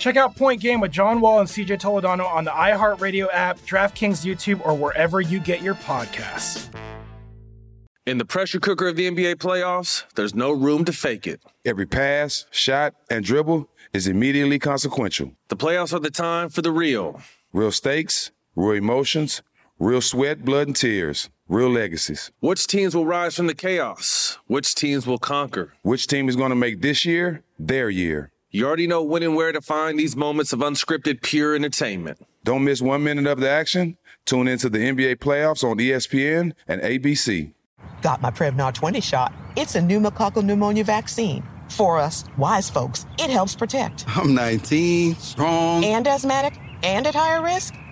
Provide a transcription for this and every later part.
Check out Point Game with John Wall and CJ Toledano on the iHeartRadio app, DraftKings YouTube, or wherever you get your podcasts. In the pressure cooker of the NBA playoffs, there's no room to fake it. Every pass, shot, and dribble is immediately consequential. The playoffs are the time for the real. Real stakes, real emotions, real sweat, blood, and tears, real legacies. Which teams will rise from the chaos? Which teams will conquer? Which team is going to make this year their year? You already know when and where to find these moments of unscripted, pure entertainment. Don't miss one minute of the action. Tune into the NBA playoffs on ESPN and ABC. Got my Prevnar 20 shot. It's a pneumococcal pneumonia vaccine. For us, wise folks, it helps protect. I'm 19, strong, and asthmatic, and at higher risk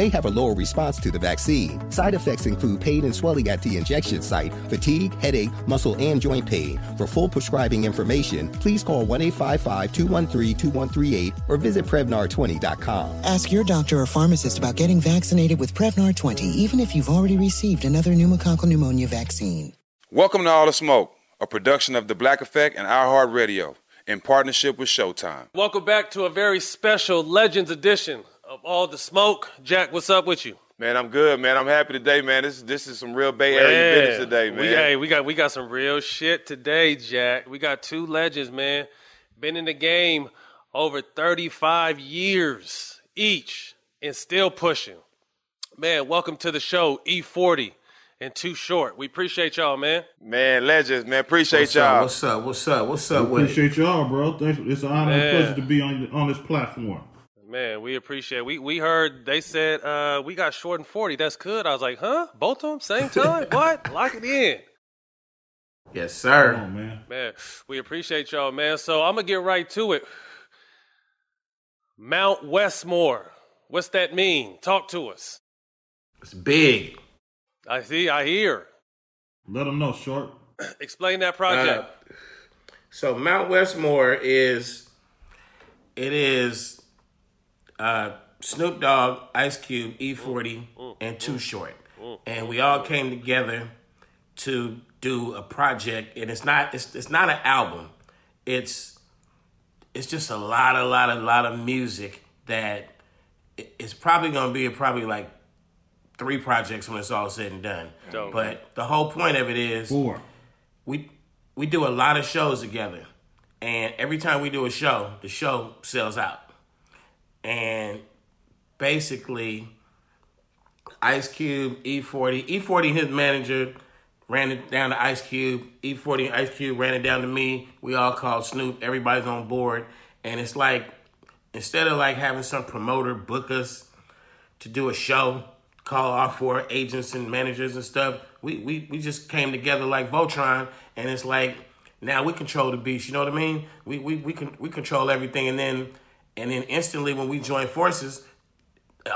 may have a lower response to the vaccine. Side effects include pain and swelling at the injection site, fatigue, headache, muscle, and joint pain. For full prescribing information, please call 1 855 213 2138 or visit Prevnar20.com. Ask your doctor or pharmacist about getting vaccinated with Prevnar 20, even if you've already received another pneumococcal pneumonia vaccine. Welcome to All the Smoke, a production of The Black Effect and iHeartRadio in partnership with Showtime. Welcome back to a very special Legends edition of All the Smoke. Jack, what's up with you? Man, I'm good, man. I'm happy today, man. This this is some real Bay Area Man, business today, man. We, hey, we got we got some real shit today, Jack. We got two legends, man. Been in the game over 35 years each and still pushing. Man, welcome to the show, E40 and Too Short. We appreciate y'all, man. Man, legends, man. Appreciate What's y'all. up? What's up? What's up? What's up? with it? Appreciate y'all, bro. Thanks. It's an honor Man. and pleasure to be on on this platform. Man, we appreciate. We we heard they said uh, we got short and forty. That's good. I was like, huh? Both of them same time? what? Lock it in. Yes, sir. Come on, man. Man, we appreciate y'all, man. So I'm gonna get right to it. Mount Westmore. What's that mean? Talk to us. It's big. I see. I hear. Let them know, short. Explain that project. Uh, so Mount Westmore is it is uh, Snoop Dogg, Ice Cube, E40, and Too Short, and we all came together to do a project. And it's not it's it's not an album. It's it's just a lot, a lot, a lot of music that it's probably gonna be probably like three projects when it's all said and done. Dope. But the whole point of it is Four. we we do a lot of shows together, and every time we do a show, the show sells out. And basically, Ice Cube, E40, E40, and his manager ran it down to Ice Cube. E40 and Ice Cube ran it down to me. We all called Snoop. Everybody's on board, and it's like instead of like having some promoter book us to do a show, call our four agents and managers and stuff. We we we just came together like Voltron, and it's like now we control the beast. You know what I mean? We we we can we control everything, and then and then instantly when we join forces,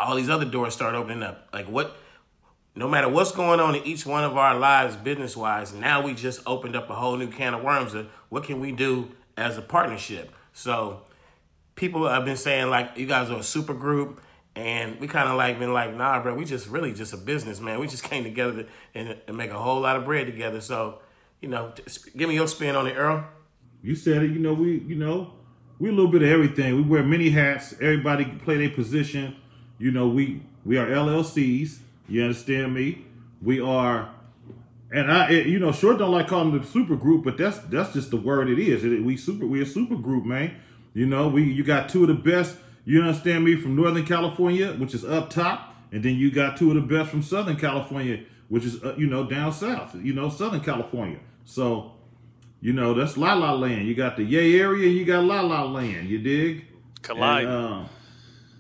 all these other doors start opening up. Like what? No matter what's going on in each one of our lives, business wise, now we just opened up a whole new can of worms of what can we do as a partnership. So people have been saying like you guys are a super group and we kind of like been like nah bro we just really just a business man we just came together to, and, and make a whole lot of bread together so you know give me your spin on it earl You said it. You know, we you know we a little bit of everything. We wear many hats. Everybody play their position. You know, we we are LLCs. You understand me? We are, and I it- you know, short don't like calling the super group, but that's that's just the word it is. It, we super we a super group, man. You know, we you got two of the best you understand me, from Northern California, which is up top, and then you got two of the best from Southern California, which is uh, you know down south, you know Southern California. So, you know that's La La Land. You got the Yay area, you got La La Land. You dig? Collide. And, uh,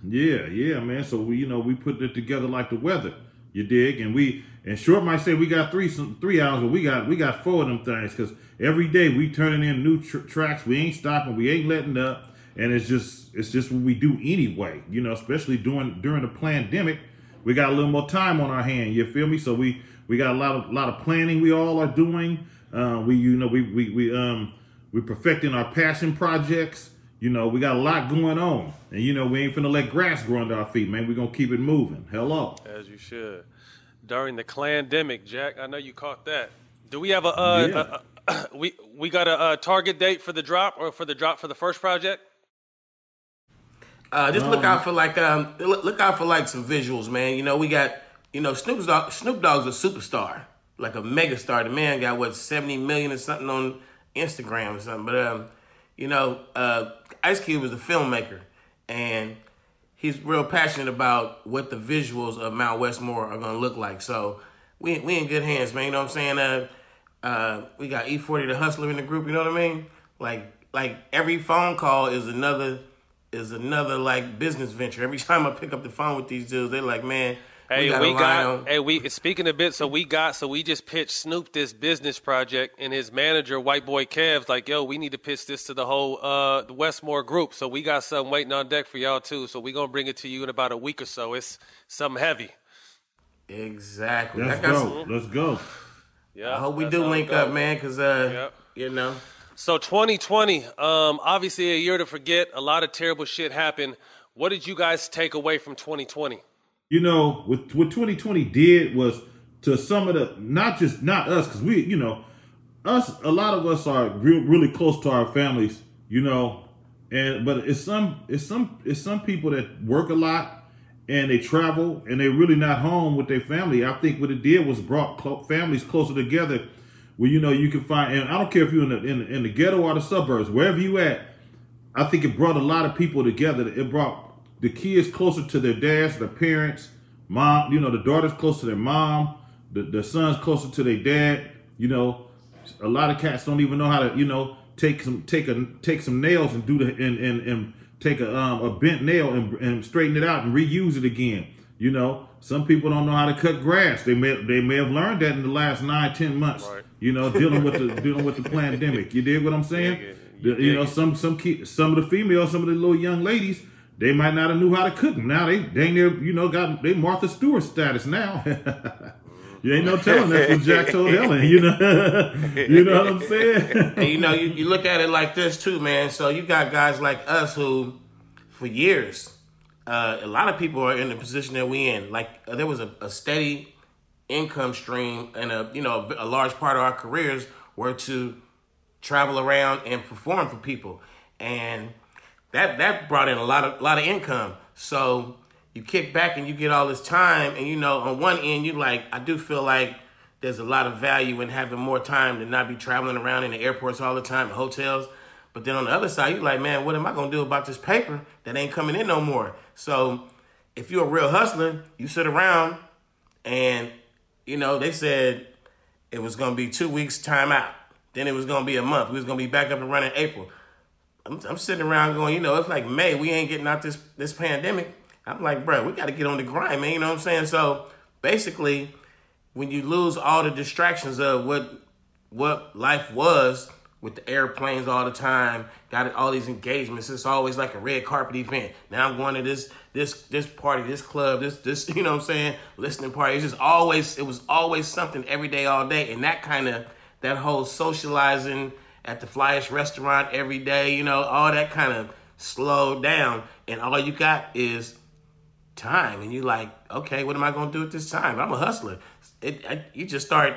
yeah, yeah, man. So we, you know, we put it together like the weather. You dig? And we and Short might say we got three some three hours, but we got we got four of them things because every day we turning in new tr- tracks. We ain't stopping. We ain't letting up. And it's just it's just what we do anyway. You know, especially during during the pandemic, we got a little more time on our hand. You feel me? So we we got a lot of lot of planning. We all are doing. Uh, we you know we we we um we perfecting our passion projects. You know, we got a lot going on. And you know, we ain't finna let grass grow under our feet, man. We're gonna keep it moving. Hello. As you should. During the clandemic, Jack, I know you caught that. Do we have a, uh, Yeah. a- a- we we got a, uh target date for the drop or for the drop for the first project? Uh, just look Um, out for like um, look look out for like some visuals, man. You know, we got you know Snoop Dogg. Snoop Dogg's a superstar, like a mega star. The man got what seventy million or something on Instagram or something. But um, you know, uh, Ice Cube is a filmmaker, and he's real passionate about what the visuals of Mount Westmore are gonna look like. So we we in good hands, man. You know what I'm saying? Uh, uh, we got E40 the Hustler in the group. You know what I mean? Like like every phone call is another is another like business venture. Every time I pick up the phone with these dudes, they're like, man. Hey, got we, got. Hey, we speaking a bit. So we got. So we just pitched Snoop this business project, and his manager, White Boy Kev's like, "Yo, we need to pitch this to the whole uh the Westmore group." So we got something waiting on deck for y'all too. So we gonna bring it to you in about a week or so. It's something heavy. Exactly. Let's go. some- Let's go. Yeah. I hope we do link up, man, because uh, you know. So 2020, um, obviously a year to forget. A lot of terrible shit happened. What did you guys take away from 2020? You know what what 2020 did was to some of the not just not us because we you know us a lot of us are real, really close to our families you know and but it's some it's some it's some people that work a lot and they travel and they're really not home with their family i think what it did was brought clo- families closer together where you know you can find and i don't care if you're in the in, the- in the ghetto or the suburbs wherever you at I think it brought a lot of people together. It brought the kids closer to their dads, their parents, mom. You know, the daughters closer to their mom, the, the sons closer to their dad. You know, a lot of cats don't even know how to, you know, take some take a take some nails and do the and and, and take a um, a bent nail and, and straighten it out and reuse it again. You know, some people don't know how to cut grass. They may they may have learned that in the last nine ten months. You know, dealing with the dealing with the pandemic. You dig what I'm saying? The- you know, some some ki- some of the females, some of the little young ladies, they might not have knew how to cook. them. Now they dang near, you know, got they Martha Stewart status now. you ain't no telling that's what Jack told Helen. You know, you know what I'm saying? and you know, you, you look at it like this too, man. So you got guys like us who, for years, uh, a lot of people are in the position that we in. Like uh, there was a, a steady income stream, and a you know a, a large part of our careers were to travel around and perform for people, and that that brought in a lot of lot of income. So you kick back and you get all this time, and you know on one end you like I do feel like there's a lot of value in having more time to not be traveling around in the airports all the time, hotels. But then on the other side, you're like, man, what am I gonna do about this paper that ain't coming in no more? So if you're a real hustler, you sit around and you know they said it was gonna be two weeks time out. Then it was gonna be a month. We was gonna be back up and running in April. I'm, I'm sitting around going, you know, it's like May. We ain't getting out this this pandemic. I'm like, bro, we got to get on the grind, man. You know what I'm saying? So basically, when you lose all the distractions of what what life was with the airplanes all the time, got all these engagements. It's always like a red carpet event. Now I'm going to this this this party, this club, this this you know what I'm saying, listening party. It's just always it was always something every day, all day, and that kind of that whole socializing at the flyest restaurant every day, you know, all that kind of slowed down, and all you got is time, and you're like, okay, what am I gonna do at this time? I'm a hustler. It, I, you just start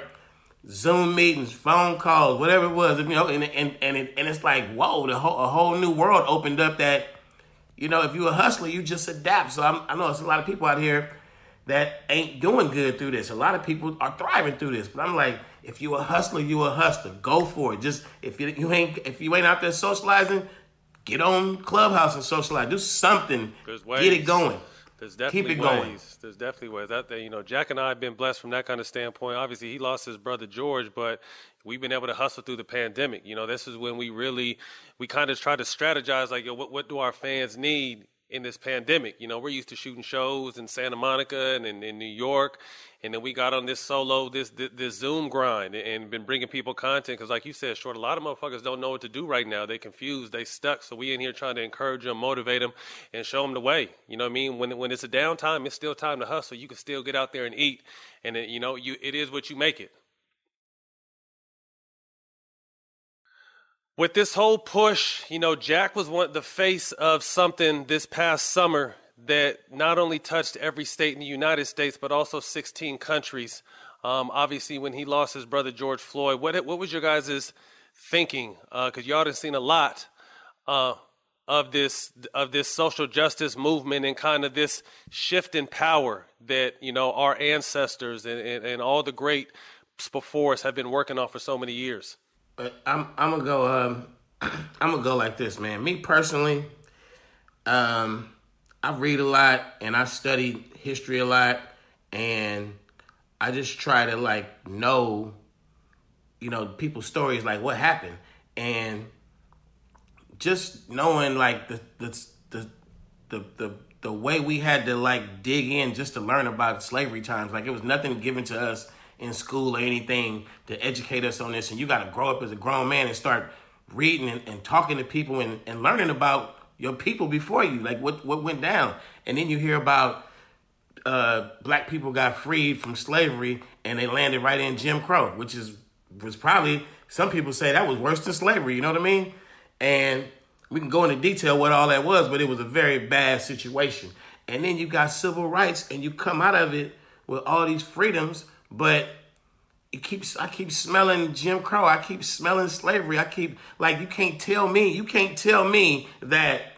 Zoom meetings, phone calls, whatever it was, you know, and and and, it, and it's like, whoa, the whole a whole new world opened up. That you know, if you're a hustler, you just adapt. So I'm, I know there's a lot of people out here that ain't doing good through this. A lot of people are thriving through this, but I'm like, if you a hustler, you a hustler. Go for it. Just if you, you ain't if you ain't out there socializing, get on Clubhouse and socialize. Do something. Get it going. There's definitely Keep it ways. going. There's definitely ways. That you know, Jack and I have been blessed from that kind of standpoint. Obviously, he lost his brother George, but we've been able to hustle through the pandemic. You know, this is when we really we kind of try to strategize. Like, yo, what what do our fans need? In this pandemic, you know, we're used to shooting shows in Santa Monica and in, in New York, and then we got on this solo, this this, this Zoom grind, and been bringing people content. Because, like you said, short, a lot of motherfuckers don't know what to do right now. They confused, they stuck. So we in here trying to encourage them, motivate them, and show them the way. You know what I mean? When when it's a downtime, it's still time to hustle. You can still get out there and eat, and it, you know, you it is what you make it. With this whole push, you know, Jack was one the face of something this past summer that not only touched every state in the United States, but also 16 countries. Um, obviously, when he lost his brother George Floyd, what what was your guys' thinking? Because y'all have seen a lot uh, of this of this social justice movement and kind of this shift in power that you know our ancestors and, and, and all the great before us have been working on for so many years. I'm I'm gonna go um I'm gonna go like this, man. Me personally, um, I read a lot and I study history a lot, and I just try to like know, you know, people's stories, like what happened, and just knowing like the the the the the, the way we had to like dig in just to learn about slavery times, like it was nothing given to us in school or anything to educate us on this. And you got to grow up as a grown man and start reading and, and talking to people and, and learning about your people before you, like what, what went down. And then you hear about uh, black people got freed from slavery and they landed right in Jim Crow, which is was probably some people say that was worse than slavery. You know what I mean? And we can go into detail what all that was, but it was a very bad situation. And then you got civil rights, and you come out of it with all these freedoms, but it keeps I keep smelling Jim Crow. I keep smelling slavery. I keep like you can't tell me you can't tell me that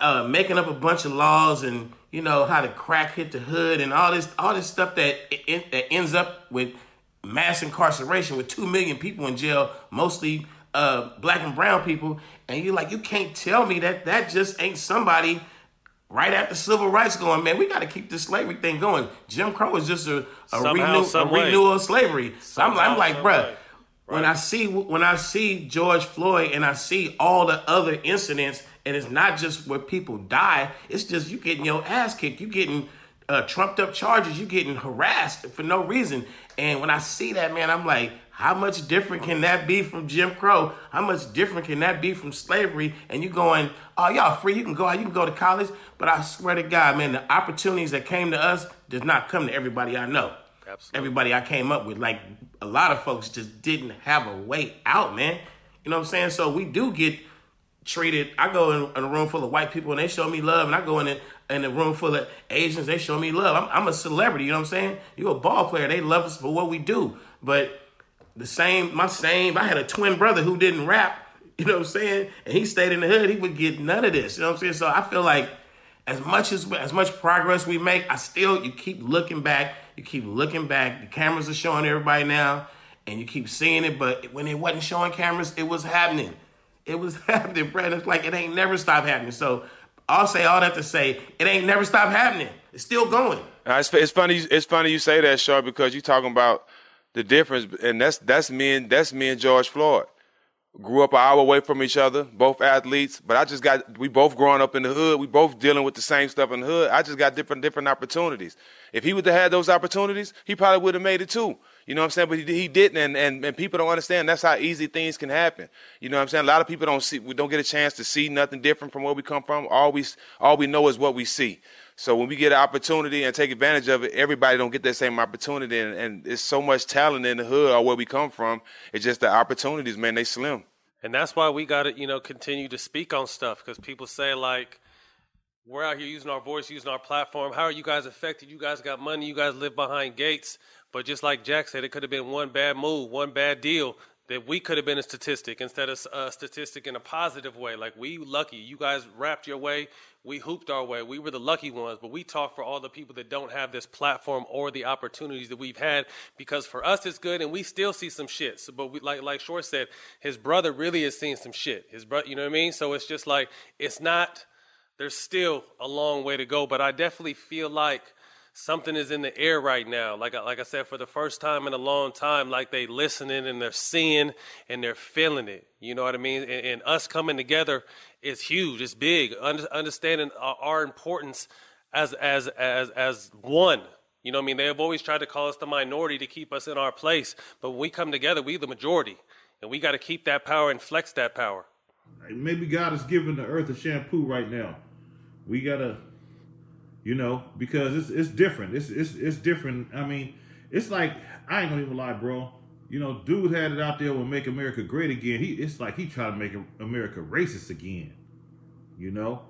uh, making up a bunch of laws and you know how to crack hit the hood and all this all this stuff that it, that ends up with mass incarceration with two million people in jail, mostly uh, black and brown people, and you're like you can't tell me that that just ain't somebody right after civil rights going, man, we got to keep this slavery thing going. Jim Crow is just a, a, Somehow, renew, a renewal of slavery. So I'm, I'm like, bruh, way. when I see when I see George Floyd and I see all the other incidents, and it's not just where people die, it's just you getting your ass kicked, you getting uh, trumped up charges, you getting harassed for no reason. And when I see that, man, I'm like, how much different can that be from Jim Crow? How much different can that be from slavery? And you going, oh, y'all free, you can go out, you can go to college. But I swear to God, man, the opportunities that came to us does not come to everybody I know. Absolutely. Everybody I came up with, like a lot of folks just didn't have a way out, man. You know what I'm saying? So we do get treated. I go in, in a room full of white people and they show me love, and I go in a, in a room full of Asians, they show me love. I'm, I'm a celebrity, you know what I'm saying? You're a ball player, they love us for what we do. But the same, my same, I had a twin brother who didn't rap, you know what I'm saying? And he stayed in the hood, he would get none of this, you know what I'm saying? So I feel like as much as as much progress we make, I still you keep looking back, you keep looking back. The cameras are showing everybody now, and you keep seeing it. But when it wasn't showing cameras, it was happening. It was happening, Brad. It's like it ain't never stopped happening. So I'll say all that to say it ain't never stopped happening. It's still going. It's, it's funny. It's funny you say that, Shaw, because you're talking about the difference, and that's that's me and that's me and George Floyd. Grew up an hour away from each other, both athletes, but I just got we both growing up in the hood. We both dealing with the same stuff in the hood. I just got different different opportunities. If he would have had those opportunities, he probably would have made it too. You know what I'm saying? But he, he didn't, and, and and people don't understand. That's how easy things can happen. You know what I'm saying? A lot of people don't see, we don't get a chance to see nothing different from where we come from. All we all we know is what we see. So when we get an opportunity and take advantage of it, everybody don't get that same opportunity, and, and it's so much talent in the hood or where we come from. It's just the opportunities, man. They slim. And that's why we got to, you know, continue to speak on stuff because people say like, we're out here using our voice, using our platform. How are you guys affected? You guys got money. You guys live behind gates. But just like Jack said, it could have been one bad move, one bad deal that we could have been a statistic instead of a statistic in a positive way. Like we lucky, you guys wrapped your way, we hooped our way, we were the lucky ones. But we talk for all the people that don't have this platform or the opportunities that we've had because for us it's good, and we still see some shit. So, but we, like like Short said, his brother really is seeing some shit. His brother, you know what I mean? So it's just like it's not. There's still a long way to go, but I definitely feel like something is in the air right now. Like like I said, for the first time in a long time, like they listening and they're seeing and they're feeling it. You know what I mean? And, and us coming together is huge. It's big. Under, understanding our, our, importance as as as as one. You know what I mean? They have always tried to call us the minority to keep us in our place, but when we come together, we the majority, and we got to keep that power and flex that power. Maybe God is giving the earth a shampoo right now. We gotta you know, because it's it's different. It's it's it's different. I mean, it's like I ain't gonna even lie, bro. You know, dude had it out there with "Make America Great Again." He it's like he trying to make America racist again. You know,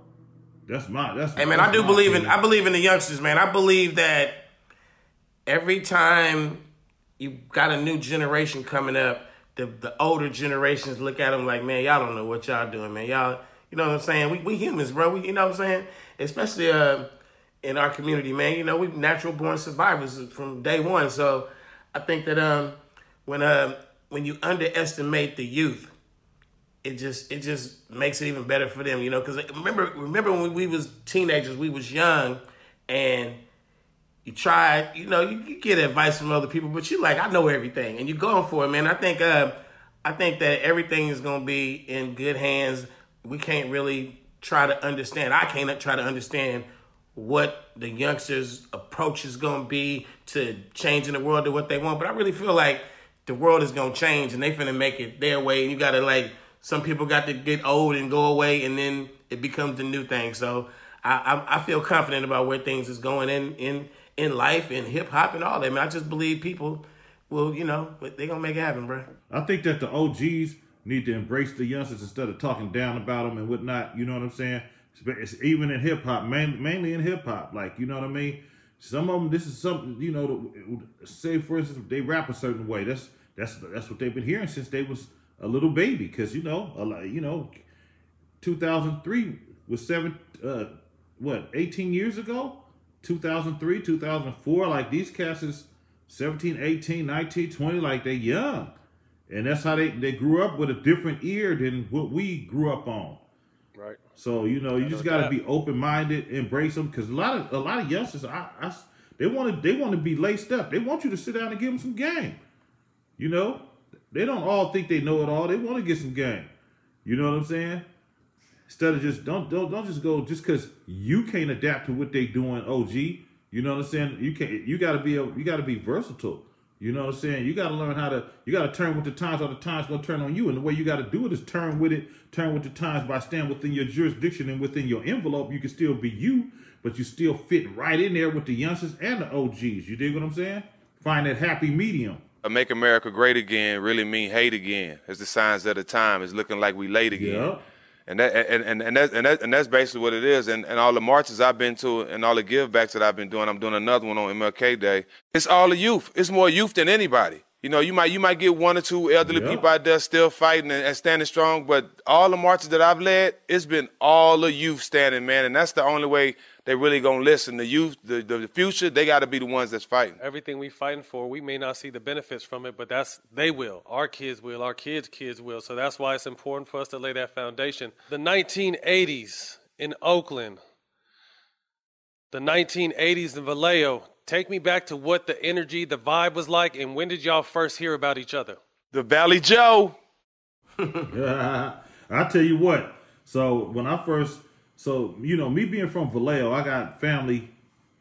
that's my that's. Hey man, I do believe opinion. in I believe in the youngsters, man. I believe that every time you got a new generation coming up, the the older generations look at them like, man, y'all don't know what y'all doing, man. Y'all, you know what I'm saying? We we humans, bro. We, you know what I'm saying? Especially uh in our community, man. You know, we natural born survivors from day one. So I think that um when uh when you underestimate the youth, it just it just makes it even better for them, you know. Because remember remember when we was teenagers, we was young, and you try, you know, you, you get advice from other people, but you like I know everything, and you're going for it, man. I think uh I think that everything is gonna be in good hands. We can't really try to understand. I can't try to understand what the youngsters' approach is going to be to changing the world to what they want. But I really feel like the world is going to change and they finna make it their way. And you got to like, some people got to get old and go away and then it becomes the new thing. So I, I, I feel confident about where things is going in, in, in life and hip hop and all that. I I just believe people will, you know, they're going to make it happen, bro. I think that the OGs need to embrace the youngsters instead of talking down about them and whatnot. You know what I'm saying? It's even in hip hop, main, mainly in hip hop. Like you know what I mean. Some of them, this is something you know. Say for instance, they rap a certain way. That's that's that's what they've been hearing since they was a little baby. Because you know, a lot, you know, 2003 was seven, uh, what, 18 years ago. 2003, 2004. Like these cats is 17, 18, 19, 20. Like they young, and that's how they they grew up with a different ear than what we grew up on. Right. So you know, you just got to be open minded, embrace them, because a lot of a lot of youngsters, I, I they want to they want to be laced up. They want you to sit down and give them some game. You know, they don't all think they know it all. They want to get some game. You know what I'm saying? Instead of just don't don't don't just go just because you can't adapt to what they doing. OG, you know what I'm saying? You can't. You got to be a, you got to be versatile. You know what I'm saying? You got to learn how to, you got to turn with the times or the times going to turn on you. And the way you got to do it is turn with it, turn with the times by staying within your jurisdiction and within your envelope. You can still be you, but you still fit right in there with the youngsters and the OGs. You dig what I'm saying? Find that happy medium. Make America Great Again really mean hate again. It's the signs of the time. It's looking like we late again. Yeah. And that and, and, and that's and, that, and that's basically what it is. And and all the marches I've been to and all the give backs that I've been doing, I'm doing another one on MLK Day. It's all the youth. It's more youth than anybody. You know, you might you might get one or two elderly yeah. people out there still fighting and, and, standing strong, but all the marches that I've led, it's been all the youth standing, man, and that's the only way they really gonna listen. The youth, the, the future, they got to be the ones that's fighting. Everything we fighting for, we may not see the benefits from it, but that's they will. Our kids will. Our kids' kids will. So that's why it's important for us to lay that foundation. The 1980s in Oakland, the 1980s in Vallejo. Take me back to what the energy, the vibe was like, and when did y'all first hear about each other? The Valley Joe. I tell you what. So when I first so you know, me being from Vallejo, I got family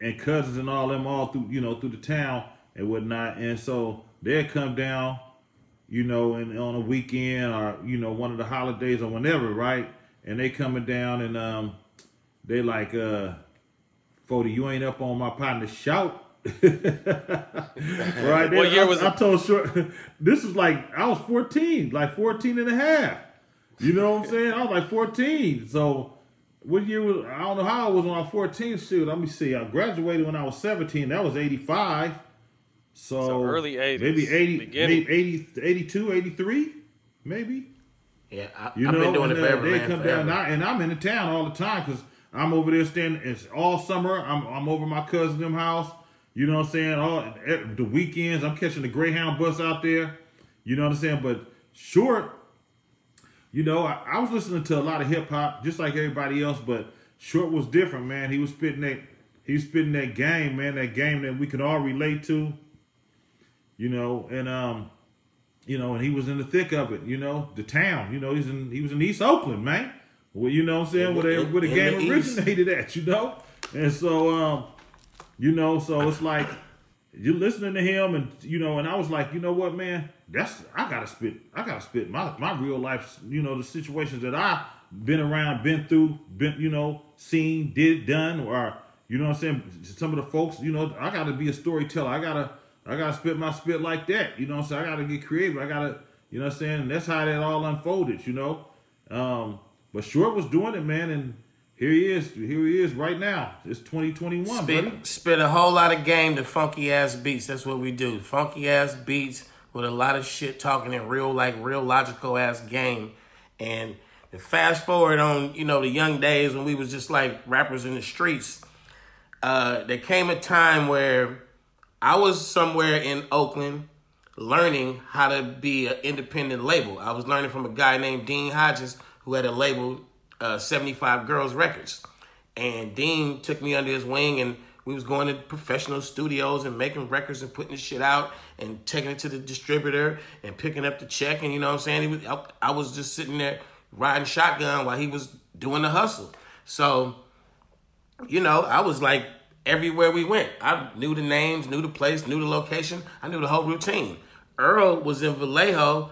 and cousins and all them all through you know through the town and whatnot, and so they'd come down, you know, and on a weekend or you know one of the holidays or whenever, right? And they coming down and um, they like, uh, Fody, you ain't up on my partner shout. right what year was I? I told short this was like I was 14, like 14 and a half. You know what I'm saying? I was like 14. So what year was I don't know how I was when I was 14. Shoot, let me see. I graduated when I was 17. That was 85. So, So early 80s, maybe 80, beginning. maybe 80, 82, 83, maybe. Yeah, I, You I've know, been doing it and, uh, forever, they man. come forever. down, and, I, and I'm in the town all the time because I'm over there staying. It's all summer. I'm I'm over my cousin them house. You know what I'm saying? All the weekends, I'm catching the Greyhound bus out there. You know what I'm saying? But short, you know, I, I was listening to a lot of hip hop, just like everybody else. But short was different, man. He was spitting that. He was spitting that game, man. That game that we could all relate to. You know, and um, you know, and he was in the thick of it, you know, the town, you know, he's in he was in East Oakland, man. Well, you know what I'm saying, where, they, where the game the East. originated at, you know? And so um, you know, so it's like you're listening to him and you know, and I was like, you know what, man, that's I gotta spit I gotta spit my my real life, you know, the situations that I been around, been through, been, you know, seen, did, done, or you know what I'm saying? Some of the folks, you know, I gotta be a storyteller. I gotta I gotta spit my spit like that. You know I'm saying? I gotta get creative. I gotta, you know what I'm saying? And that's how that all unfolded, you know. Um, but Short was doing it, man, and here he is. Here he is right now. It's 2021, buddy. Spit, spit a whole lot of game to funky ass beats. That's what we do. Funky ass beats with a lot of shit talking in real, like real logical ass game. And fast forward on, you know, the young days when we was just like rappers in the streets, uh, there came a time where I was somewhere in Oakland learning how to be an independent label. I was learning from a guy named Dean Hodges who had a label, uh, 75 Girls Records. And Dean took me under his wing and we was going to professional studios and making records and putting the shit out and taking it to the distributor and picking up the check. And you know what I'm saying? He was, I, I was just sitting there riding shotgun while he was doing the hustle. So you know, I was like everywhere we went. I knew the names, knew the place, knew the location. I knew the whole routine. Earl was in Vallejo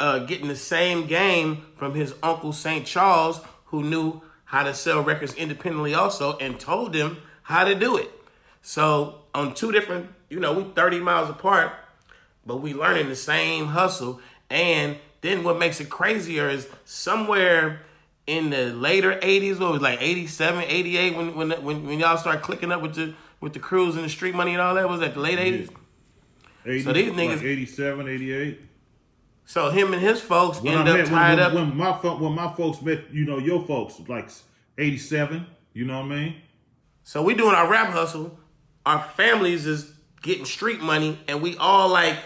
uh, getting the same game from his uncle St. Charles, who knew how to sell records independently also and told him how to do it. So on two different, you know, we 30 miles apart, but we learning the same hustle. And then what makes it crazier is somewhere in the later 80s, what was it, like 87, 88, when when when, when y'all start clicking up with the with the crews and the street money and all that, was that the late 80s? 80, So these like niggas- 87, 88. So him and his folks When I end up met, tied when, up. when, when my when my folks met, you know, your folks, like 87, you know what I mean? So we doing our rap hustle. Our families is getting street money, and we all like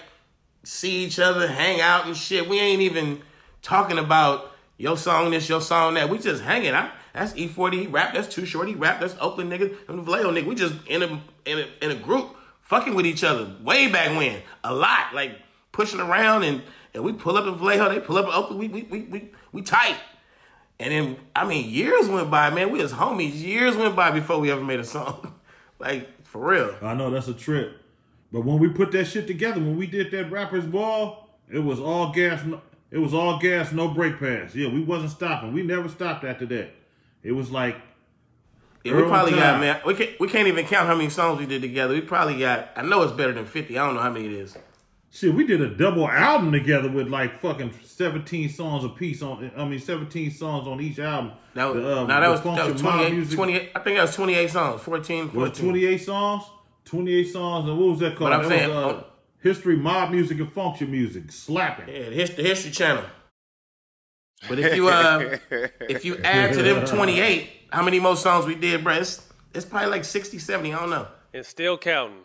see each other, hang out and shit. We ain't even talking about your song this, your song that. We just hanging out. That's E40 rap. That's Too Shorty rap. That's Oakland nigga. And Vallejo nigga. We just in a in a in a group fucking with each other way back when. A lot like pushing around and and we pull up in Vallejo. They pull up in Oakland. We we we we, we tight. And then, I mean, years went by, man. We as homies. Years went by before we ever made a song. like, for real. I know that's a trip. But when we put that shit together, when we did that rappers ball, it was all gas. No, it was all gas, no brake pads. Yeah, we wasn't stopping. We never stopped after that. It was like Yeah, we probably got, man, we can't, we can't even count how many songs we did together. We probably got, I know it's better than 50. I don't know how many it is. Shit, we did a double album together with like fucking seventeen songs a piece on. I mean, seventeen songs on each album. That was, The, um, nah, that was, that was 28, Music 28, I think that was 28 songs, 14, 14. was twenty eight songs. Twenty eight songs, and what was that called? But I'm that saying, was, uh, history, mob music, and function music, slapping. Yeah, the history, history channel. But if you uh, if you add to them 28, how many more songs we did, bro? It's, it's probably like 60, 70, I don't know. It's still counting.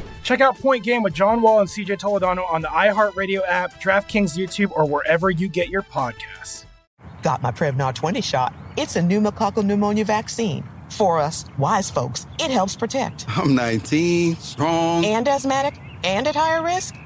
Check out Point Game with John Wall and CJ Toledano on the iHeartRadio app, DraftKings YouTube, or wherever you get your podcasts. Got my Prevnar 20 shot. It's a pneumococcal pneumonia vaccine. For us, wise folks, it helps protect. I'm 19, strong. And asthmatic and at higher risk,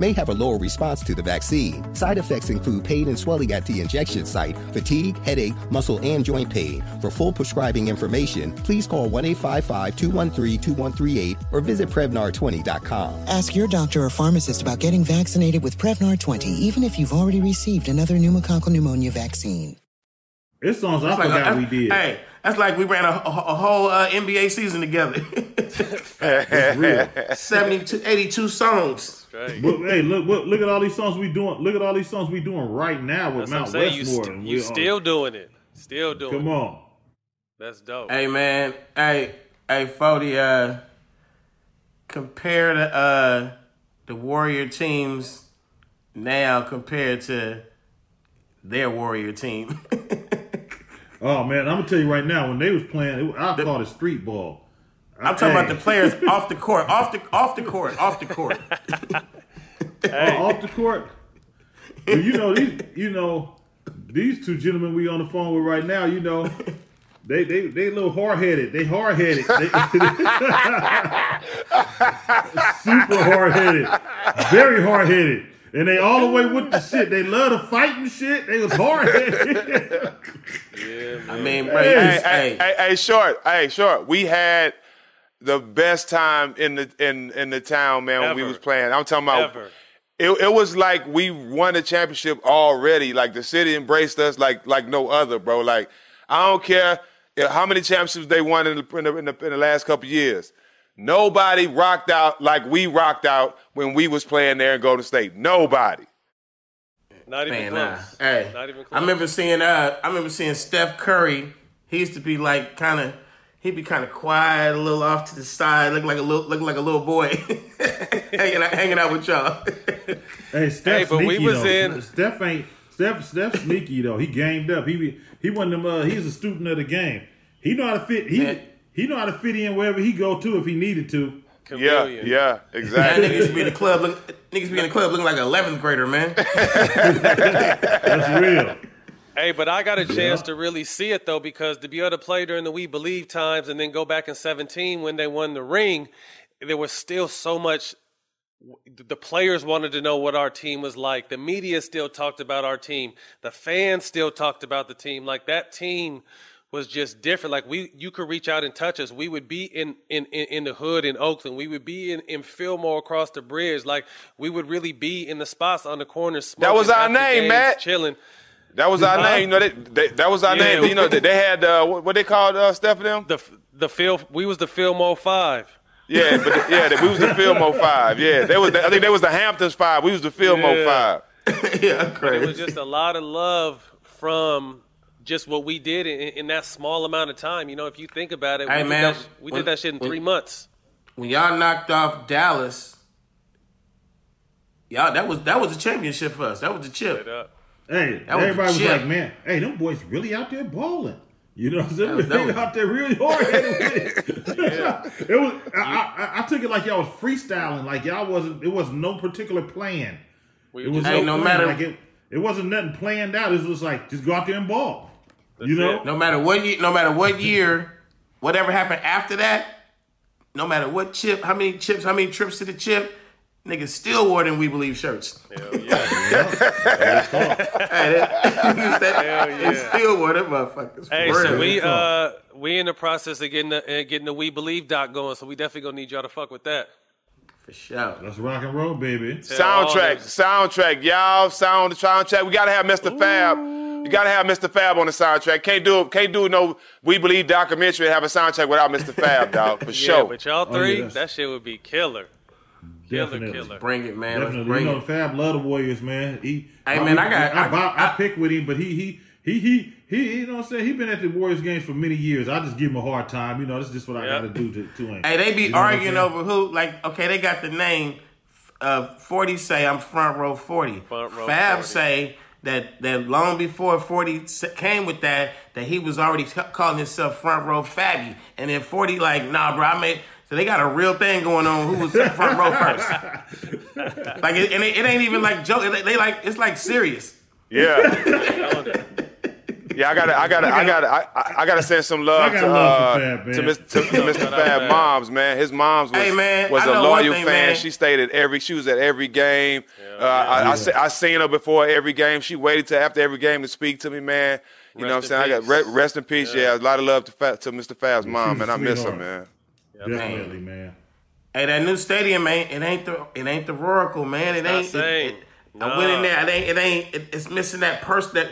may have a lower response to the vaccine. Side effects include pain and swelling at the injection site, fatigue, headache, muscle, and joint pain. For full prescribing information, please call 1 855 213 2138 or visit Prevnar20.com. Ask your doctor or pharmacist about getting vaccinated with Prevnar 20, even if you've already received another pneumococcal pneumonia vaccine. It's songs I That's like forgot a- we did. Hey, that's like we ran a, a, a whole uh, NBA season together. It's real. 72, 82 songs. But, hey, look, look, look at all these songs we doing. Look at all these songs we doing right now with That's what I'm Mount saying. You, Westmore. st- you we- still doing it. Still doing it. Come it. on. That's dope. Hey man, hey, hey, Fody, uh, compare the uh the Warrior teams now compared to their Warrior team. Oh man, I'm gonna tell you right now. When they was playing, it, I called it street ball. I'm talking about the players off the court, off the off the court, off the court. Oh, off the court. Well, you know these. You know these two gentlemen we on the phone with right now. You know. They they they a little hard headed. They hard headed. Super hard headed. Very hard headed. And they all the way with the shit. They love to fight and shit. They was hard headed. Yeah, I mean, bro, Hey, hey, hey, hey, hey, short, hey, short. We had the best time in the in in the town, man, when we was playing. I'm talking about. Ever. It, it was like we won the championship already. Like the city embraced us like like no other, bro. Like I don't care how many championships they won in the in the, in the, in the last couple years. Nobody rocked out like we rocked out when we was playing there in Golden State. Nobody. Not even Man, close. nah. Hey, Not even close. I remember seeing uh, I remember seeing Steph Curry. He used to be like kind of, he'd be kind of quiet, a little off to the side, looking like a little, looking like a little boy, hanging out, hanging out with y'all. Hey, Steph Hey, but we was though. in- Steph ain't Steph. Steph sneaky though. He gamed up. He be, he one of them. Uh, he's a student of the game. He know how to fit. He Man. he know how to fit in wherever he go to if he needed to. Yeah, Chameleon. yeah, That exactly. nigga used be in the club, look, niggas be in the club looking like an 11th grader, man. That's real. Hey, but I got a chance to really see it though because to be able to play during the We Believe times and then go back in 17 when they won the ring, there was still so much. The players wanted to know what our team was like. The media still talked about our team. The fans still talked about the team. Like that team was just different. Like we, you could reach out and touch us. We would be in in in, in the hood in Oakland. We would be in in Fillmore across the bridge. Like we would really be in the spots on the corners. That was our name, games, Matt. Chilling. That was our name. You know, they, they, that was our Yeah. name. You know, they, they had uh, what, what they called uh, Steph and them. The the Phil, we was the Fillmore Five. Yeah, but the, yeah, we was the Fillmore Five. Yeah, they was. The, I think they was the Hamptons Five. We was the Fillmore Yeah. Five. yeah, It was just a lot of love from just what we did in, in that small amount of time. You know, if you think about it, Hey, we, did, that, we when- did that shit in when- three months. when y'all knocked off Dallas, y'all that was that was a championship for us. That was the Straight chip. Up. Hey, That everybody was chip. like, man, hey, them boys really out there balling. You know what I'm saying? They that was- out there really hard headed with it. it was. I, I, I took it like y'all was freestyling, like y'all wasn't. It was no particular plan. We it was Hey, no plan, matter- like it. It wasn't nothing planned out. It was just like just go out there and ball. you know, No matter what year, no matter what year, whatever happened after that, no matter what chip, how many chips, how many trips to the chip, niggas still wore them We Believe shirts. Hell yeah. Hey, that, Hell yeah. they still wore them motherfuckers. Hey, so real. we uh we in the process of getting the uh, getting the We Believe doc going, so we definitely gonna need y'all to fuck with that. for sure. let's rock and roll, baby. Soundtrack, soundtrack, y'all. Sound the soundtrack. We gotta have Mr. Fab. You gotta have Mr. Fab on the soundtrack. Can't do it can't do no We Believe documentary and have a soundtrack without Mr. Fab, dog. For Yeah, sure. but y'all Oh, yeah, three, that shit would be killer. Killer, Definitely. killer. Bring it, man. Let's Definitely, bring you know, it. Fab love the Warriors, man. He, Hey, man, I got- I, I- I, I, I- pick with him, but he, he, he, he, he, you know what I'm saying? He been at the Warriors games for many years. I just give him a hard time. You know, that's just what I got to do to, to him. Hey, they be You know arguing over who. Like, okay, they got the name. Uh, Forty say I'm front row Forty. Front row Fab 40. say that that long before Forty came with that, that he was already ca- calling himself front row Fabby, and then Forty like, nah, bro, I made. So they got a real thing going on. Who was in front row first? like, it, and it, it ain't even like joke. They, they like it's like serious. Yeah. Yeah, I gotta, I gotta, I gotta, I, I- I gotta send some love to love uh, for Fab, man. to, Mr. to, to Mr. Fab moms, man. His mom's was, Hey, man, was a loyal thing, fan. man. She stayed at every, she was at every game. uh, I, I, se- I seen her before every game. She waited till after every game to speak to me, man. You know what I'm saying? in I got re- rest in peace. Yeah. a lot of love to, Fa- to Mr. Fab's mom, was and a I miss her, sweetheart. Man. Definitely, man. Hey, that new stadium man. it ain't the it ain't the Oracle, man. It not ain't. It, same. it, I went in there. It ain't. It ain't. It, it's missing that person that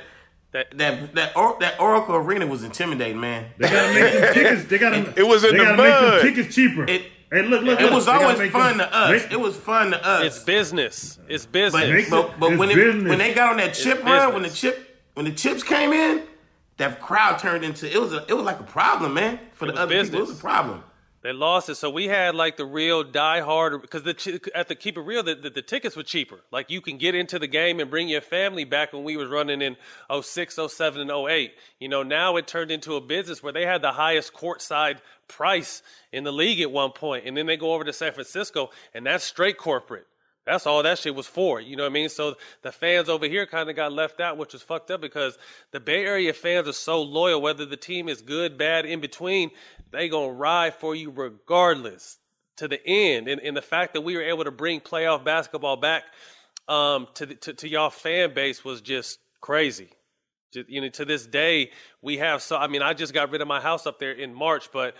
That- that that or, that Oracle Arena was intimidating, man. They gotta make them tickets. They gotta. It was in they the mud. make them tickets cheaper. It- hey, look, look, It look. was They always fun them- to us. make- It was fun to us. it's business. It's business. Make but, but it's when it, business. when they got on that chip It's run, when the business. chip when the chips came in, that crowd turned into it was a it was like a problem, man. For the was other people, it was a problem. They lost it, so we had like the real die-hard because the at the keep it real, the, the, the tickets were cheaper. Like you can get into the game and bring your family back when we was running in 06, 07, and 08. You know, now it turned into a business where they had the highest courtside price in the league at one point, and then they go over to San Francisco, and that's straight corporate. That's all that shit was for. You know what I mean? So the fans over here kind of got left out, which was fucked up because the Bay Area fans are so loyal. Whether the team is good, bad, in between, they gonna ride for you regardless to the end. And, and the fact that we were able to bring playoff basketball back um, to, the, to to y'all fan base was just crazy. You know, to this day, we have so. I mean, I just got rid of my house up there in March, but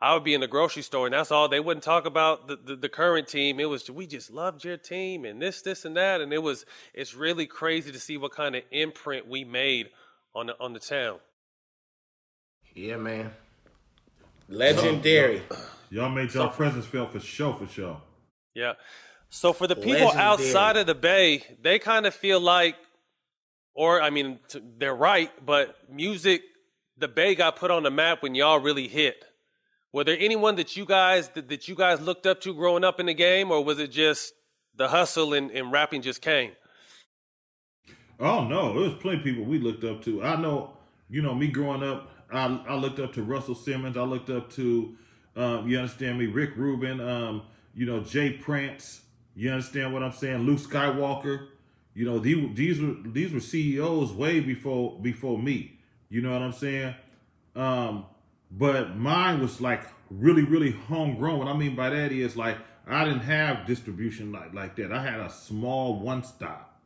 I would be in the grocery store, and that's all. They wouldn't talk about the, the, the current team. It was we just loved your team and this, this, and that, and it was. It's really crazy to see what kind of imprint we made on the on the town. Yeah, man. Legendary. Y'all made y'all presence felt for sure, for sure. Yeah. So for the people Legendary. outside of the Bay, they kind of feel like, or I mean, t- they're right, but music, the Bay got put on the map when y'all really hit. Were there anyone that you guys that, that you guys looked up to growing up in the game, or was it just the hustle and, and rapping just came? Oh no, there was plenty of people we looked up to. I know, you know, me growing up, I, I looked up to Russell Simmons. I looked up to, um, you understand me, Rick Rubin. Um, you know, Jay Prince. You understand what I'm saying? Luke Skywalker. You know, these these were these were CEOs way before before me. You know what I'm saying? Um, but mine was like really, really homegrown. What I mean by that is like I didn't have distribution like like that. I had a small one stop.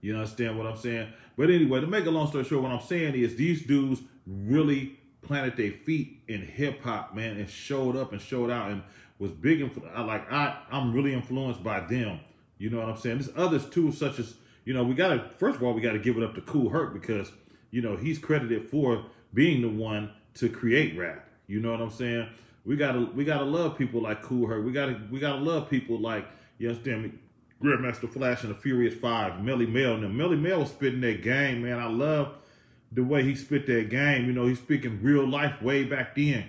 You understand what I'm saying? But anyway, to make a long story short, what I'm saying is these dudes really planted their feet in hip hop, man, and showed up and showed out and was big. Influ- like I I'm really influenced by them. You know what I'm saying? There's others too, such as you know we gotta first of all we gotta give it up to Kool Herc because you know he's credited for being the one to create rap. You know what I'm saying? We gotta we gotta love people like Kool Herc. We gotta we gotta love people like you understand me. Grandmaster Flash and the Furious Five, Melle Mel. Now Melle Mel was spitting that game, man. I love the way he spit that game. You know, he's speaking real life way back then.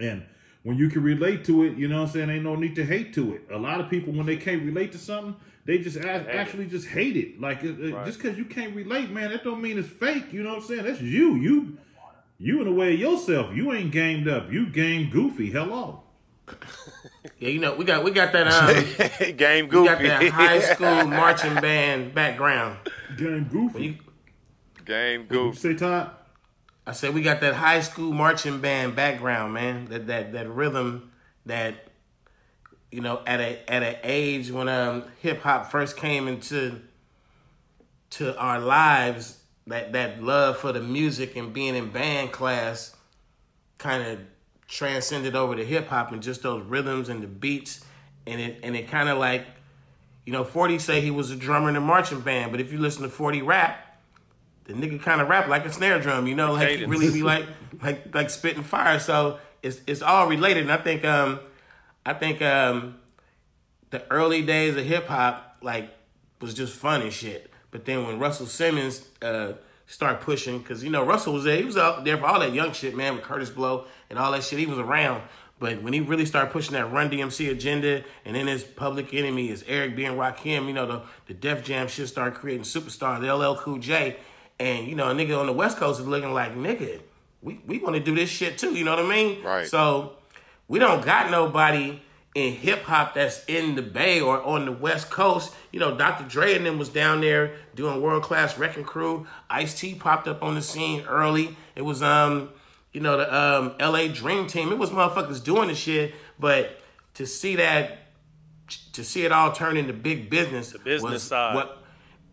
And when you can relate to it, you know what I'm saying? Ain't no need to hate to it. A lot of people when they can't relate to something, they just a- actually just hate it. Like it, it- Right. just because you can't relate, man, that don't mean it's fake. You know what I'm saying? That's you. You you in a way of yourself. You ain't gamed up. You game goofy. Hello. Yeah, you know, we got we got that um game We got goofy. that high school marching band background. Game goofy. Game goofy. Say Todd. I said we got that high school marching band background, man. That that that rhythm that you know at a at an age when um hip hop first came into to our lives, that that love for the music and being in band class kind of transcended over to hip hop and just those rhythms and the beats and it and it kind of like you know 40 say he was a drummer in a marching band but if you listen to 40 rap the nigga kind of rap like a snare drum you know like Cadence. really be like like like spitting fire so it's it's all related and I think um I think um the early days of hip hop like was just fun and shit. But then when Russell Simmons uh start pushing, because you know Russell was there, he was out there for all that young shit, man, with Kurtis Blow and all that shit. He was around. But when he really started pushing that Run DMC agenda, and then his public enemy is Eric being and Rakim, you know the the Def Jam shit started creating superstars, the LL Cool J, and you know a nigga on the West Coast is looking like nigga, we we want to do this shit too. You know what I mean? Right. So we don't got nobody in hip hop that's in the Bay or on the West Coast. You know, Dr. Dre and them was down there doing World Class Wreckin' Cru. Ice T popped up on the scene early. It was um, you know, the um LA Dream Team. It was motherfuckers doing the shit, but to see that to see it all turn into big business, the business side. what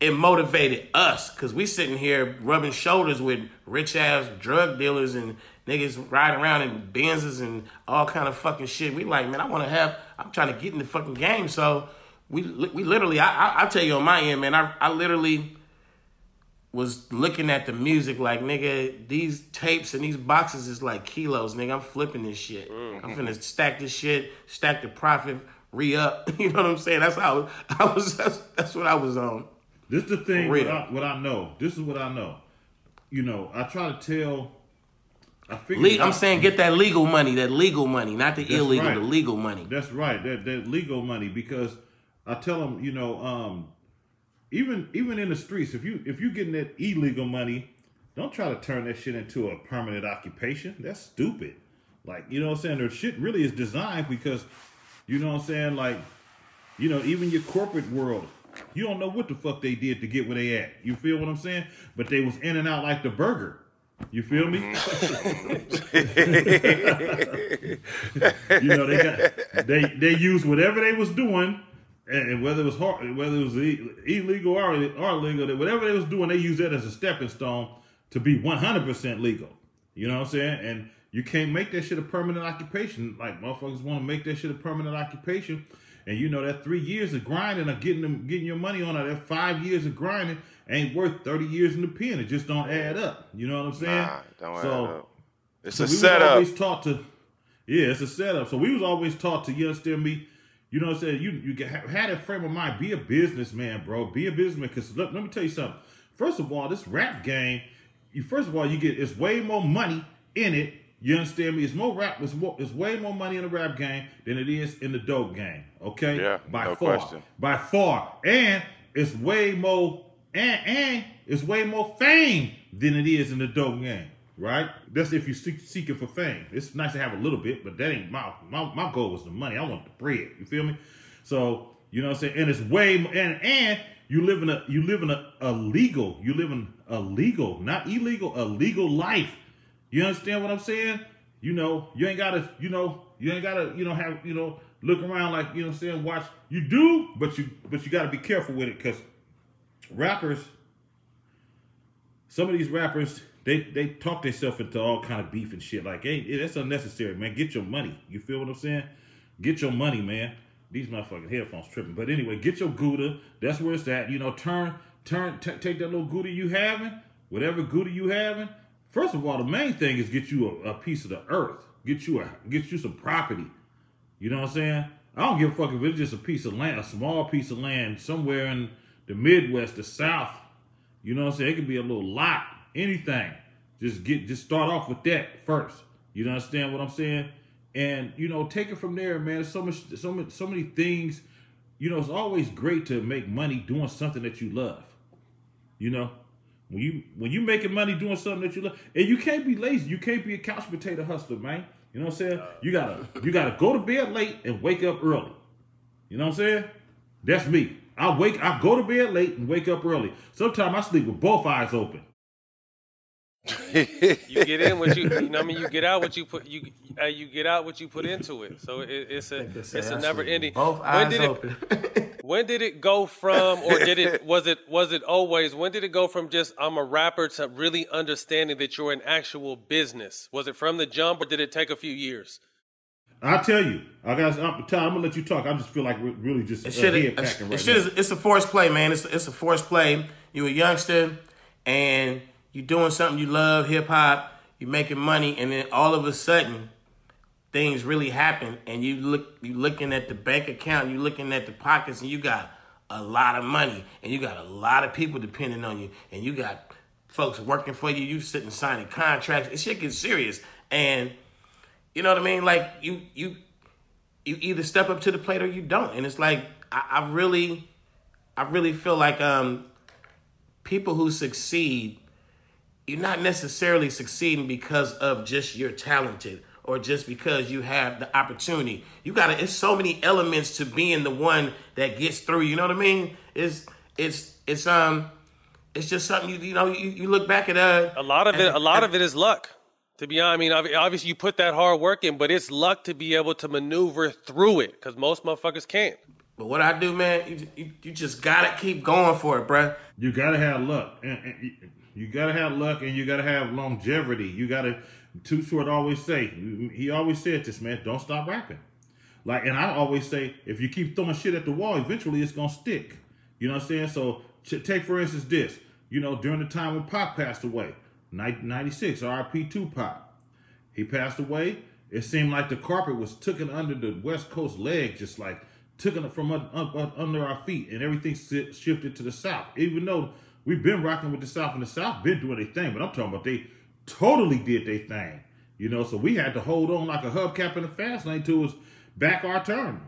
it motivated us because we sitting here rubbing shoulders with rich ass drug dealers and niggas riding around in Benzes and all kind of fucking shit. We like, man, I want to have. I'm trying to get in the fucking game. So we we literally, I I, I tell you on my end, man, I I literally was looking at the music like nigga these tapes and these boxes is like kilos nigga i'm flipping this shit i'm mm-hmm. finna stack this shit stack the profit re-up you know what i'm saying that's how i was that's, that's what i was on This is the thing. What I, what I know. This is what I know. You know, I try to tell. I figure. Le- i'm saying get that legal money that legal money not the That's illegal right. the legal money That's right. That that legal money because I tell them, you know, um, even even in the streets, if you if you getting that illegal money, don't try to turn that shit into a permanent occupation. That's stupid. Like you know what I'm saying? The shit really is designed because, you know what I'm saying? Like, you know, even your corporate world, you don't know what the fuck they did to get where they at. You feel what I'm saying? But they was in and out like the burger. You feel me? you know they got they they used whatever they was doing, and, whether it was hard, whether it was illegal or or legal, whatever they was doing, they used that as a stepping stone to be one hundred percent legal. You know what I'm saying? And you can't make that shit a permanent occupation. Like motherfuckers want to make that shit a permanent occupation. And you know that three years of grinding or getting them getting your money on it, that five years of grinding ain't worth thirty years in the pen. It just don't add up. You know what I'm saying? Nah, don't add so, up. It's so a we was setup. always taught to, yeah, it's a setup. So we was always taught to, you understand me? You know what I'm saying? You you get, had that frame of mind. Be a businessman, bro. Be a businessman. Because let, let me tell you something. First of all, this rap game, you first of all you get it's way more money in it. You understand me? It's more rap. It's, more, it's way more money in the rap game than it is in the dope game. Okay, Yeah, by no far, question. by far, and it's way more and and it's way more fame than it is in the dope game. Right? That's if you're seek, seeking for fame. It's nice to have a little bit, but that ain't my my, my goal was the money. I want the bread. You feel me? So you know what I'm saying? And it's way mo- and and you live in a you live in a, a legal you live in a legal not illegal a legal life. You understand what I'm saying? You know you ain't gotta you know you ain't gotta you know have you know look around like you know I'm saying watch you do but you but you gotta be careful with it because rappers some of these rappers they they talk themselves into all kind of beef and shit. Like, hey, that's unnecessary, man. Get your money. You feel what I'm saying? Get your money, man. These motherfucking headphones tripping. But anyway, get your Gouda. That's where it's at. You know, turn, turn, take that little Gouda you having, whatever Gouda you having. First of all, the main thing is get you a, a piece of the earth. Get you a get you some property. You know what I'm saying? I don't give a fuck if it's just a piece of land, a small piece of land somewhere in the Midwest, the South. You know what I'm saying? It could be a little lot, anything. Just get, just start off with that first. You understand what I'm saying? and you know, take it from there, man. There's so much, so many, so many things. You know, it's always great to make money doing something that you love. You know, when you when you making money doing something that you love, and you can't be lazy. You can't be a couch potato hustler, man. You know what I'm saying? You gotta you gotta go to bed late and wake up early. You know what I'm saying? That's me. I wake I go to bed late and wake up early. Sometimes I sleep with both eyes open. You get in what you, you know. what I mean, you get out what you put. You uh, you get out what you put into it. So it, it's a it's a never ending. with both when eyes did open. it? when did it go from, or did it? Was it was it always? When did it go from just I'm a rapper to really understanding that you're an actual business? Was it from the jump, or did it take a few years? I tell you, I got. I'm, Ty, I'm gonna let you talk. I just feel like we're really just uh, It should head packing it right should now. it's a forced play, man. It's it's a forced play. You a youngster and you doing something you love, hip hop, you're making money, and then all of a sudden things really happen and you look you're looking at the bank account, you're looking at the pockets, and you got a lot of money and you got a lot of people depending on you, and you got folks working for you, you sitting signing contracts. It shit gets serious. And you know what I mean? Like you you you either step up to the plate or you don't. And it's like I, I really I really feel like um people who succeed, you're not necessarily succeeding because of just you're talented or just because you have the opportunity. You gotta it's so many elements to being the one that gets through, you know what I mean? It's it's it's um it's just something you you know you, you look back at uh A lot of it, a lot of it is luck. To be honest, I mean, obviously you put that hard work in, but it's luck to be able to maneuver through it because most motherfuckers can't. But what I do, man, you, you, you just gotta keep going for it, bruh. You gotta have luck, and, and you- gotta have luck, and you gotta have longevity. You gotta. Too short always say he always said this, man. Don't stop rapping. Like, and I always say, if you keep throwing shit at the wall, eventually it's gonna stick. You know what I'm saying? So take for instance this. You know, during the time when Pac passed away, ni- 96, RP two Pac. He passed away. It seemed like the carpet was taken under the West Coast leg, just like taken from un- un- un- under our feet, and everything shifted to the South. Even though we've been rocking with the South, and the South been doing their thing, but I'm talking about they totally did their thing. You know, so we had to hold on like a hubcap in the fast lane to us back our turn.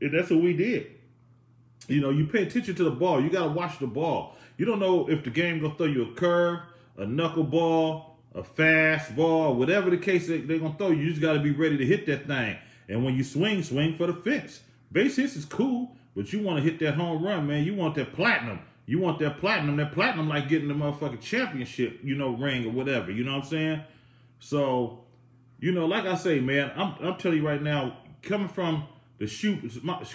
And that's what we did. You know, you pay attention to the ball. You got to watch the ball. You don't know if the game gonna throw you a curve, a knuckleball, a fastball, whatever the case they, they're gonna throw you. You just got to be ready to hit that thing. And when you swing, swing for the fence. Base hits is cool, but you want to hit that home run, man. You want that platinum. You want that platinum. That platinum like getting the motherfucking championship, you know, ring or whatever. You know what I'm saying? So, you know, like I say, man, I'm I'm telling you right now, coming from the shoe,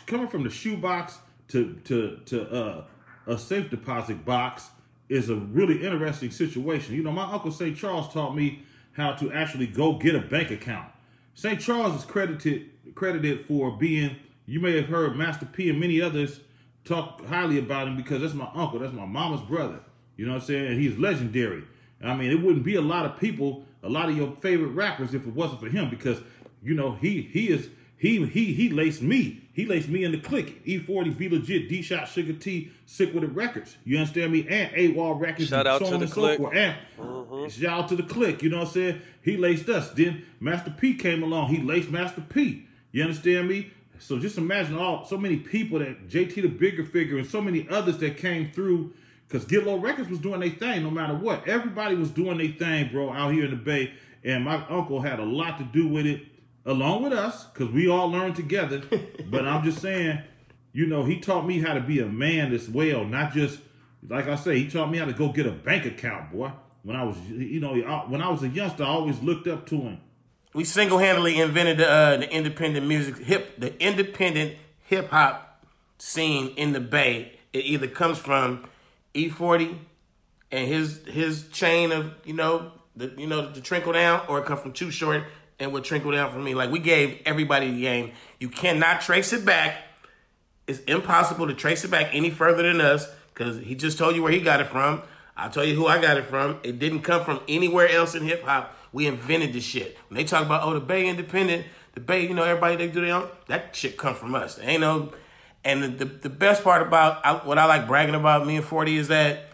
coming from the shoe box to to to uh, a safe deposit box is a really interesting situation. You know, my uncle St. Charles taught me how to actually go get a bank account. St. Charles is credited credited for being. You may have heard Master P and many others talk highly about him because that's my uncle. That's my mama's brother. You know what I'm saying? He's legendary. I mean, it wouldn't be a lot of people, a lot of your favorite rappers if it wasn't for him because you know he he is he he he laced me. He laced me in the click. E40, Be Legit, D Shot, Sugar T, Sick Wid It Records. You understand me? And AWOL Records. Shout and out so to on the and so Click. forth. And mm-hmm. shout out to the click. You know what I'm saying? He laced us. Then Master P came along. He laced Master P. You understand me? So just imagine all so many people that JT the Bigga Figga and so many others that came through because Get Low Records was doing their thing no matter what. Everybody was doing their thing, bro, out here in the Bay. And my uncle had a lot to do with it, along with us, because we all learned together. but I'm just saying, you know, he taught me how to be a man as well, not just like I say, he taught me how to go get a bank account, boy. When I was, you know, when I was a youngster, I always looked up to him. We single handedly invented the, uh, the independent music hip the independent hip hop scene in the Bay. It either comes from E40 and his his chain of you know the you know the trickle down, or it comes from Too Short and would trickle down from me. Like we gave everybody the game. You cannot trace it back. It's impossible to trace it back any further than us because he just told you where he got it from. I'll tell you who I got it from. It didn't come from anywhere else in hip hop. We invented this shit. When they talk about oh the Bay Independent, the Bay, you know everybody they do their own. That shit come from us. There ain't no. And the, the, the best part about I, what I like bragging about me and Forty is that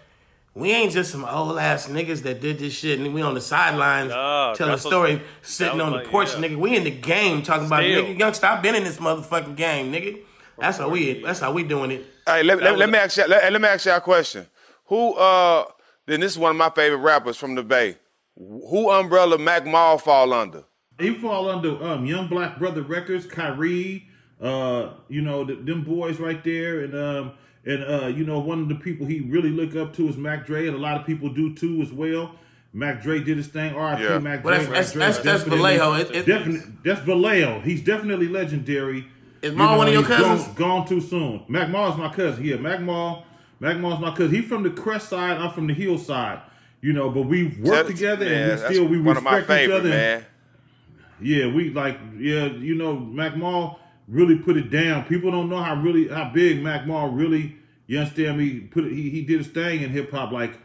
We ain't just some old ass niggas that did this shit and we on the sidelines Nah, telling a story, that sitting was on like- the porch, yeah. nigga. We in the game talking about Still. nigga. Young, stop been in this motherfucking game, nigga. That's how we. That's how we doing it. Hey, let, That let, was let me ask you. Let, let me ask you a question. Who? uh Then this is one of my favorite rappers from the Bay. Who umbrella Mac Mall fall under? He fall under um, Young Black Brother Records, Kyrie, uh, you know, th- them boys right there, and um, and uh, you know, one of the people he really look up to is Mac Dre, and a lot of people do too as well. Mac Dre did his thing. R.I.P. Yeah. Mac Well, Dre. that's- Mac that's- Dre that's- is that's Vallejo. It- it- definitely- that's Vallejo. He's definitely legendary. Is You know, one of your he's gone- cousins? Gone, too soon. Mac Mall's my cousin. Yeah, Mac Mall. Mac Mall's my cousin. He's from the Crest side. I'm from the Hill side. You know, but we work That- together man, and we still we respect my each other. man. Yeah, we like yeah, you know, Mac Mall really put it down. People don't know how really how big Mac Mall really. You understand me? Put it, he he did his thing in hip hop like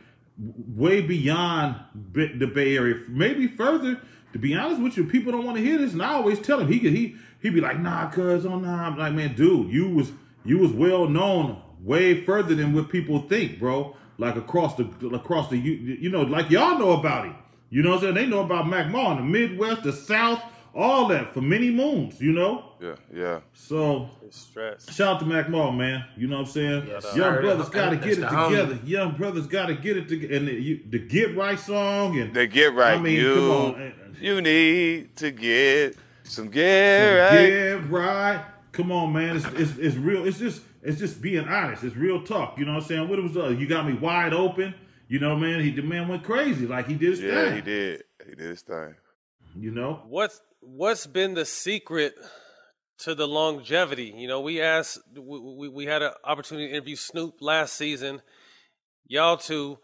way beyond the Bay Area, maybe further. To be honest with you, people don't want to hear this, and I always tell him he could he he be like, nah, cuz oh nah. I'm like, man, dude, you was you was well known way further than what people think, bro. Like across the across the you, you know, like y'all know about him. You know what I'm saying? They know about Mac Mall in the Midwest, the South, all that for many moons, you know? Yeah, yeah. So Stress. shout out to Mac Mall, man. You know what I'm saying? Yes, Young sir. brothers gotta get it the homie. together. Young brothers gotta get it together. And the, you, the Get Right song and the get right. I mean, you, come on. you need to get some get Some right. Get right. Come on, man. It's, it's it's real. It's just it's just being honest. It's real talk. You know what I'm saying? What it was uh, you got me wide open. You know, man. He the man went crazy. Like he did his Yeah, thing. he did. He did his thing. You know. What's what's been the secret to the longevity? You know, we asked, we, we, we had an opportunity to interview Snoop last season. Y'all two,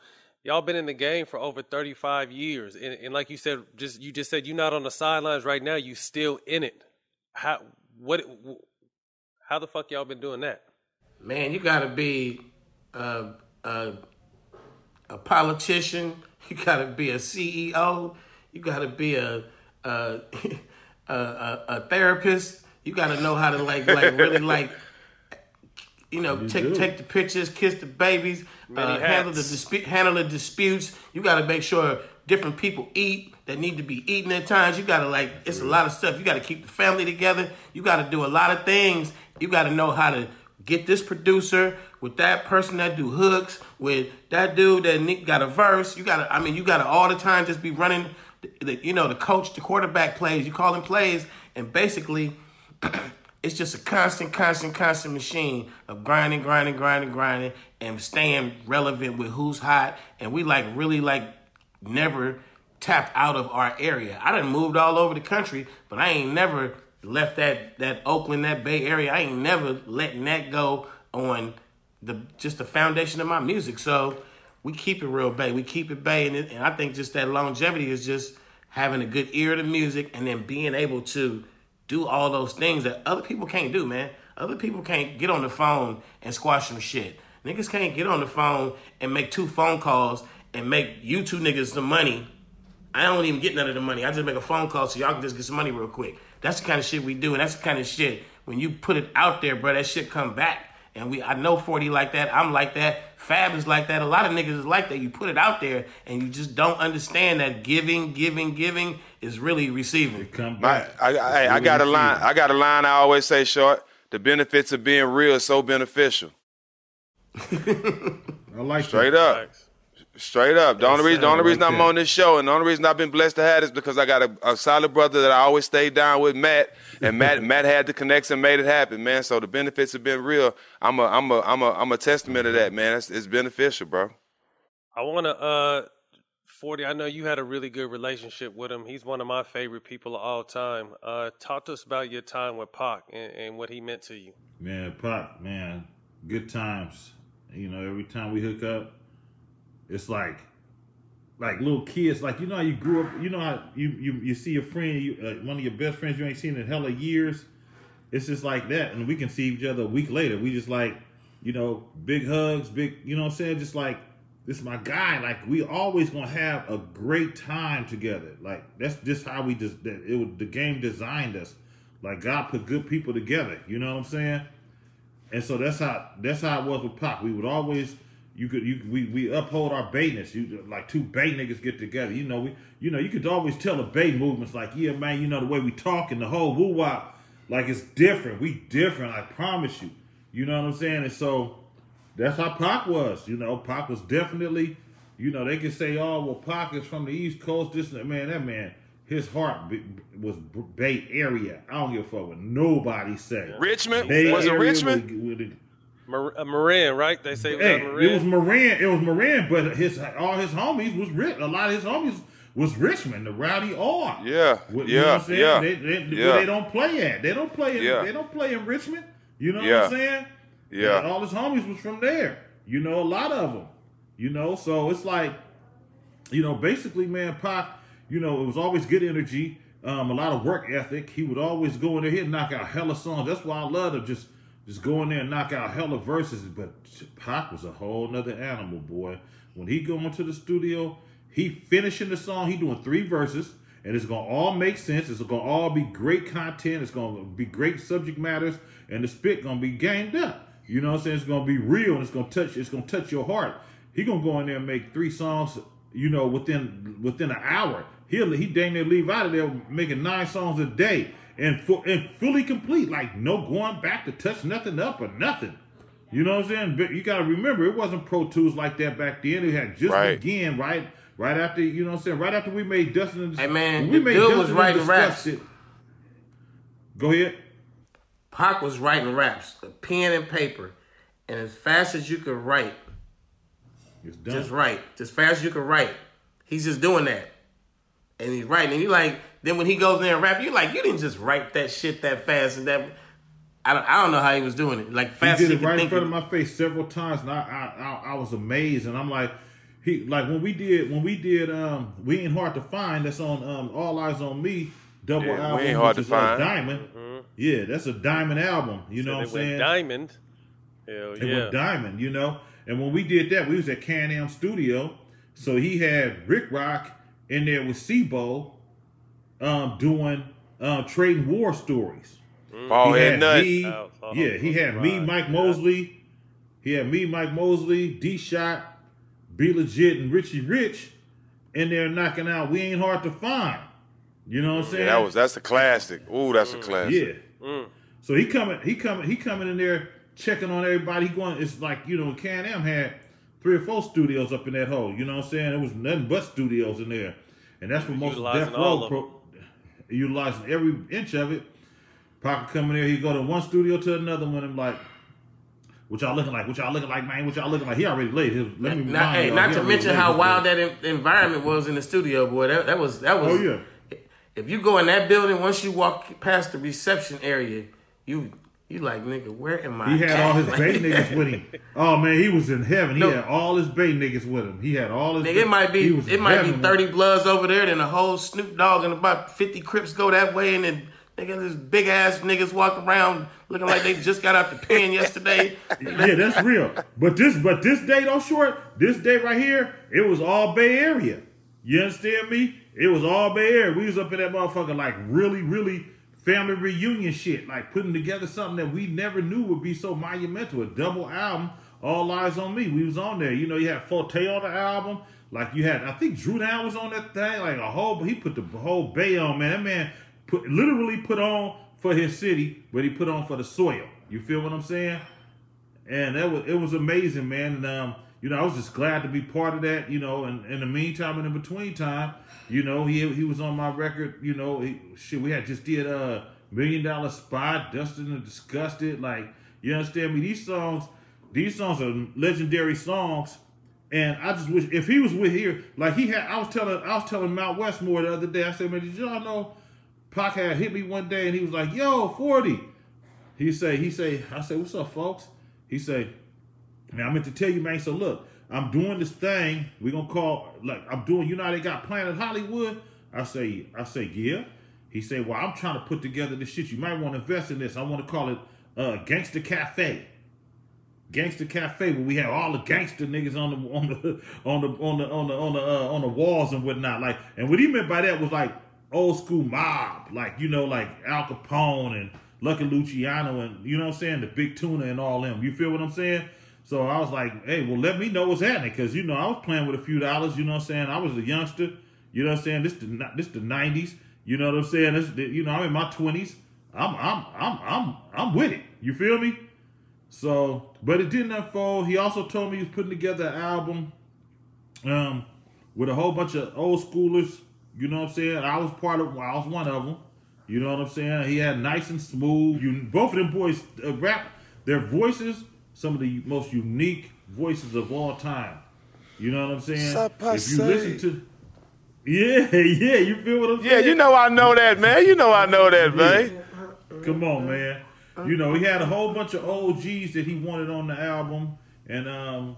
y'all been in the game for over thirty five years, and, and like you said, just you just said you're not on the sidelines right now. You still in it. How what? How the fuck y'all been doing that? Man, you gotta be a, a, a politician. You gotta be a CEO. You gotta be a a, a, a, a therapist. You gotta know how to like like really like you know You take do. take the pictures, kiss the babies, uh, handle the dispute, handle the disputes. You gotta make sure different people eat that need to be eaten at times. You gotta like it's a lot of stuff. You gotta keep the family together. You gotta do a lot of things. You gotta know how to get this producer with that person that do hooks with that dude that got a verse. You gotta I mean you gotta all the time just be running. The, the- you know the coach, the quarterback plays. You call him plays, and basically it's just a constant, constant, constant machine of grinding, grinding, grinding, grinding, and staying relevant with who's hot. And we like really like never tapped out of our area. I done moved all over the country, but I ain't never left that that Oakland, that Bay Area. I ain't never letting that go on the just the foundation of my music. So we keep it real bay. We keep it bay, and, it, and I think just that longevity is just having a good ear to music, and then being able to do all those things that other people can't do, man. Other people can't get on the phone and squash some shit. Niggas can't get on the phone and make two phone calls and make you two niggas some money. I don't even get none of the money. I just make a phone call so y'all can just get some money real quick. That's the kind of shit we do, and that's the kind of shit when you put it out there, bro. That shit come back. And we, I know 40 like that. I'm like that. Fab is like that. A lot of niggas is like that. You put it out there, and you just don't understand that giving, giving, giving is really receiving. My, I, I, I got a line. I got a line. I always say, short. The benefits of being real is so beneficial. I like Straight that. up. Straight up. The Yes, only reason, the only I reason like I'm on this show, and the only reason I've been blessed to have is because I got a, a solid brother that I always stayed down with, Matt, and Matt, Matt had the connection, made it happen, man. So the benefits have been real. I'm a, I'm a, I'm a, I'm a testament of that, man. It's, it's beneficial, bro. I want to, uh, 40, I know you had a really good relationship with him. He's one of my favorite people of all time. Uh, talk to us about your time with Pac and, and what he meant to you. Man, Pac, man, good times. You know, every time we hook up, it's like, like little kids. Like you know how you grew up. You know how you you, you see your friend, you, uh, one of your best friends you ain't seen in hella years. It's just like that, and we can see each other a week later. We just like, you know, big hugs, big. You know what I'm saying? Just like this, is my guy. Like we always gonna have a great time together. Like that's just how we just that it was the game designed us. Like God put good people together. You know what I'm saying? And so that's how that's how it was with Pac. We would always you could you we, we uphold our bayness. You like two bay niggas get together. You know we you know you could always tell the bay movements like yeah man you know the way we talk and the whole woo wop like it's different. We different. I promise you. You know what I'm saying? And so that's how Pac was. You know Pac was definitely you know they could say oh well Pac is from the East Coast. This man that man his heart was Bay Area. I don't give a fuck what nobody say. Richmond? Bay Was it Richmond? With- with the- Mar- uh, Marin, right? They say it was Hey, out it was Moran. It was Moran, but his all his homies was rich. A lot of his homies was Richmond, the Rowdy R. Yeah, What- yeah, you know what I'm saying? yeah, They, they, yeah. Where they don't play at. They don't play. In, Yeah. They don't play in Richmond. You know Yeah. what I'm saying? Yeah. And all his homies was from there. You know, a lot of them. You know, so it's like, you know, basically, man, Pac. You know, it was always good energy. Um, a lot of work ethic. He would always go in there, he'd knock out hella songs. That's why I love to just just go in there and knock out hella verses. But Pac was a whole nother animal, boy. When he go into the studio, he finishing the song, he doing three verses, and it's gonna all make sense. It's gonna all be great content. It's gonna be great subject matters, and the spit gonna be gamed up. You know what I'm saying? It's gonna be real, and it's gonna touch. It's gonna touch your heart. He gonna go in there and make three songs. You know, within within an hour, he'll he dang near leave out of there making nine songs a day and fu- and fully complete. Like no going back to touch nothing up or nothing. You know what I'm saying? But you got to remember, it wasn't Pro Tools like that back then. It had just Right. began right, right after you know what I'm saying. Right after we made Dustin and Hey, man, when we the made dude was Dustin and writing raps. It, go ahead. Pac was writing raps, a pen and paper, and as fast as you could write, done. just write, as fast as you could write. He's just doing that, and he's writing. And you like, then when he goes in there and rap, you're like, you didn't just write that shit that fast and that. I don't, I don't know how he was doing it. Like fast he did it right in front of Of, my face several times, and I, I, I, I was amazed. And I'm like, he like when we did when we did um we ain't hard to find. That's on um All Eyez on Me double Yeah, We album. Ain't Hard which to is, Find. Diamond. Yeah, that's a diamond album. You know what I'm saying? Diamond. Hell It yeah. went diamond, you know. And when we did that, we was at Can Am Studio. So he had Rick Rock in there with Sibo um, doing um, trading war stories. Bald He had nut. me- Oh, oh, yeah, he had me, right, Mike yeah. Mosley. He had me, Mike Mosley, D Shot, Be Legit, and Richie Rich in there knocking out We Ain't Hard to Find. You know what I'm saying? Yeah, that was that's a classic. Ooh, that's a classic. Yeah. So he coming, he coming, he coming in there checking on everybody. He going. It's like you know, Can Am had three or four studios up in that hole. You know what I'm saying? It was nothing but studios in there, and that's what most of Utilizing Death all Row of pro, utilizing every inch of it. Parker coming there, he go to one studio to another one, and like. What y'all looking like? What y'all looking like, man? What y'all looking like? He already laid. His, let me not, hey, not he to mention how wild that en- environment was in the studio, boy. That, that was that oh, was. Oh yeah. If you go in that building, once you walk past the reception area, you you like nigga, where am I? He had at? all his Bay niggas with him. Oh man, he was in heaven. He No. had all his Bay niggas with him. He had all his. Nigga, it might be it might be thirty bloods over there, then a whole Snoop Dogg and about fifty Crips go that way, and then nigga, this big ass niggas walk around looking like they just got out the pen yesterday. yeah, that's real. But this, but this day though, short. This day right here, it was all Bay Area. You understand me? It was all Bay Area. We was up in that motherfucker like really, really family reunion shit, like putting together something that we never knew would be so monumental. A double album, All Eyez on Me. We was on there. You know, you had Forte on the album. Like you had, I think Dru Down was on that thing. Like a whole, he put the whole Bay on. Man, that man put literally put on for his city, but he put on for the soil. You feel what I'm saying? and that was it was amazing, man. And um, you know, I was just glad to be part of that. You know, and in the meantime and in between time, you know, he he was on my record. You know, he, shit, we had just did a million dollar spot, Dusted 'n' Disgusted. Like, you understand me? These songs, these songs are legendary songs. And I just wish if he was with here, like he had, I was telling, I was telling Mount Westmore the other day. I said, man, did y'all know Pac had hit me one day, and he was like, "Yo, 40. He say, he say, I say, what's up, folks? He say, man, I meant to tell you, man. So look, I'm doing this thing. We're gonna call like I'm doing. You know they got Planet Hollywood? I say, I say, yeah. He say, well, I'm trying to put together this shit. You might want to invest in this. I want to call it uh, Gangster Cafe. Gangster Cafe, where we have all the gangster niggas on the on the on the on the on the on the uh, on the walls and whatnot. Like, and what he meant by that was like old school mob, like you know, like Al Capone and Lucky Luciano and you know what I'm saying, the Big Tuna and all them. You feel what I'm saying? So I was like, hey, well, let me know what's happening because you know I was playing with a few dollars. You know what I'm saying? I was a youngster. You know what I'm saying? This the this the '90s. You know what I'm saying? This, the- you know I'm in my 20s. I'm I'm I'm I'm I'm with it. You feel me? So, but it didn't unfold. He also told me he was putting together an album, um, with a whole bunch of old schoolers. You know what I'm saying? I was part of. I was one of them. You know what I'm saying? He had nice and smooth. You both of them boys uh, rap. Their voices, some of the most unique voices of all time. You know what I'm saying? Sup, if you listen to, yeah, yeah, you feel what I'm saying? Yeah, you know I know that, man. You know I know that, man. Come on, man. You know, he had a whole bunch of OGs that he wanted on the album, and um,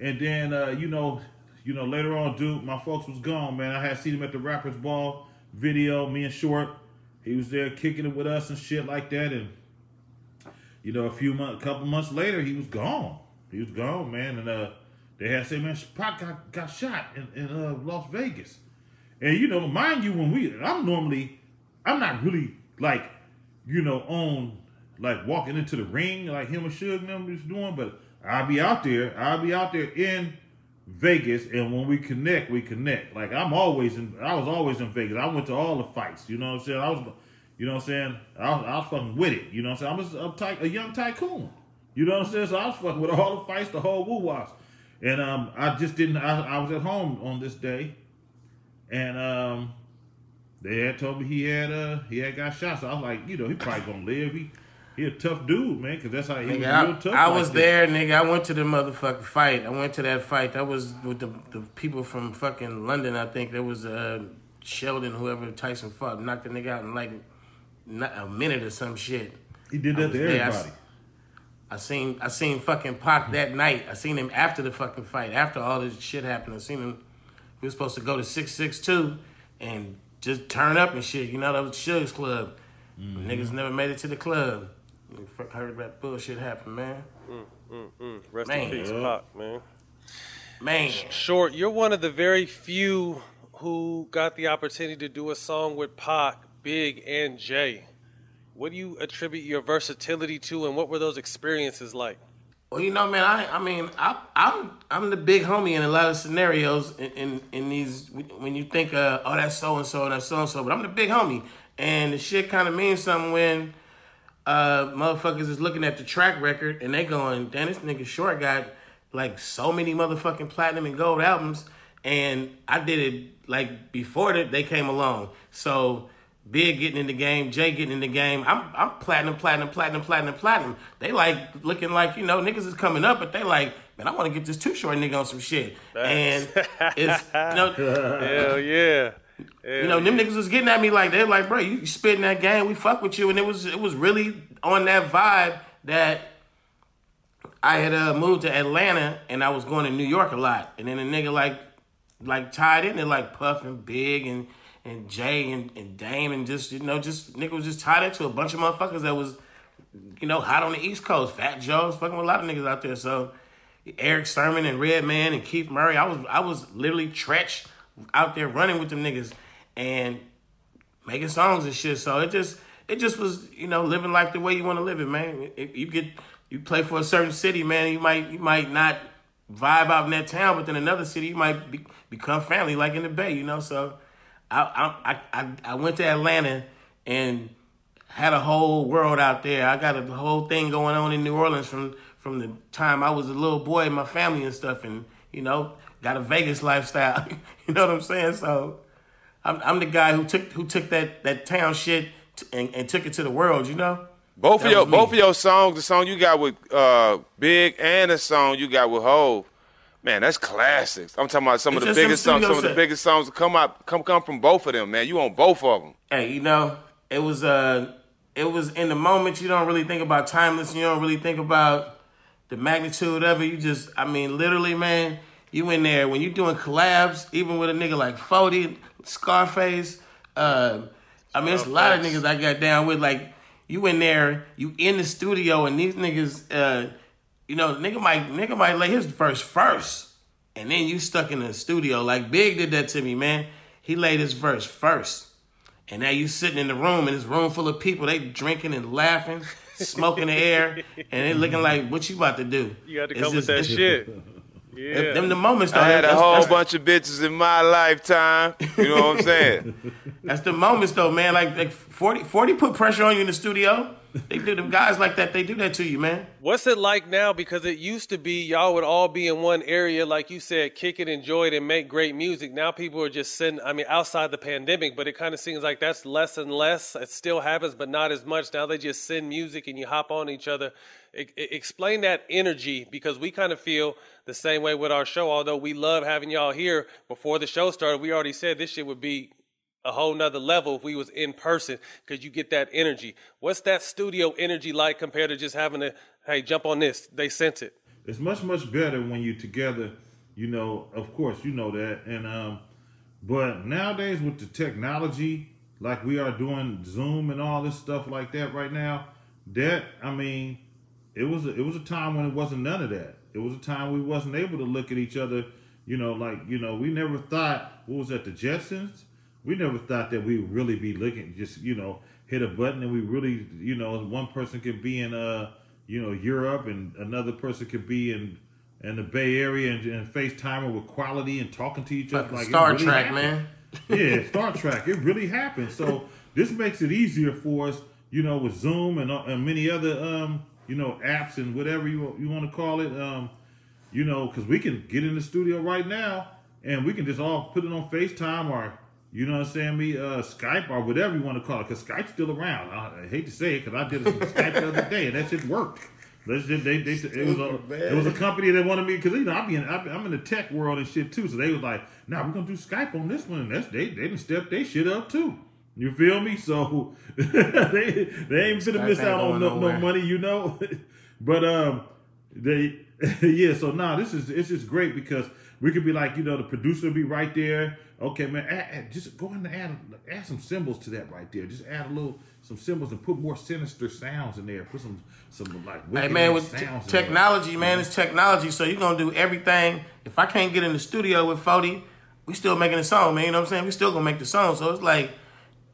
and then uh, you know, you know, later on, dude, my folks was gone, man. I had seen him at the Rappers Ball video. Me and Short, he was there kicking it with us and shit like that, and you know, a few months, couple months later, he was gone. He was gone, man, and uh, they had said, man, Pac got got shot in, in uh, Las Vegas. And you know, mind you, when we, I'm normally, I'm not really like, you know, on like walking into the ring like him and Suge them was doing, but I'll be out there. I'll be out there in Vegas, and when we connect, we connect. Like I'm always in. I was always in Vegas. I went to all the fights. You know what I'm saying? I was, you know what I'm saying? I was, I was fucking with it. You know what I'm saying? I was a, ty- a young tycoon. You know what I'm saying? So I was fucking with all the fights, the whole woo was. And um, I just didn't. I, I was at home on this day, and um, they had told me he had uh he had got shot. So I was like, you know, he probably gonna live. He he a tough dude, man, because that's how he was Nigga, real tough. I like was that. there, nigga. I went to the motherfucking fight. I went to that fight. That was with the, the people from fucking London. I think there was uh, Sheldon, whoever Tyson fought, knocked the nigga out in like a minute or some shit. He did that was to there. I everybody. s- I seen I seen fucking Pac that night. I seen him after the fucking fight. After all this shit happened, I seen him. We were supposed to go to six six two and just turn up and shit. You know that was Suge's club. Mm-hmm. Niggas never made it to the club. We fuck- heard that bullshit happen, man. Mm, mm, mm. Rest Man. in peace, Pac, man. Man. Short, you're one of the very few who got the opportunity to do a song with Pac, Big, and Jay. What do you attribute your versatility to, and what were those experiences like? Well, you know, man, I I mean, I, I'm I'm the big homie in a lot of scenarios in in, in these when you think uh, oh that's so and so and that's so and so, but I'm the big homie, and the shit kind of means something when uh motherfuckers is looking at the track record and they going, damn, this nigga short got like so many motherfucking platinum and gold albums, and I did it like before that they came along, so. Big getting in the game, Jay getting in the game. I'm I'm platinum, platinum, platinum, platinum, platinum. They like looking like you know niggas is coming up, but they like man, I want to get this too short nigga on some shit. And it's you know, Hell yeah. you know, them niggas was getting at me like they're like, bro, you spitting that game, we fuck with you, and it was it was really on that vibe that I had uh, moved to Atlanta and I was going to New York a lot, and then a nigga like like tied in there like puffing Big and and Jay and, and Dame and just you know just nigga was just tied into a bunch of motherfuckers that was you know hot on the East Coast. Fat Joe was fucking with a lot of niggas out there, so. Erick Sermon and Redman and Keith Murray. I was I was literally Treach out there running with them niggas and making songs and shit. So it just it just was you know living life the way you want to live it, man. If you get you play for a certain city, man. You might you might not vibe out in that town, but then another city you might be, become family, like in the Bay, you know. So I I I went to Atlanta and had a whole world out there. I got a whole thing going on in New Orleans from from the time I was a little boy, my family and stuff, and you know, got a Vegas lifestyle. you know what I'm saying? So I'm I'm the guy who took who took that that town shit t- and, and took it to the world. You know. Both That of your both of your songs, the song you got with uh, Big and the song you got with Hove, man, that's classics. I'm talking about some It's of the biggest songs, some of the biggest songs come out come come from both of them, man. You on both of them. Hey, you know, it was uh it was in the moment you don't really think about timeless, you don't really think about the magnitude of it. You just I mean, literally, man, you in there when you doing collabs, even with a nigga like Fody, Scarface, uh I mean it's a lot of niggas I got down with like you in there, you in the studio and these niggas uh you know, nigga might nigga might lay his verse first. And then you stuck in the studio. Like Big did that to me, man. He laid his verse first. And now you sitting in the room, and this room full of people, they drinking and laughing. smoking the air, and it looking like what you about to do. You got to It's come with just- that shit. Yeah. Them the moments. Though, I had a that's- whole that's- bunch of bitches in my lifetime. You know what I'm saying? That's the moments though, man. Like, like 40, 40 put pressure on you in the studio. They do them guys like that. They do that to you, man. What's it like now? Because it used to be y'all would all be in one area, like you said, kick it, enjoy it, and make great music. Now people are just sitting. I mean, outside the pandemic, but it kind of seems like that's less and less. It still happens, but not as much. Now they just send music and you hop on each other. E- explain that energy because we kind of feel the same way with our show. Although we love having y'all here. Before the show started, we already said this shit would be a whole nother level if we was in person because you get that energy. What's that studio energy like compared to just having to, hey, jump on this? They sense it. It's much much better when you're together. You know, of course, you know that, and um, but nowadays with the technology, like we are doing Zoom and all this stuff like that right now, that I mean, it was a, it was a time when it wasn't none of that. It was a time we wasn't able to look at each other. You know, like you know, we never thought what was that the Jetsons. We never thought that we would really be looking just you know hit a button and we really you know one person could be in uh you know Europe and another person could be in in the Bay Area and, and FaceTiming with quality and talking to each other Like it Star really Trek, happened. man. yeah, Star Trek. It really happened. So this makes it easier for us, you know, with Zoom and, uh, and many other, um, you know, apps and whatever you you want to call it. Um, you know, because we can get in the studio right now and we can just all put it on FaceTime or, you know what I'm saying, me, uh, Skype or whatever you want to call it, because Skype's still around. I, I hate to say it because I did it some Skype the other day and that shit worked. Let's just, they, they, it was a, it was a company that wanted me because you know I be in, I be- I'm in the tech world and shit too. So they was like, "Nah, we're gonna do Skype on this one." And that's they they didn't step they shit up too. You feel me? So they they ain't gonna miss out on no, no money, you know. but um, they yeah. So now this is it's just great because we could be like you know the producer will be right there. Okay, man, add, add- just go in and add add some symbols to that right there. Just add a little some symbols and put more sinister sounds in there. Put some some like Hey man, with te- sounds in there. technology, man, it's technology. So you're gonna do everything. If I can't get in the studio with Fody, we still making the song, man. You know what I'm saying? We still gonna make the song. So it's like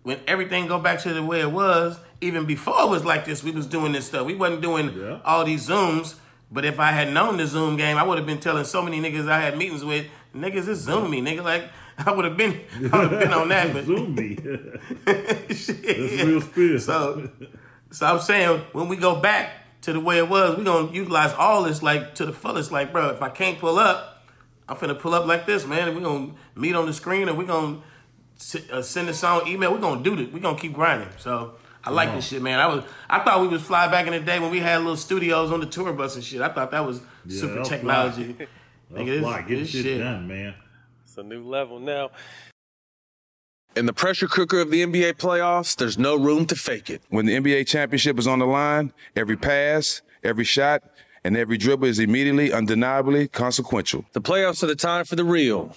when everything go back to the way it was, even before it was like this, we was doing this stuff. We wasn't doing all these zooms. But if I had known the Zoom game, I would have been telling so many niggas I had meetings with, niggas, it's Zoom me, nigga. Like I would have been, I would have been on that. But Zoom me. That's real spill. So, so I'm saying when we go back to the way it was, we gonna utilize all this like to the fullest. Like, bro, if I can't pull up, I'm finna pull up like this, man. And we gonna meet on the screen, and we gonna uh, send a song, email. We gonna do this. We gonna keep grinding. So. I like this shit, man. I was, I thought we was fly back in the day when we had little studios on the tour bus and shit. I thought that was Yeah, super technology. Nigga, That'll this- fly. Get this shit shit. done, man. It's a new level now. In the pressure cooker of the NBA playoffs, there's no room to fake it. When the NBA championship is on the line, every pass, every shot, and every dribble is immediately, undeniably consequential. The playoffs are the time for the real.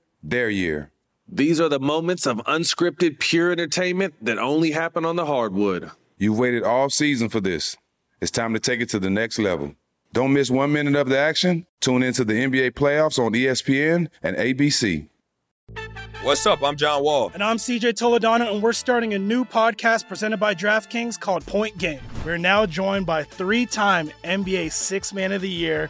their year? These are the moments of unscripted, pure entertainment that only happen on the hardwood. You've waited all season for this. It's time to take it to the next level. Don't miss one minute of the action. Tune into the NBA playoffs on ESPN and ABC. What's up? I'm John Wall. And I'm CJ Toledano, and we're starting a new podcast presented by DraftKings called Point Game. We're now joined by three time NBA Six Man of the Year,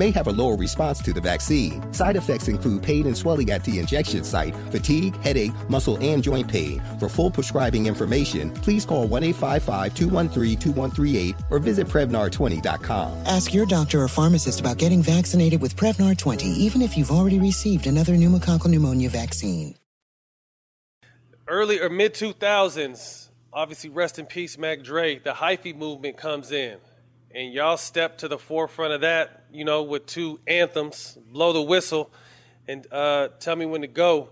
may have a lower response to the vaccine. Side effects include pain and swelling at the injection site, fatigue, headache, muscle, and joint pain. For full prescribing information, please call 1 855 213 2138 or visit Prevnar20.com. Ask your doctor or pharmacist about getting vaccinated with Prevnar 20, even if you've already received another pneumococcal pneumonia vaccine. early or mid 2000s, obviously rest in peace, Mac Dre, the hyphy movement comes in. And y'all step to the forefront of that, you know, with two anthems, Blow the Whistle and uh, Tell Me When to Go.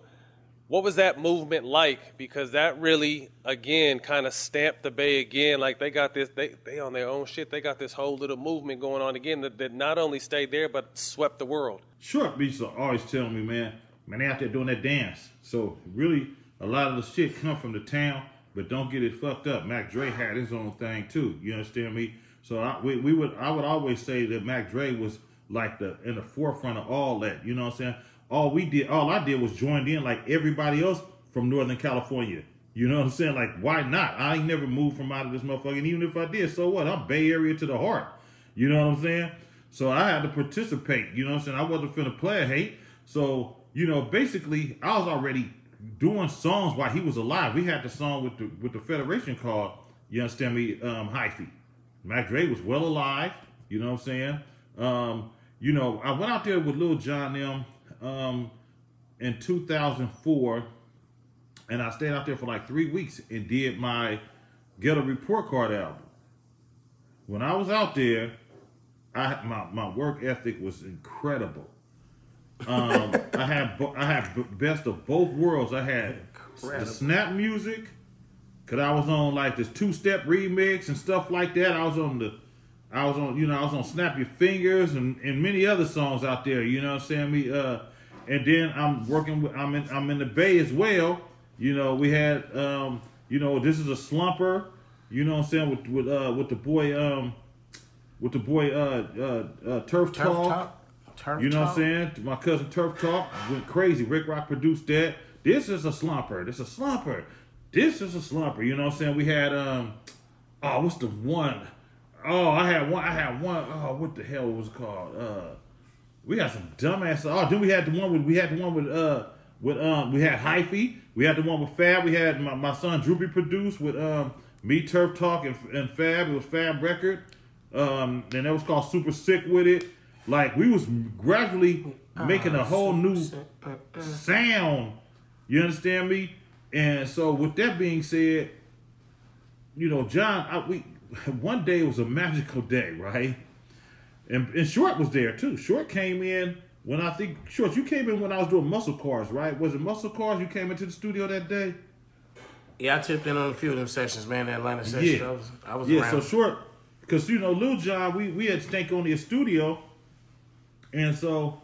What was that movement like? Because that really, again, kind of stamped the Bay again. Like they got this, they, they on their own shit. They got this whole little movement going on again that, that not only stayed there, but swept the world. Short beats are always telling me, man, man, they out there doing that dance. So really, a lot of the shit come from the town, but don't get it fucked up. Mac Dre had his own thing too. You understand me? So I, we, we would, I would always say that Mac Dre was like the in the forefront of all that. You know what I'm saying? All we did, all I did was joined in like everybody else from Northern California. You know what I'm saying? Like, why not? I ain't never moved from out of this motherfucker. And even if I did, so what? I'm Bay Area to the heart. You know what I'm saying? So I had to participate. You know what I'm saying? I wasn't finna play hate. So, you know, basically, I was already doing songs while he was alive. We had the song with the with the Federation called, you understand me, um, Hyphy. Mac Dre was well alive. You know what I'm saying? Um, you know, I went out there with Lil Jon M um, in 2004, and I stayed out there for like three weeks and did my Ghetto Report Card album. When I was out there, I my, my work ethic was incredible. Um, I had I had best of both worlds. I had the snap music, cause I was on like this two step remix and stuff like that. I was on the, I was on you know I was on Snap Your Fingers and, and many other songs out there. You know what I'm saying? Me uh, and then I'm working with I'm in I'm in the Bay as well. You know we had um you know this is a slumper. You know what I'm saying with with uh with the boy um with the boy uh uh, uh Turf, Turf Talk. Talk? Turf you know Talk? what I'm saying? My cousin Turf Talk went crazy. Rick Rock produced that. This is a slumper. This is a slumper. This is a slumper. You know what I'm saying? We had um oh what's the one? Oh, I had one I had one oh what the hell was it called? Uh we got some dumbass oh then we had the one with we had the one with uh with um we had Hyphy, we had the one with Fab, we had my, my son Droop-E produced with um me Turf Talk and, and Fab, it was Fab Record. Um and that was called Super Sick with it. Like we was gradually making a whole new sound. You understand me? And so with that being said, you know, John, I, we one day was a magical day, right? And, and Short was there too. Short came in when I think Short, you came in when I was doing muscle cars, right? Was it muscle cars? You came into the studio that day? Yeah, I tipped in on a few of them sessions, man. The Atlanta sessions. I was, I was yeah. around. So short, because you know, Lil Jon, we we had Stank on his studio, and so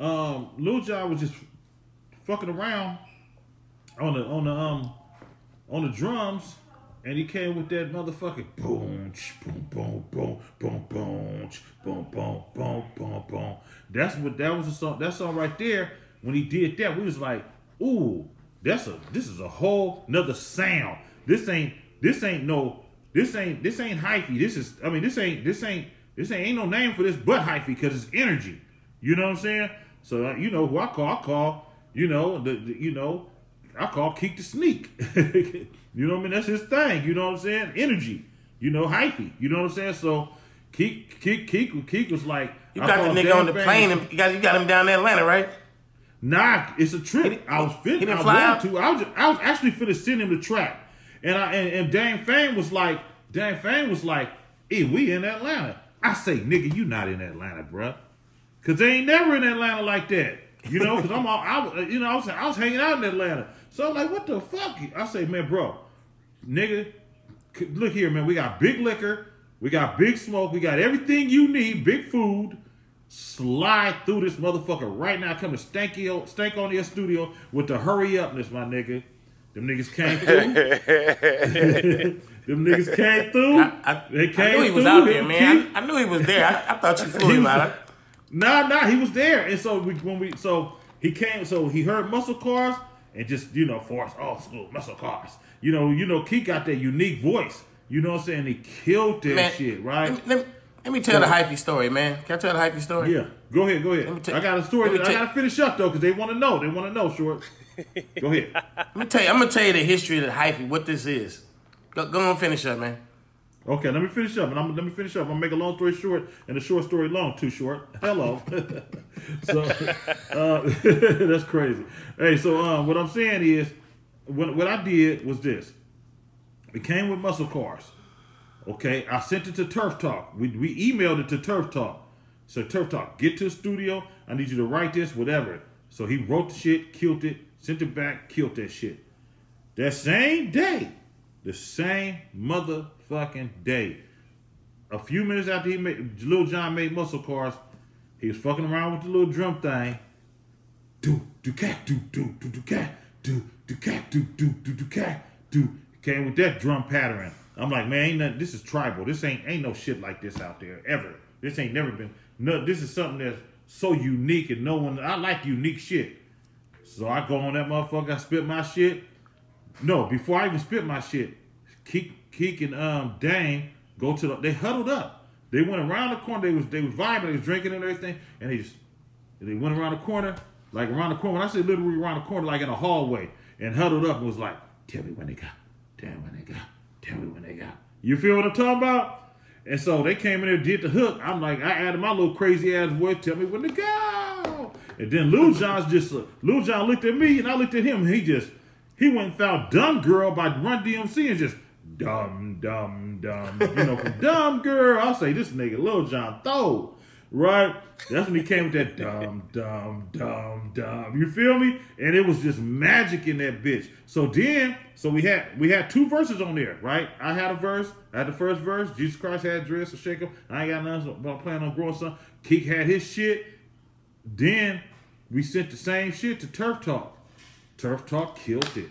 um Lil Jon was just fucking around on the on the um on the drums, and he came with that motherfucking boom, boom, boom, boom, boom, boom, boom, boom, boom, boom, boom. That's what that was the song. That song right there. When he did that, we was like, ooh, that's a this is a whole nother sound. This ain't this ain't no this ain't this ain't hyphy. This is I mean this ain't this ain't this ain't, ain't no name for this but hyphy because it's energy. You know what I'm saying? So uh, you know who I call? I call you know the, the you know I call Keek the Sneak. you know what I mean? That's his thing. You know what I'm saying? Energy. You know hyphy. You know what I'm saying? So Keek Keek Keek Keek was like You I got the nigga on the plane. And you got you got him down in Atlanta, right? Nah, it's a trip. I was fit. didn't I fly wanted out? to. I was. I was actually finna send him the track, and I and, and Dane Fame was like, Dane Fame was like, "Hey, we in Atlanta." I say, "Nigga, you not in Atlanta, bruh. Cause they ain't never in Atlanta like that, you know. Cause I'm all, I, you know, I was, I was hanging out in Atlanta, so I'm like, what the fuck? I say, man, bro, nigga, look here, man. We got big liquor, we got big smoke, we got everything you need, big food. Slide through this motherfucker right now. Come to stanky stank on your studio with the hurry upness, my nigga. Them niggas came through. Them niggas came through. they came I knew he was through. out there, man. I, I knew he was there. I, I thought you flew him out. Nah, nah, he was there, and so we, when we, so he came, so he heard muscle cars, and just you know, for us, oh, old school muscle cars. You know, you know, Keith got that unique voice. You know what I'm saying? He killed that Man, shit, right? Let me, let me, let me tell the hyphy story, man. Can I tell the hyphy story? Yeah, go ahead, go ahead. I got a story. That I tell- gotta finish up though, because they want to know. They want to know, short. Go ahead. Let me tell you. I'm gonna tell you the history of the hyphy. What this is. Go, go on, finish up, man. Okay, let me finish up, and I'm let me finish up. I'm gonna make a long story short and a short story long. Too short. Hello. so uh, that's crazy. Hey, so um, what I'm saying is, what what I did was this. It came with muscle cars. Okay, I sent it to Turf Talk. We we emailed it to Turf Talk. So Turf Talk, get to the studio. I need you to write this, whatever. So he wrote the shit, killed it, sent it back, killed that shit. That same day, the same motherfucking day, a few minutes after he made Lil Jon made muscle cars, he was fucking around with the little drum thing. Do do cat do do do do cat do do cat do do do do cat do came with that drum pattern. I'm like, man, ain't nothing, this is tribal. This ain't ain't no shit like this out there ever. This ain't never been. No, this is something that's so unique and no one. I like unique shit. So I go on that motherfucker. I spit my shit. No, before I even spit my shit, Keek, Keek and um Dane go to the. They huddled up. They went around the corner. They was they was vibing. They was drinking and everything. And they just they went around the corner, like around the corner. When I say literally around the corner, like in a hallway, and huddled up and was like, "Tell me when they got. Tell me when they got. Tell me when they got." You feel what I'm talking about? And so they came in there, did the hook. I'm like, I added my little crazy ass voice. Tell me when to go. And then Lil Jon's just uh, Lil Jon looked at me and I looked at him. And he just he went and found "Dumb Girl" by Run DMC and just dumb, dumb, dumb. You know, from "Dumb Girl." I'll say this nigga Lil Jon throw. Right? That's when he came with that dumb, dumb, dumb, dumb. You feel me? And it was just magic in that bitch. So then, so we had we had two verses on there, right? I had a verse. I had the first verse. Jesus Christ had dress shake shake 'em. I ain't got nothing but I'm planning on growing some. Keek had his shit. Then we sent the same shit to Turf Talk. Turf Talk killed it.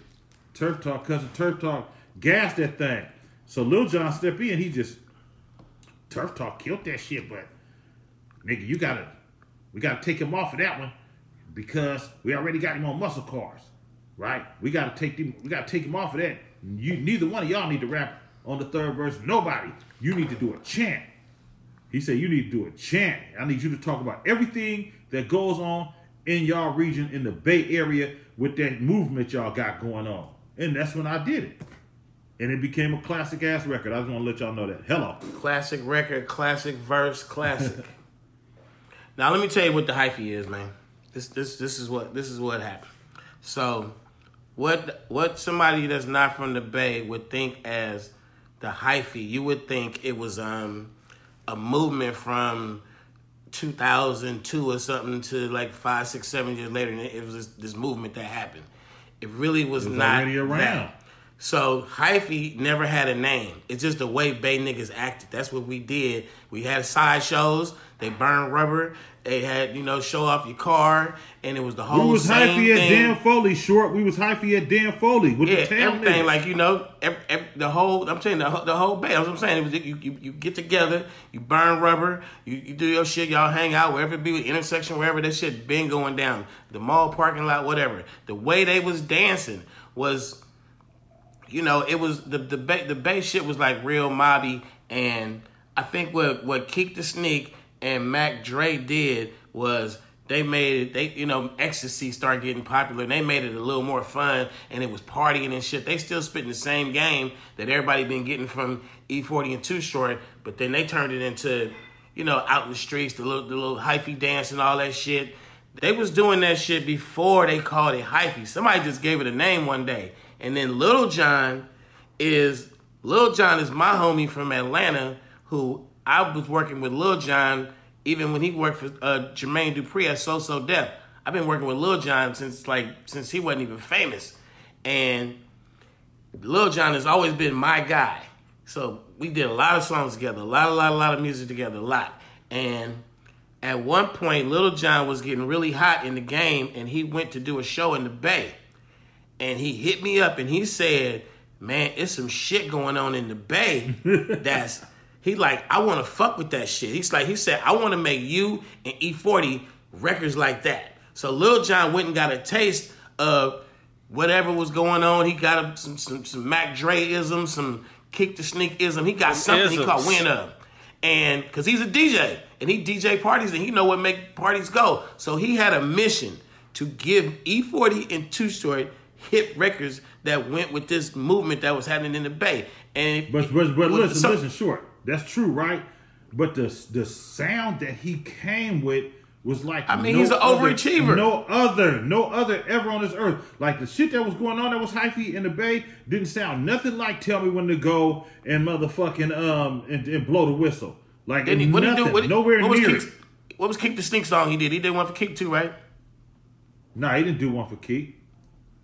Turf Talk, cousin Turf Talk gassed that thing. So Lil Jon stepped in, he just Turf Talk killed that shit, but nigga, you gotta we gotta take him off of that one because we already got him on muscle cars. Right? We gotta take him we gotta take him off of that. You neither one of y'all need to rap on the third verse. Nobody. You need to do a chant. He said, You need to do a chant. I need you to talk about everything that goes on in y'all region, in the Bay Area, with that movement y'all got going on. And that's when I did it. And it became a classic ass record. I just want to let y'all know that. Hello. Classic record, classic verse, classic. now let me tell you what the hyphy is, man. This this this is what this is what happened. So what what somebody that's not from the Bay would think as the hyphy, you would think it was um a movement from 2002 or something to like five, six, seven years later, and it was this, this movement that happened. It really was, It was not already around. that. So hyphy never had a name. It's just the way Bay niggas acted. That's what we did. We had side shows. They burned rubber. They had you know show off your car, and it was the whole we was hyphy at thing. Dan Foley short. We was hyphy at Dan Foley with yeah, the town everything niggas. like you know, every, every, the whole. I'm saying the, whole- the whole bay. That's what I'm saying. It was, you, you you get together, you burn rubber, you, you do your shit, y'all hang out wherever it be, with intersection, wherever that shit been going down, the mall parking lot, whatever. The way they was dancing was, you know, it was the the ba- the bass shit was like real mobby, and I think what what Keek the Sneak and Mac Dre did was they made it they you know ecstasy started getting popular and they made it a little more fun and it was partying and shit they still spitting the same game that everybody been getting from e40 and Too Short but then they turned it into you know out in the streets the little the little hyphy dance and all that shit They was doing that shit before they called it hyphy. Somebody just gave it a name one day. And then Little John is Lil Jon is my homie from Atlanta who I was working with Lil Jon even when he worked for uh, Jermaine Dupri at So So Def. I've been working with Lil Jon since like since he wasn't even famous. And Lil Jon has always been my guy. So we did a lot of songs together, a lot, a lot, a lot of music together, a lot. And at one point, Little John was getting really hot in the game, and he went to do a show in the Bay. And he hit me up and he said, Man, it's some shit going on in the Bay that's he like, I want to fuck with that shit. He's like, he said, I want to make you and E40 records like that. So Lil Jon went and got a taste of whatever was going on. He got some some, some Mac Dre ism, some Keek the Sneak ism. He got something he called Isms. win of. And because he's a DJ and he DJ parties and he know what make parties go. So he had a mission to give E40 and Too Short hip records that went with this movement that was happening in the Bay. And But but but listen, so- listen, short. That's true, right? But the the sound that he came with was like I mean, he's an overachiever. Other, no other, no other ever on this earth. Like the shit that was going on that was hyphy in the Bay didn't sound nothing like "Tell Me When to Go" and motherfucking um and, and blow the whistle. Like he, what nothing, he do? What, nowhere what was near. What was Keek the Sneak song he did? He did one for Keek too, right? Nah, he didn't do one for Keith.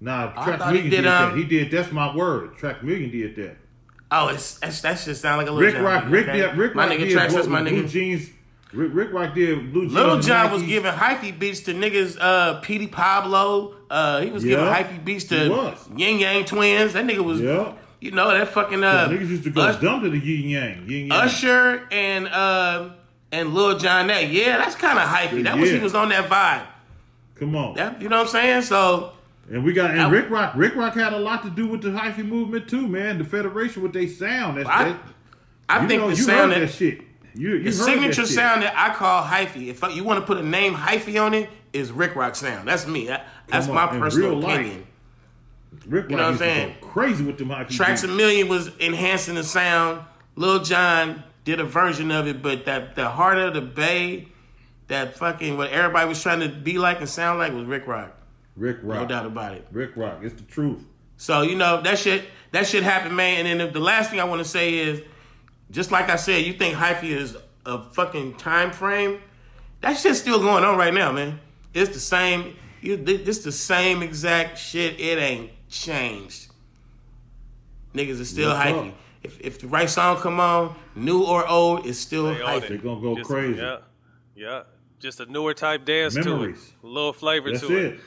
Nah, Track thought he Million did, did, um, that. He did. That's my word. Traxamillion did that. Oh, it's that's, that shit sound like a little Rick Rock, Rick, okay? yeah, Rick my Rock nigga did tracks blue, that's my blue jeans. Rick, Rick Rock did blue jeans. Little John was giving hyphy beats to niggas. Uh, Petey Pablo. Uh, he was giving Yeah, hyphy beats to. Ying Yang Twins. That nigga was. Yeah. You know that fucking Yeah, uh, niggas used to go Us- dumb to the yin yang. Yin yang. Usher and uh, and Lil John. That yeah, that's kind of hyphy. That was he was on that vibe. Come on. That, you know what I'm saying? So And we got and I- Rick Rock. Rick Rock had a lot to do with the hyphy movement too, man. The Federation with their sound. That's, I- that, I think know, the you sound heard that- that shit. You, you the signature that sound that I call hyphy. If you want to put a name hyphy on it, is Rick Rock sound. That's me. That- that's Come my personal life, opinion. Rick You know what I'm saying? crazy with them hyphy. Tracks a. Million was enhancing the sound. Lil Jon did a version of it, but that the heart of the Bay, that fucking what everybody was trying to be like and sound like was Rick Rock. Rick Rock. No doubt about it. Rick Rock. It's the truth. So you know that shit that shit happened, man. And then the last thing I want to say is, just like I said, you think hyphy is a fucking time frame? That shit's still going on right now, man. It's the same. You, this the same exact shit. It ain't changed. Niggas are still Real talk. hyphy. If, if the right song come on, new or old, it's still They hyphy. They're gonna go Just- crazy. Yeah, yeah. Just a newer type dance Memories. to it, a little flavor That's to it. it.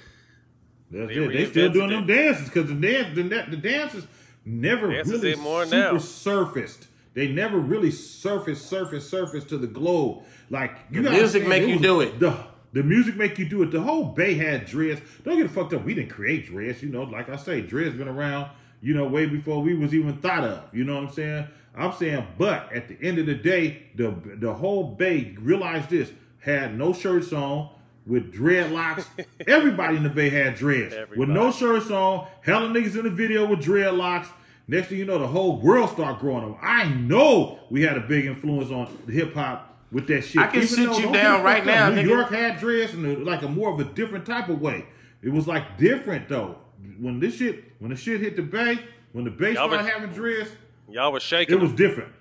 That's They it. They still doing them dances because the dance, the, the dances never Dances really more super now. surfaced. They never really surfaced, surface, surface to the globe. Like you The gotta music make you do it. The the music make you do it. The whole Bay had dreads. Don't get fucked up. We didn't create dreads. You know, like I say, dreads been around. You know, way before we was even thought of. You know what I'm saying? I'm saying, but at the end of the day, the the whole Bay realized this had no shirts on with dreadlocks. Everybody in the Bay had dreads with no shirts on. Hella niggas in the video with dreadlocks. Next thing you know, the whole world start growing up. I know we had a big influence on hip hop with that shit. I can sit though- you down right now. New nigga. York had dreads in like a more of a different type of way. It was like different though. When this shit, when the shit hit the Bay, when the Bay Y'all started having dreads, Y'all was shaking. it was different.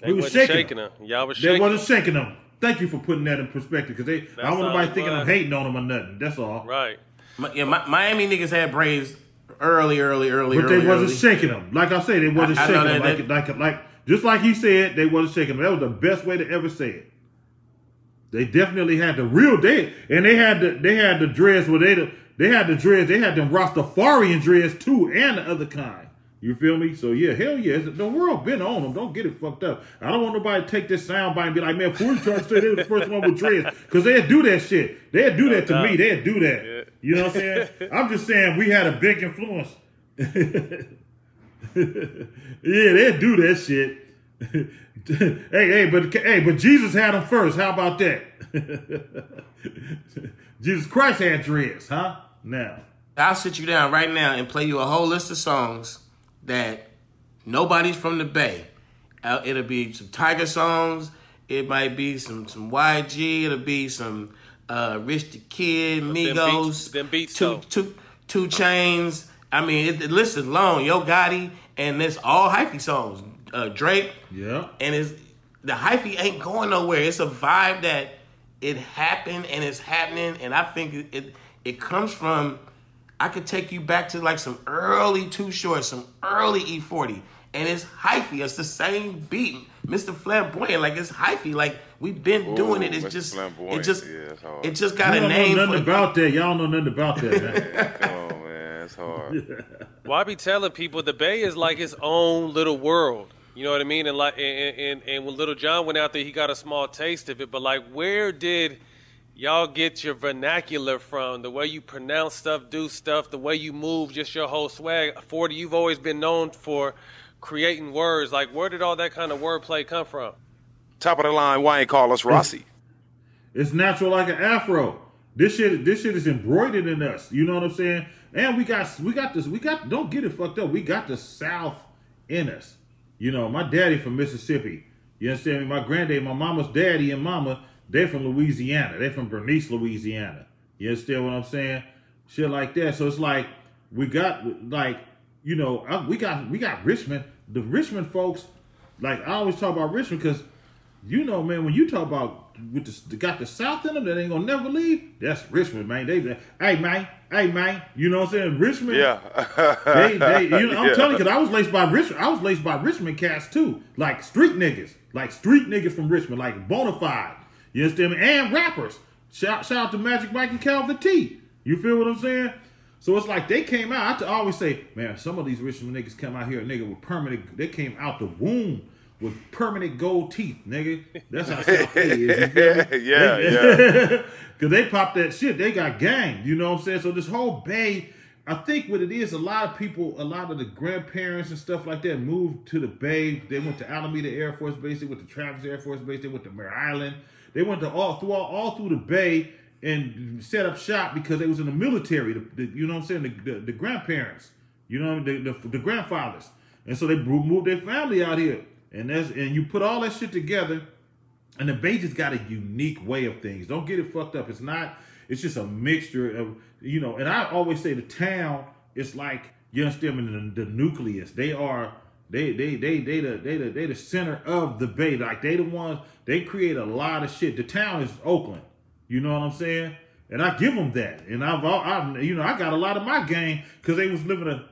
They we was shaking, shaking them. them. Y'all was shaking. They wasn't shaking them. Thank you for putting that in perspective because they. I don't want all nobody it thinking I'm hating on them or nothing. That's all. Right. Mi- Yeah, Mi- Miami niggas had braids early, early, early, early. But they early, wasn't early. shaking them. Like I say, they wasn't I- I shaking them. that- Like, like, like, just like he said, they wasn't shaking them. That was the best way to ever say it. They definitely had the real they and they had the they had the dreads where they the, they had the dreads. They had them Rastafarian dreads too, and the other kind. You feel me? So yeah, hell yeah, the world been on them. Don't get it fucked up. I don't want nobody to take this sound bite and be like, man, Fool trying to say they was the first one with dreads because they'd do that shit. They'd do that to me. They'd do that. You know what I'm saying? I'm just saying we had a big influence. yeah, they'd do that shit. hey, hey, but hey, but Jesus had them first. How about that? Jesus Christ had dreads, huh? Now, I'll sit you down right now and play you a whole list of songs that nobody's from the Bay. Uh, it'll be some Tyga songs. It might be some some YG. It'll be some uh, Rich the Kid, Them Migos, beats- them beats, two, though. two, two Chainz. I mean, it, the list is long. Yo Gotti, and it's all hyphy songs. Uh, Drake, Yeah. and it's the hyphy ain't going nowhere. It's a vibe that it happened and it's happening, and I think it it, it comes from. I could take you back to like some early Too Short, some early E40, and it's hyphy. It's the same beat, Mr. Flamboyant. Like it's hyphy. Like we've been doing it. It's Mr. just, Flamboyant, it just, yeah, it's it just got you a don't name. know For nothing about that. Y'all know nothing about that, man. Come on, man. It's hard. Well, I be telling people the Bay is like its own little world. You know what I mean? And like, and, and and when Little John went out there, he got a small taste of it. But like, where did y'all get your vernacular from? The way you pronounce stuff, do stuff, the way you move, just your whole swag. Forty, you've always been known for creating words. Like, where did all that kind of wordplay come from? Top of the line, why ain't call us Rossi? It's natural like an afro. This shit, this shit is embroidered in us. You know what I'm saying? And we got, we got this. We got. Don't get it fucked up. We got the South in us. You know, my daddy from Mississippi. You understand me? My granddad, my mama's daddy and mama, they from Louisiana. They're from Bernice, Louisiana. You understand what I'm saying? Shit like that. So it's like we got like you know I- we got we got Richmond. The Richmond folks, like I always talk about Richmond because you know, man, when you talk about with the, they got the South in them that ain't gonna never leave, that's Richmond, man. They, hey man, hey man, you know what I'm saying? Richmond, Yeah. they, they, you know, I'm Yeah. telling you, because I was laced by Richmond. I was laced by Richmond cats too, like street niggas, like street niggas from Richmond, like bona fide. You them? And rappers. Shout, shout out to Magic Mike and Calvin T. You feel what I'm saying? So it's like they came out. I always say, man, some of these Richmond niggas come out here, nigga, with permanent. They came out the womb with permanent gold teeth, nigga. That's how South Bay is. You feel me? Yeah, They- Cause they popped that shit. They got gang. You know what I'm saying? So this whole Bay, I think what it is, a lot of people, a lot of the grandparents and stuff like that moved to the Bay. They went to Alameda Air Force Base. They went to Travis Air Force Base. They went to Mare Island. They went to all through all, all through the Bay and set up shop because they was in the military. The, the- you know what I'm saying? The, the, the grandparents. You know the, the the grandfathers. And so they moved their family out here. And that's and you put all that shit together. And the Bay just got a unique way of things. Don't get it fucked up. It's not. It's just a mixture of you know. And I always say the town is like you understand the, the nucleus. They are. They they they they the they the they the center of the Bay. Like they the ones. They create a lot of shit. The town is Oakland. You know what I'm saying? And I give them that. And I've, I've you know I got a lot of my gang because they was living a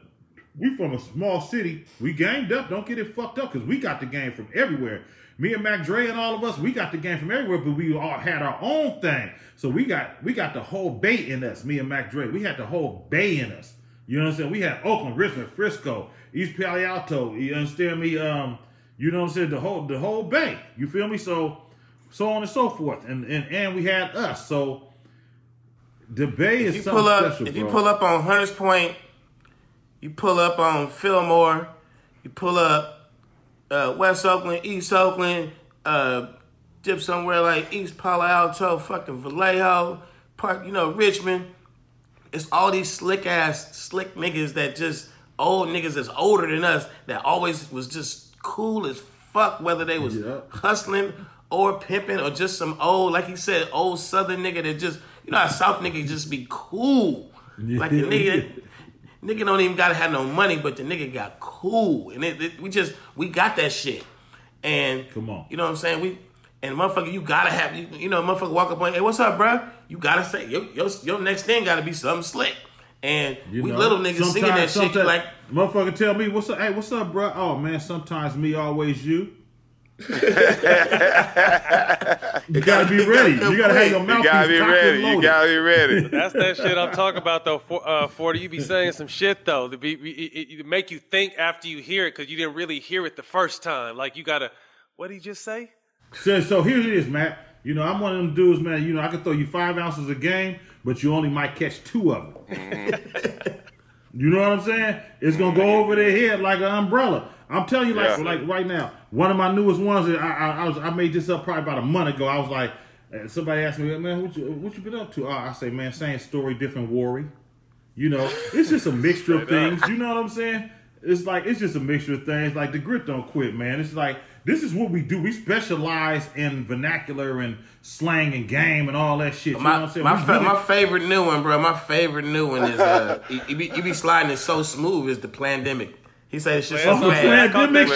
we from a small city. We ganged up. Don't get it fucked up because we got the game from everywhere. Me and Mac Dre and all of us, we got the game from everywhere, but we all had our own thing. So we got we got the whole bay in us. Me and Mac Dre, we had the whole bay in us. You know what I'm saying? We had Oakland, Richmond, Frisco, East Palo Alto. You understand me? Um, you know what I'm saying? The whole the whole bay. You feel me? So so on and so forth. And and and we had us. So the bay if is you something pull up, special, if bro. you pull up on Hunters Point, you pull up on Fillmore, you pull up uh, West Oakland, East Oakland, uh, dip somewhere like East Palo Alto, fucking Vallejo, Park, you know, Richmond. It's all these slick ass, slick niggas that just old niggas that's older than us that always was just cool as fuck, whether they was hustling or pimping or just some old, like he said, old Southern nigga that just, you know how South nigga just be cool. Like the nigga, nigga don't even gotta have no money, but the nigga got cool, and it, it- we just we got that shit. And come on, you know what I'm saying? We and motherfucker, you gotta have you, you know, motherfucker walk up on, hey, what's up, bro? You gotta say your your, your next thing gotta be something slick. And You we know, little niggas singing that shit. Like, motherfucker, tell me what's up? Hey, what's up, bro? Oh man, sometimes me, always you. you gotta be ready. You gotta have your mouth. You gotta be ready. You gotta be ready. That's that shit I'm talking about though. For, uh, Forty, you be saying some shit though to be it, it, it make you think after you hear it because you didn't really hear it the first time. Like you gotta, what did he just say? So, so here it is, Matt. You know, I'm one of them dudes, man. You know, I can throw you five ounces a game, but you only might catch two of them. you know what I'm saying? It's gonna go over their head like an umbrella. I'm telling you, like, Yeah. like right now, one of my newest ones. I, I, I was, I made this up probably about a month ago. I was like, uh, somebody asked me, man, what you, what you been up to? Oh, I say, man, same story, different worry. You know, it's just a mixture of things. You know what I'm saying? it's like it's just a mixture of things. Like the grit don't quit, man. It's like this is what we do. We specialize in vernacular and slang and game and all that shit. You know My, what I'm saying? my, fa- really- my favorite new one, bro. My favorite new one is uh, you, you be, you be sliding it so smooth is the pandemic. He said it's just so Oh, the fast. pandemic.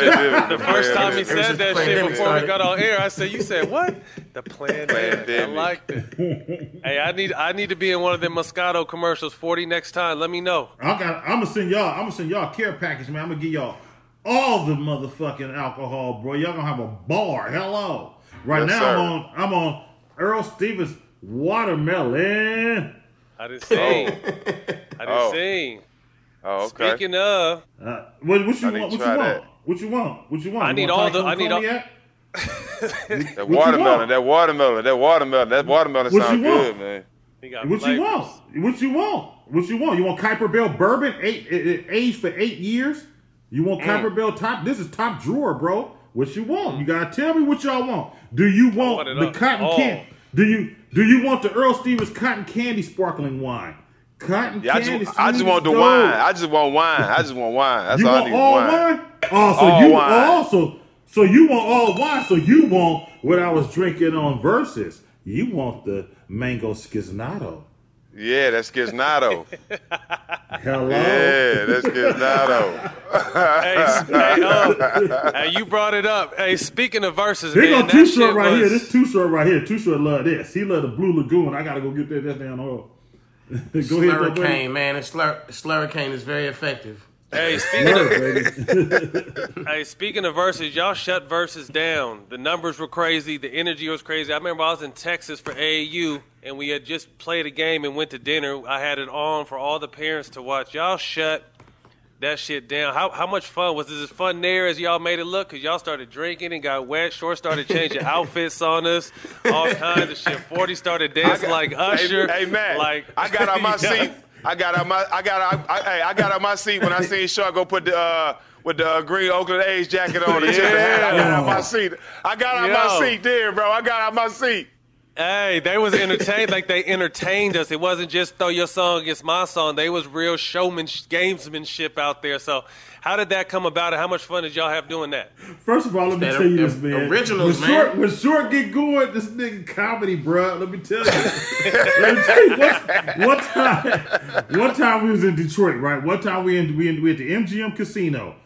The first time he said that shit pandemic before we got on air, I said, "You said what? The pandemic." I Pandemic. liked it. hey, I need I need to be in one of them Moscato commercials. Forty next time. Let me know. I got. I'm gonna send y'all. I'm gonna send y'all a care package, man. I'm gonna give y'all all the motherfucking alcohol, bro. Y'all gonna have a bar. Hello. Right Yes, now, sir. I'm on. I'm on Earl Stevens watermelon. I didn't sing. I didn't Oh. Oh, okay. Speaking of, Uh, what, what you I need want? What you want? What you want? What you want? I need all the- I need all- Cognac? That watermelon, that watermelon, that watermelon, that watermelon What sounds you want? good, man. he got What you want? What you want? What you want? You want Kuiper Belt bourbon? Eight, it, it aged for eight years. You want Kuiper mm. Bell top? This is top drawer, bro. What you want? You gotta tell me what y'all want. Do you want, want the up. cotton Oh. candy? Do you do you want the Earl Stevens cotton candy sparkling wine? Cotton Yeah, I candy. just, I just want the wine. I just want wine. I just want wine. That's you all I want need. all wine. wine? Oh, so All you wine. also so you want all wine? So you want what I was drinking on Verzuz? You want the mango schiznato? Yeah, that's Gisnato. Hello. yeah, that's Gisnato. Hey, s- hey, uh, hey, you brought it up. Hey, speaking of Verzuz, Here man, go Too Short shit right here. This Too Short right here. Too Short love this. He love the Blue Lagoon. I gotta go get that. That's down the road. go ahead, though, buddy. Slurricane, man. And slur, slurricane is very effective. Hey, speaking of, hey, speaking of Verzuz, y'all shut Verzuz down. The numbers were crazy. The energy was crazy. I remember I was in Texas for AAU, and we had just played a game and went to dinner. I had it on for all the parents to watch. Y'all shut that shit down. How how much fun was this? As fun there as y'all made it look? Cause y'all started drinking and got wet. Short started changing outfits on us. All kinds of shit. Forty started dancing like Usher. Hey, hey man, like I got on my seat. I got out my. I got out. I, hey, I got out my seat when I seen Shark go put the uh, with the uh, green Oakland A's jacket on and check the. I got out my seat. I got out my seat there, bro. I got out my seat. Hey, they was entertained like they entertained us. It wasn't just throw your song against my song. They was real showman gamesmanship out there. So, how did that come about, and how much fun did y'all have doing that? First of all, let me That tell you or- this, man. originals, when Short, man. when Short get going, this nigga comedy, bro. Let me tell you. let me tell you. One, one time, one time we was in Detroit, right? One time we in we in we at the MGM Casino,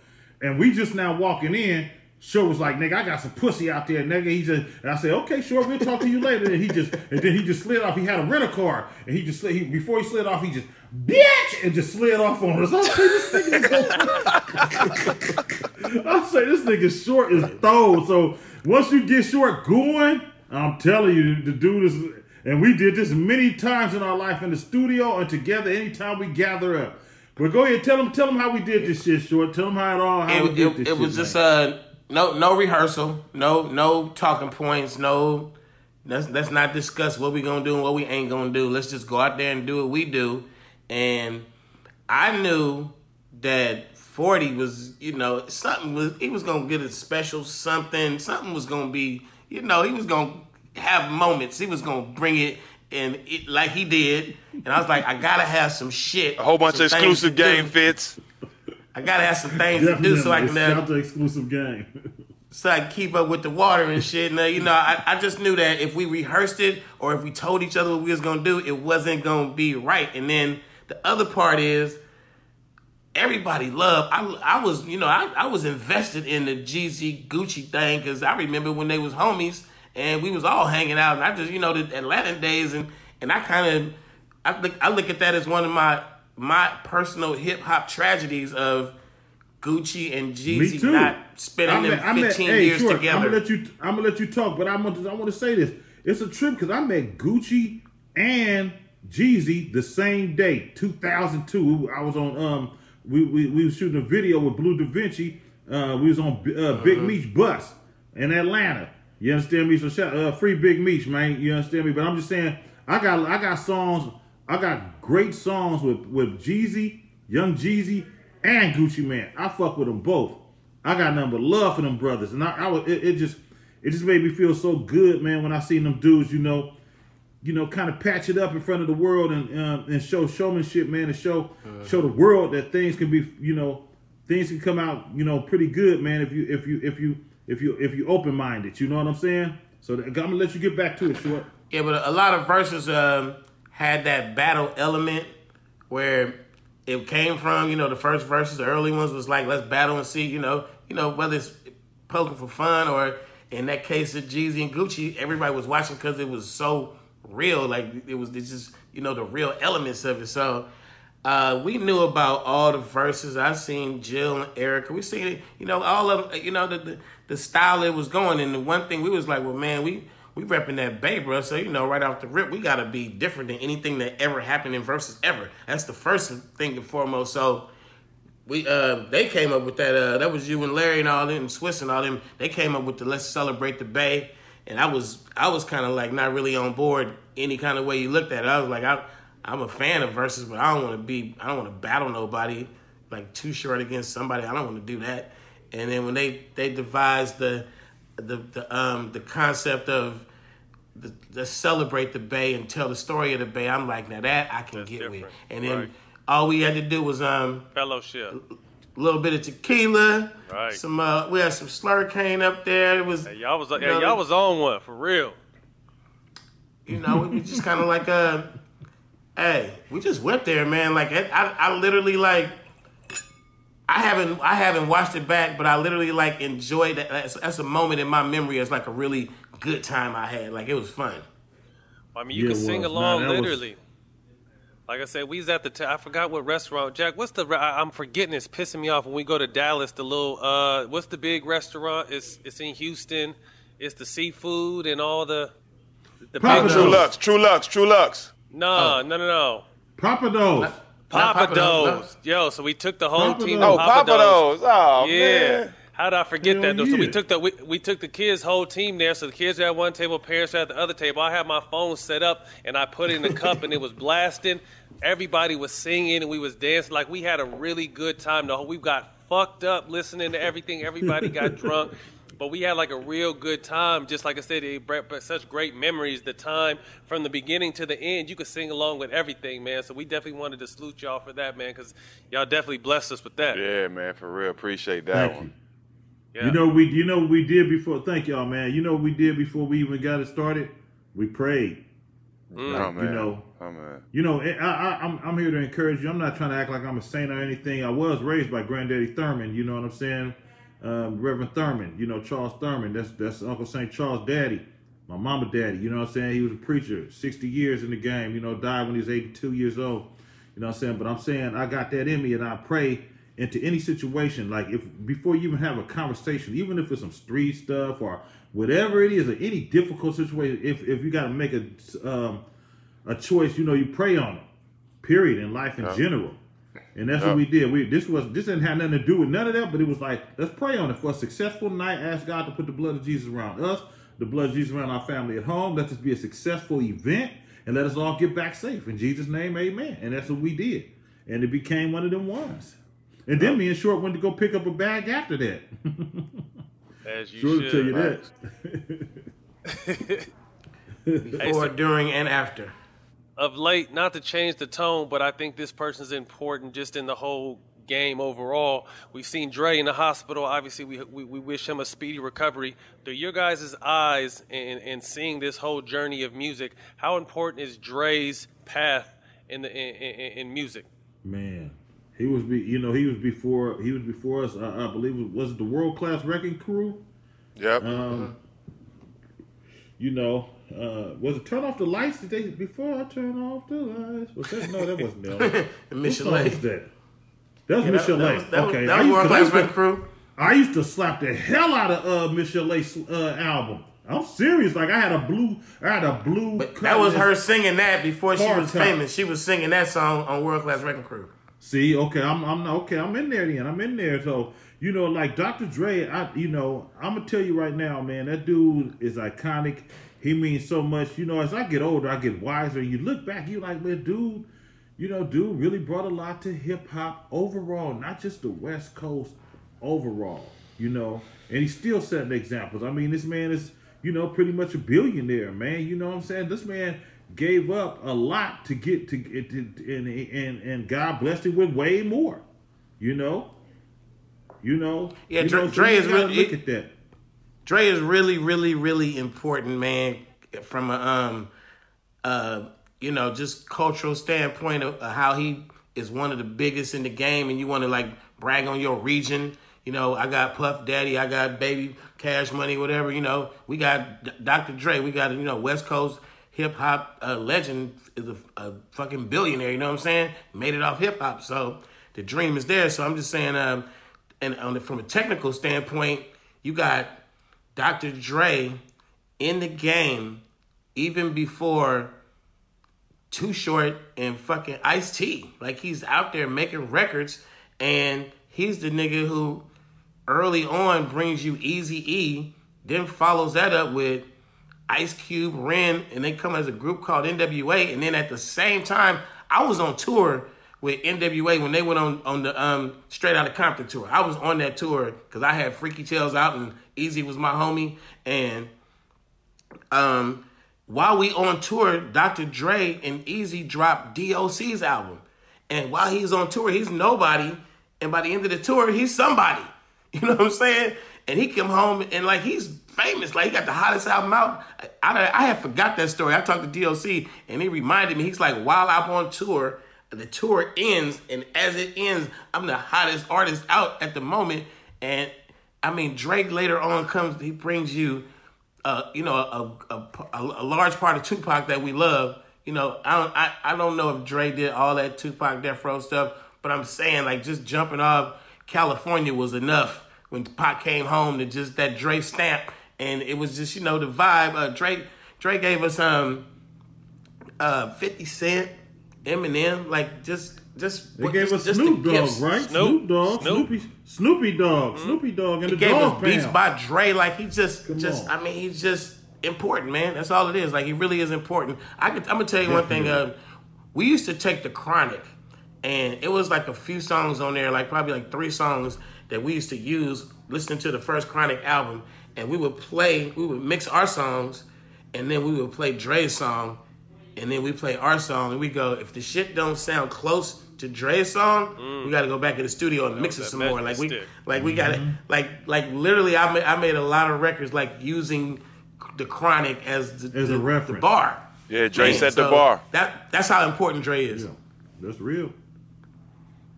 and we just now walking in. Short was like, nigga, I got some pussy out there, nigga. He just, and I said, okay, Short, we'll talk to you later. And he just, and then he just slid off. He had a rental car, and he just, slid, he, before he slid off, he just, bitch, and just slid off on us. I say, this nigga is so I say this nigga short is throw. So once you get short going, I'm telling you, the dude is. And we did this many times in our life in the studio and together anytime we gather up. But go ahead, tell them, tell them how we did this shit, short. Tell them how it all, how we It, did it, this it shit, was just man. uh no no rehearsal, no no talking points, no let's let's not discuss what we're gonna do and what we ain't gonna do. Let's just go out there and do what we do. And I knew that forty was you know something was he was gonna get a special something. Something was gonna be you know he was gonna have moments. He was gonna bring it. And it, like he did, and I was like, I gotta have some shit, A whole bunch of exclusive game fits. I gotta have some things to do so I can Definitely. uh, exclusive game. so I can keep up with the water and shit. And uh, you know, I, I just knew that if we rehearsed it or if we told each other what we was gonna do, it wasn't gonna be right. And then the other part is everybody loved. I, I was, you know, I, I was invested in the Jeezy Gucci thing because I remember when they was homies and we was all hanging out. And I just, you know, the Atlanta days and and I kind of, I look, I look at that as one of my my personal hip hop tragedies of Gucci and Jeezy not spending them met- I met- 15 hey, years Short, together. I'm gonna let you. I'm gonna let you talk, but I want to. I want to say this. It's a trip because I met Gucci and Jeezy the same day, 2002. I was on. Um, we we, we was shooting a video with Bleu DaVinci. Uh, we was on uh, Big Uh-huh. Meech bus in Atlanta. You understand me? So shout, uh, free Big Meech, man. You understand me? But I'm just saying, I got I got songs. I got great songs with with Jeezy, Young Jeezy, and Gucci Mane. I fuck with them both. I got nothing but love for them brothers, and I, I was it, it just it just made me feel so good, man, when I seen them dudes, you know, you know, kind of patch it up in front of the world and um, and show showmanship, man, and show show the world that things can be, you know, things can come out, you know, pretty good, man. If you if you if you if you if you open minded, you know what I'm saying. So I'm gonna let you get back to it, short. Yeah, but a lot of Verzuz um, had that battle element where it came from. You know, the first Verzuz, the early ones was like, let's battle and see. You know, you know whether it's poking for fun or in that case of Jeezy and Gucci, everybody was watching because it was so real. Like it was just you know the real elements of it. So. Uh, we knew about all the Verzuz. I seen Jill and Erykah. We seen it, you know, all of you know the, the the style it was going. And the one thing we was like, well, man, we we repping that Bay, bro. So you know, right off the rip, we gotta be different than anything that ever happened in Verzuz ever. That's the first thing and foremost. So we uh they came up with that. Uh, that was you and Larry and all them, and Swizz and all them. They came up with the let's celebrate the Bay. And I was I was kind of like not really on board any kind of way you looked at it. I was like I I'm a fan of Verzuz, but I don't want to be I don't want to battle nobody like too short against somebody. I don't want to do that. And then when they they devised the the the um the concept of the, the celebrate the Bay and tell the story of the Bay, I'm like now that I can get with. And then Right. all we had to do was um Fellowship. a little bit of tequila, Right. some uh we had some slurricane up there. It was Hey, y'all was hey, know, y'all was on one for real. you know, we just kind of like a, hey, we just went there, man. Like I, I, literally like, I haven't, I haven't watched it back, but I literally like enjoyed that. That's, that's a moment in my memory. It's like a really good time I had. Like it was fun. I mean, you Yeah, can sing was. along Nah, that was- literally. Like I said, we was at the. T- I forgot what restaurant. Jack, what's the? re- I, I'm forgetting. It's pissing me off when we go to Dallas. The little. uh What's the big restaurant? It's it's in Houston. It's the seafood and all the. The Papa True Lux, True Lux, True Lux. No, no, no, no. Papados. Papa Papa Do's, Do's. Yo, so we took the whole Papa team. Do's. to Oh, Papa Do's. Oh, yeah. man. How did I forget Hell that though? So we took the we, we took the kids' whole team there. So the kids were at one table, parents were at the other table. I had my phone set up and I put it in the cup and it was blasting. Everybody was singing and we was dancing. Like we had a really good time. The whole we got fucked up listening to everything. Everybody got drunk. But we had like a real good time. Just like I said, it brought brought such great memories. The time from the beginning to the end, you could sing along with everything, man. So we definitely wanted to salute y'all for that, man, because y'all definitely blessed us with that. Yeah, man, for real. Appreciate that Thank one. You know we you know what we did before. Thank y'all, man. You know what we did before we even got it started. We prayed. Mm. Like, Oh, man. You know. Oh, man. You know, I, I, I'm I'm here to encourage you. I'm not trying to act like I'm a saint or anything. I was raised by Granddaddy Thurman. You know what I'm saying? Um, Reverend Thurman. You know Charles Thurman. That's that's Uncle Saint Charles' daddy. My mama daddy. You know what I'm saying? He was a preacher. 60 years in the game. You know, died when he was 82 years old. You know what I'm saying? But I'm saying I got that in me, and I pray into any situation. Like if before you even have a conversation, even if it's some street stuff or whatever it is, or any difficult situation, if if you got to make a um, a choice, you know, you pray on it. Period. In life in Yeah. general. And that's Yeah. what we did. We this was this didn't have nothing to do with none of that, but it was like let's pray on it for a successful night. Ask God to put the blood of Jesus around us, the blood of Jesus around our family at home. Let this be a successful event, and let us all get back safe in Jesus' name, Amen. And that's what we did, and it became one of them ones. And then me and Short went to go pick up a bag after that. As you Short will should. tell you that. Before, during, and after. of late, not to change the tone, but I think this person's important just in the whole game overall. We've seen Dre in the hospital. Obviously, we we, we wish him a speedy recovery. Through your guys' eyes and, and seeing this whole journey of music, how important is Dre's path in the in, in, in music? Man, he was be you know he was before he was before us. I, I believe it was it the World Class Wreckin' Cru. Yep. Um, you know, uh, was it turn off the lights? Did they before I turn off the lights? Was that no? That wasn't them. Michel'le What song was that? That was Yeah, that- Michel'le that was- that was- Okay, that I was used World Class used Wrecking Crew. I used to slap the hell out of uh, Michel'le uh, album. I'm serious. Like I had a blue, I had a blue. That was her singing that before she was top. famous. She was singing that song on World Class Wreckin' Cru. See, okay, I'm, I'm okay. I'm in there then. I'm in there. So you know, like Dr. Dre, I, you know, I'm gonna tell you right now, man, that dude is iconic. He means so much. You know, as I get older, I get wiser. You look back, you like, man, dude, you know, dude really brought a lot to hip hop overall, not just the West Coast overall. You know, and he's still setting examples. I mean, this man is, you know, pretty much a billionaire, man. You know what I'm saying? This man gave up a lot to get to get to, and, and and God blessed him with way more. You know, You know. Yeah, you Dre, know, so Dre is really look at that. Dre is really, really, really important, man. From a um, uh, you know, just cultural standpoint of, of how he is one of the biggest in the game, and you want to like brag on your region. You know, I got Puff Daddy, I got Baby Cash Money, whatever. You know, we got Dr. Dre, we got you know West Coast hip hop uh, legend is a, a fucking billionaire. You know what I'm saying? Made it off hip hop, so the dream is there. So I'm just saying, um, and the, from a technical standpoint, you got Dr. Dre in the game even before Too Short and fucking Ice T. Like he's out there making records, and he's the nigga who early on brings you Easy E, then follows that up with Ice Cube, Ren, and they come as a group called NWA. And then at the same time, I was on tour with NWA when they went on on the um Straight Outta Compton tour. I was on that tour because I had Freaky Tales out and Eazy was my homie. And um while we on tour, Dr. Dre and Eazy dropped DOC's album. And while he's on tour, he's nobody. And by the end of the tour, he's somebody. You know what I'm saying? And he come home and like he's famous. Like he got the hottest album out. I, I, I had forgot that story. I talked to DOC and he reminded me. He's like, while I'm on tour, the tour ends, and as it ends, I'm the hottest artist out at the moment. And I mean, Drake later on comes. He brings you, uh, you know, a, a, a, a large part of Tupac that we love. You know, I don't I, I don't know if Dre did all that Tupac Death Row stuff, but I'm saying like just jumping off California was enough when Pac came home to just that Dre stamp, and it was just you know the vibe. Uh, Dre Dre gave us um uh 50 Cent, Eminem, like just just They gave just, us just Snoop Dogg, right? Snoop, Dogg, Snoopy, Snoopy Dogg, Snoopy Dogg, and He the gave Dog us beats Pound. by Dre. Like he just, just. on. I mean, he's just important, man. That's all it is. Like he really is important. I could, I'm gonna tell you one thing. Uh, we used to take the Chronic, and it was like a few songs on there, like probably like three songs that we used to use listening to the first Chronic album, and we would play, we would mix our songs, and then we would play Dre's song, and then we play our song, and we go, if the shit don't sound close to Dre's song, mm. we got to go back in the studio and mix it some more. Like we, stick. like we got to, mm-hmm. like, like literally, I made, I made a lot of records like using the Chronic as the, As a the- reference. the bar. Yeah, Dre Man, set the bar. That that's how important Dre is. That's real.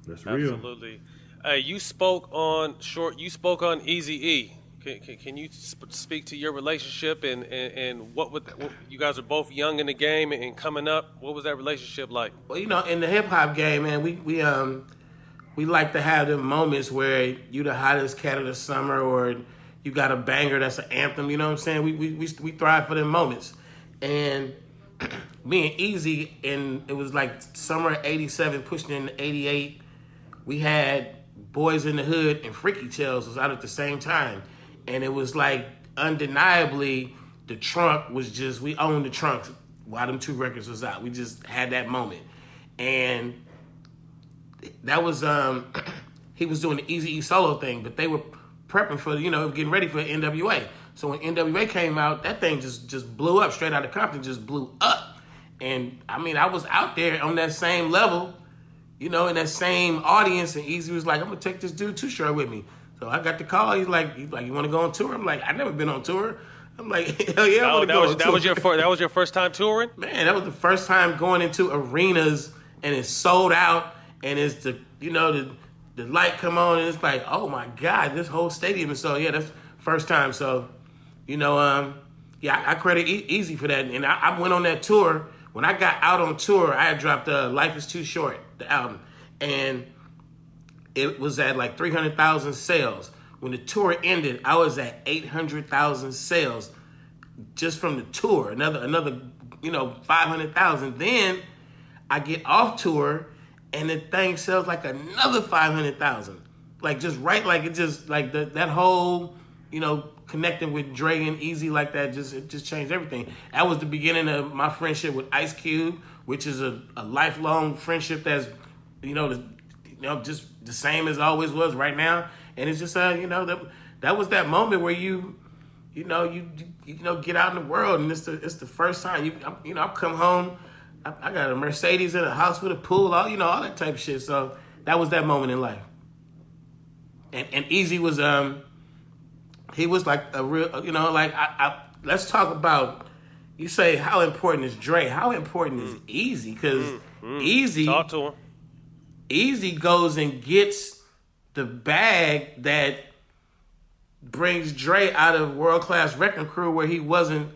That's real. Absolutely. Hey, you spoke on short. You spoke on Easy E. Can, can, can you sp- speak to your relationship and, and, and what would what, you guys are both young in the game and coming up? What was that relationship like? Well, you know, in the hip hop game, man, we we um we like to have them moments where you the hottest cat of the summer, or you got a banger that's an anthem. You know what I'm saying? We we we, we thrive for them moments, and and Eazy, and it was like summer of '87, pushing into '88. We had Boys in the Hood and Freaky Tales was out at the same time, and it was like undeniably the trunk was just we owned the trunk while them two records was out. We just had that moment, and that was um he was doing the Easy E solo thing, but they were prepping for you know getting ready for NWA. So when NWA came out, that thing just just blew up straight out of Compton, just blew up. And I mean, I was out there on that same level, you know, in that same audience, and Eazy was like, "I'm gonna take this dude Too Short with me." So I got the call. He's like, "He's like, you want to go on tour?" I'm like, "I never been on tour." I'm like, "Hell yeah, I want to that go was on that tour." was your fir- that was your first time touring. Man, that was the first time going into arenas and it's sold out and it's the you know the the light come on and it's like oh my god this whole stadium is so yeah that's first time so you know um yeah I, I credit e- Eazy for that and I, I went on that tour when I got out on tour I had dropped uh, Life is Too Short the album and it was at like 300,000 sales when the tour ended I was at 800,000 sales just from the tour. Another another you know five hundred thousand. Then I get off tour and the thing sells like another five hundred thousand. Like just right, like it just like the, that whole you know connecting with Dre and Eazy like that just just changed everything. That was the beginning of my friendship with Ice Cube, which is a, a lifelong friendship that's you know the, you know just the same as always was right now. And it's just uh you know that that was that moment where you you know, you you, you know, get out in the world, and it's the it's the first time you I'm, you know I've come home. I, I got a Mercedes in a house with a pool, all you know, all that type of shit. So that was that moment in life. and and Eazy was um he was like a real you know like I, I let's talk about you say how important is Dre? How important is Eazy? Because Eazy Talk to him. Eazy goes and gets the bag that brings Dre out of World Class Wreckin' Cru where he wasn't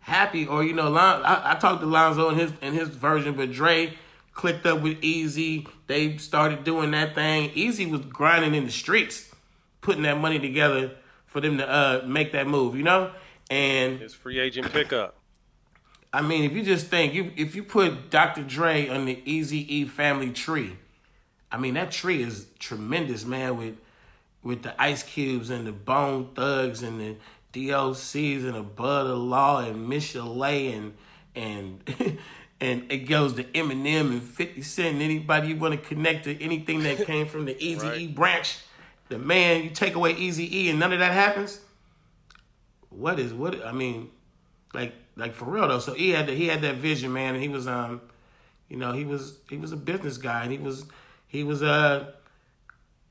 happy or you know Lon, I, I talked to Lonzo in his in his version, but Dre clicked up with Eazy. They started doing that thing. Eazy was grinding in the streets, putting that money together for them to uh, make that move, you know. And His free agent pickup. I mean, if you just think, you if you put Dr. Dre on the Easy E family tree, I mean that tree is tremendous, man. With with the Ice Cubes and the Bone Thugs and the DOCs and the Above the Law and Michel'le and and and it goes to Eminem and Fifty Cent anybody you want to connect to anything that came from the Easy E branch. The man, you take away Easy E and none of that happens. What is what? I mean, like like for real though. So he had the, he had that vision, man, and he was um, you know, he was he was a business guy, and he was he was uh,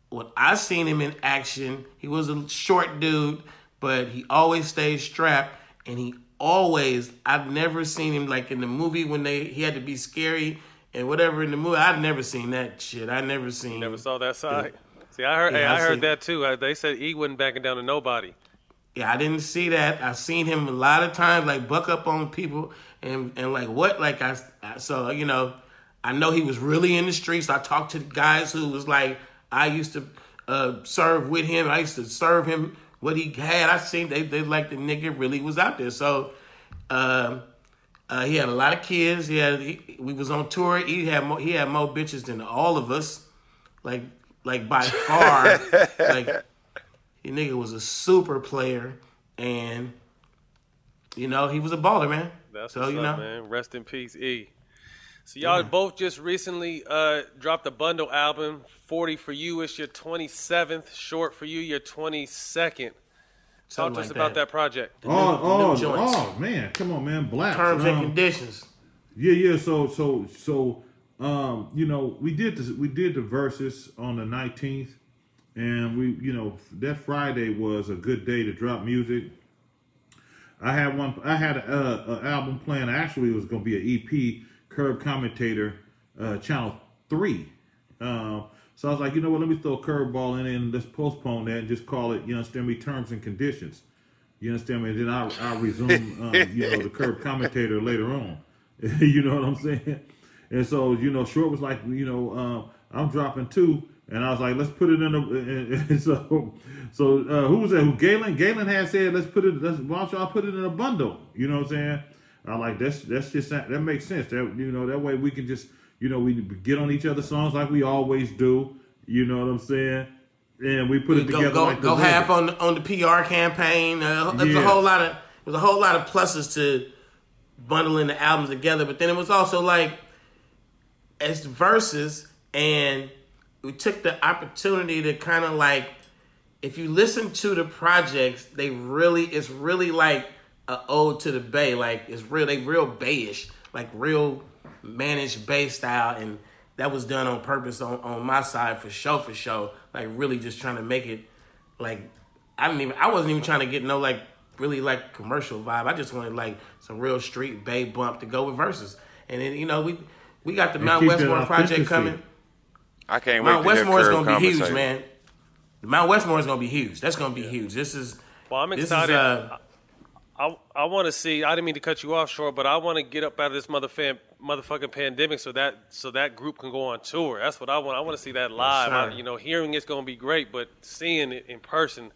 when I seen him in action, he was a short dude, but he always stayed strapped, and he always I've never seen him like in the movie when they he had to be scary and whatever in the movie. I've never seen that shit. I never seen. Never saw that side. See, I heard. Yeah, hey, I I heard that too. Uh, They said he wasn't backing down to nobody. Yeah, I didn't see that. I seen him a lot of times, like buck up on people and and like what, like I, I so you know, I know he was really in the streets. I talked to the guys who was like, I used to uh, serve with him. I used to serve him what he had. I seen they they like the nigga really was out there. So, um, uh, he had a lot of kids. He had he, we was on tour. He had more, he had more bitches than all of us, like like by far, like. He nigga was a super player, and you know he was a baller, man. That's so what's you up, know, man. Rest in peace, E. So y'all both just recently uh, dropped a bundle album. Forty for you is your twenty seventh. Short for you, your twenty second. Talk Something to us like about that. that project. Oh, oh, joints. oh, man, come on, man, black terms and conditions. Yeah, yeah. So, so, so, um, you know, we did this. We did the verses on the nineteenth, and we, you know, that Friday was a good day to drop music. I had one. I had a, a album plan. Actually, it was going to be an EP. Curb Commentator, uh, Channel Three. Um, so I was like, you know what? Let me throw a curveball in and let's postpone that and just call it. You understand me? Terms and conditions. You understand me? And then I'll, I'll resume, um, you know, the curb commentator later on. you know what I'm saying? And so, you know, Short was like, you know, um, I'm dropping two, and I was like, let's put it in a. And, and so, so uh, who was that? Who Galen? Galen had said, let's put it. Let's why don't y'all put it in a bundle? You know what I'm saying? I'm like, that's that's just that makes sense. That you know that way we can just you know we get on each other's songs like we always do. You know what I'm saying? And we put it go together go, like go half on the, on the PR campaign. Uh, there was a whole lot of there was a whole lot of pluses to bundling the albums together, but then it was also like as verses, and we took the opportunity to kind of like if you listen to the projects, they really it's really like a ode to the Bay. Like it's real, they real Bayish, like real managed Bay style, and that was done on purpose on, on my side for show for show. Like really just trying to make it like I didn't even I wasn't even trying to get no like really like commercial vibe. I just wanted like some real street Bay bump to go with verses, and then you know we we got the And Mount Westmore project coming. I can't wait Mount Westmore is gonna be huge, man. Mount Westmore is gonna be huge. That's gonna be huge. This is. Well, I'm this is, excited. uh, I I want to see. I didn't mean to cut you off, short, but I want to get up out of this mother fan, motherfucking pandemic so that so that group can go on tour. That's what I want. I want to see that live. sir. I, you know, hearing it's going to be great, but seeing it in person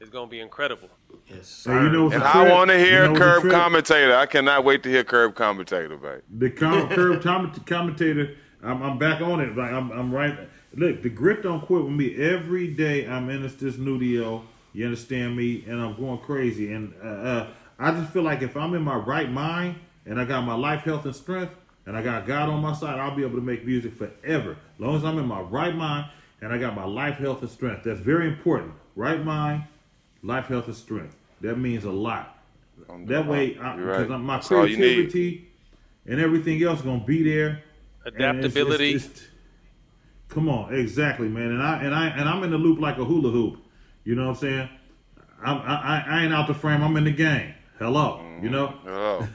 is going to be incredible. Yes, Hey, you know And a I trip? want to hear You know Curb commentator. I cannot wait to hear Curb commentator, baby. The com- curb comment- commentator, I'm, I'm back on it. Like I'm, I'm right. Look, the grip don't quit with me. Every day I'm in this, this new deal. You understand me? And I'm going crazy. And uh, uh, I just feel like if I'm in my right mind and I got my life, health, and strength, and I got God on my side, I'll be able to make music forever. As long as I'm in my right mind and I got my life, health, and strength. That's very important. Right mind, life, health, and strength. That means a lot. That way, I, right. because I'm my That's all you need. creativity and everything else gonna be there. And it's- Adaptability. it's- it's- Come on, exactly, man. And I and I and I'm in the loop like a hula hoop. You know what I'm saying? I'm, I I ain't out the frame. I'm in the game. Hello, you know. Oh.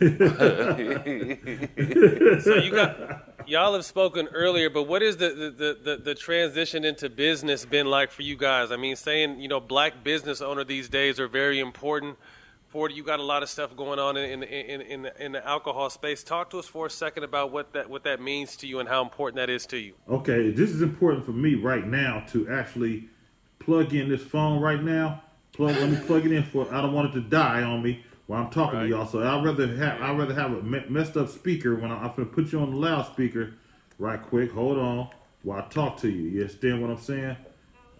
so you got y'all have spoken earlier, but what is the the, the, the the transition into business been like for you guys? I mean, saying you know black business owner these days are very important. Ford, you got a lot of stuff going on in in in in the, in the alcohol space. Talk to us for a second about what that what that means to you and how important that is to you. Okay, this is important for me right now to actually plug in this phone right now. Plug, let me plug it in for. I don't want it to die on me while I'm talking to y'all. So I'd rather have I'd rather have a me- messed up speaker when I, I'm gonna put you on the loudspeaker. Right quick, hold on while I talk to you. You understand what I'm saying?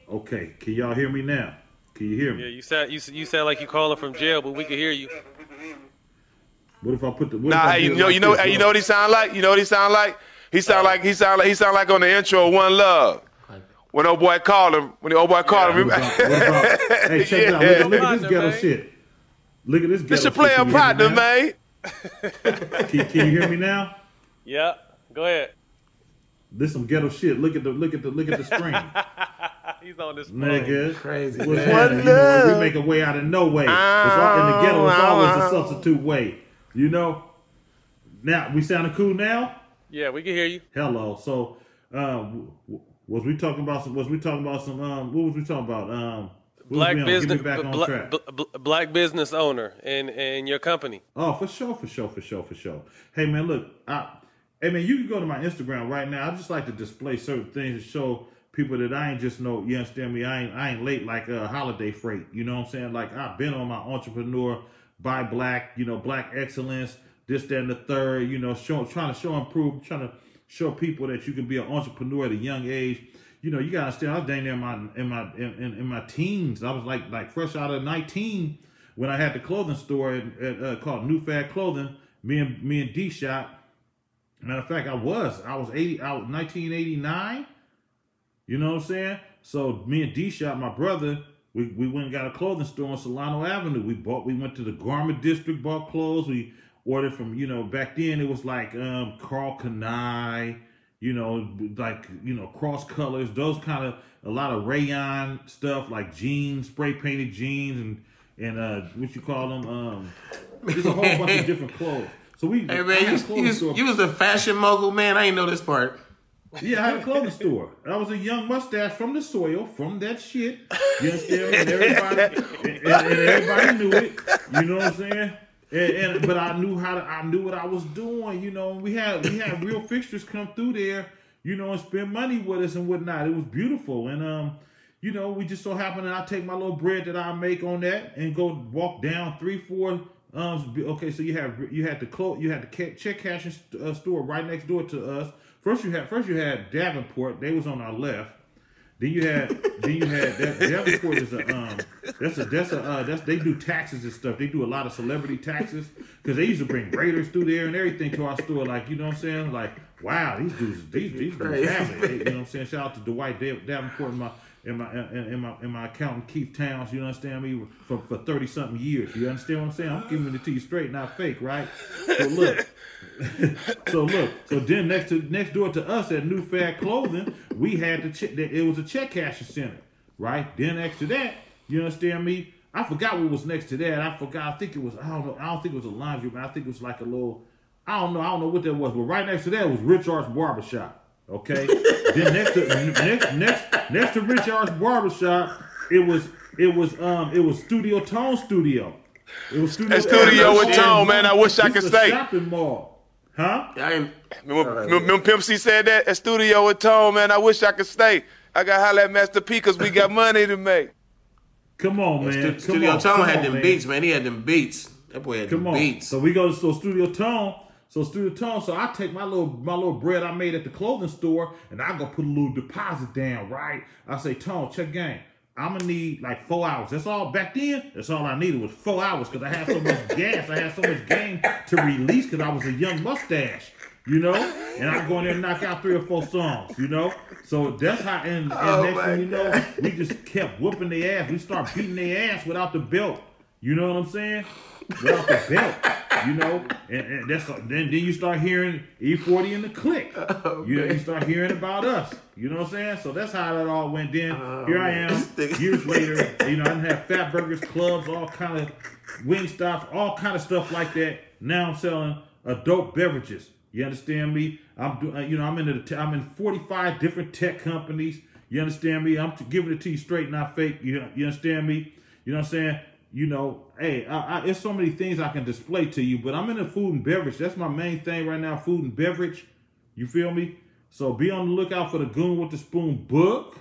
Okay, can y'all hear me now? Can you hear me? Yeah, you sound you you sound like you calling from jail, but we can hear you. What if I put the? What Nah, if I hey, you know, like you know, this, hey, you know what he sound like? You know what he sound like? He sound uh, like he sound like he sound like on the intro of One Love. When old boy called him, when the old boy called him, What about- about- hey, check it out. Look, look at this ghetto shit. Look at this ghetto This your shit. player you hear me partner, now? man. Can, can you hear me now? Yeah, go ahead. This some ghetto shit. Look at the look at the look at the screen. He's on this. Nigga, Crazy, What's happening? You know, we make a way out of no way. It's all, in the ghetto, it's always a substitute way. You know. Now we sounding cool now. Yeah, we can hear you. Hello. So, um, was we talking about some? Was we talking about some? Um, what was we talking about? Um, what was Black we on? Get me business, back on bla- track. bla- bla- black business owner in in your company. Oh, for sure, for sure, for sure, for sure. Hey man, look, I, hey man, you can go to my Instagram right now. I just like to display certain things to show people that I ain't just know. You understand me? I ain't I ain't late like a holiday freight. You know what I'm saying? Like I've been on my entrepreneur, buy black, you know, black excellence, this, that, and the third. You know, show trying to show improve, trying to show people that you can be an entrepreneur at a young age. You know, you gotta understand. I was dang near in my in my in, in, my teens. I was like like fresh out of 19 when I had the clothing store at, at, uh, called New Fad Clothing. Me and me and D-Shot. Matter of fact, I was I was 80. I was 1989. You know what I'm saying? So me and D-Shot, my brother, we, we went and got a clothing store on Solano Avenue. We bought. We went to the garment district, bought clothes. We ordered from you know back then it was like um Karl Kani, you know like you know cross colors, those kind of a lot of rayon stuff like jeans, spray painted jeans and and uh what you call them um there's a whole bunch of different clothes. So we Hey man, had you, a clothing you, store. you was a fashion mogul, man. I ain't know this part. Yeah, I had a clothing store. I was a young mustache from the soil, from that shit. You understand? And everybody, and, and everybody knew it. You know what I'm saying? And, and but I knew how to. I knew what I was doing. You know, we had we had real fixtures come through there. You know, and spend money with us and whatnot. It was beautiful. And um, you know, we just so happened that I take my little bread that I make on that and go walk down three, four. Um, okay, so you have you had the clo- you had the check cashing st- uh, store right next door to us. First you had first you had Davenport. They was on our left. Then you had then you had that Davenport is a um that's a that's a uh, that's they do taxes and stuff. They do a lot of celebrity taxes because they used to bring raiders through there and everything to our store. Like you know what I'm saying? Like wow, these dudes these these dudes have it. You know what I'm saying? Shout out to Dwight Dav- Davenport and my in my in, in my in my accountant Keith Towns. You understand me for for thirty something years. You understand what I'm saying? I'm giving it to you straight, not fake, right? So look. so look, so then next to next door to us at New Fad Clothing, we had the check. That it was a check cashing center, right? Then next to that, you understand me? I forgot what was next to that. I forgot. I think it was. I don't know. I don't think it was a laundry, but I think it was like a little. I don't know. I don't know what that was. But right next to that was Richard's Barbershop. Okay. then next to next next next to Richard's Barbershop, it was it was um it was Studio Tone Studio. It was Studio, That studio with Tone, man, I wish I could stay. Shopping mall, huh? I ain't. Remember, remember, remember Pimp C said that at studio with Tone, man. I wish I could stay. I got holla at Master P because we got money to make. Come on, man. Stu- Come Studio on, Tone come had on, them man. beats, man. He had them beats. That boy had Come them on. beats. So we go to so Studio Tone. So Studio Tone. So I take my little my little bread I made at the clothing store, and I go put a little deposit down. Right. I say Tone, check game. I'm gonna need like four hours. That's all. Back then, that's all I needed was four hours because I had so much gas. I had so much game to release because I was a young mustache. You know, and I go in there and knock out three or four songs. You know, so that's how. And, and Oh, next thing you know, we just kept whooping their ass. We start beating their ass without the belt. You know what I'm saying? Without the belt. You know, and, and that's then then you start hearing E40 in the click. you know, you start hearing about us. You know what I'm saying? So that's how that all went down. Here I am, years later. You know, I had Fat Burgers clubs, all kind of wing stops, all kind of stuff like that. Now I'm selling adult beverages. You understand me? I'm doing. Uh, you know, I'm in the. I'm in 45 different tech companies. You understand me? I'm giving it to you straight, not fake. You you understand me? You know what I'm saying? You know, hey, I, I, there's so many things I can display to you, but I'm in the food and beverage. That's my main thing right now, food and beverage. You feel me? So be on the lookout for the Goon with the Spoon book.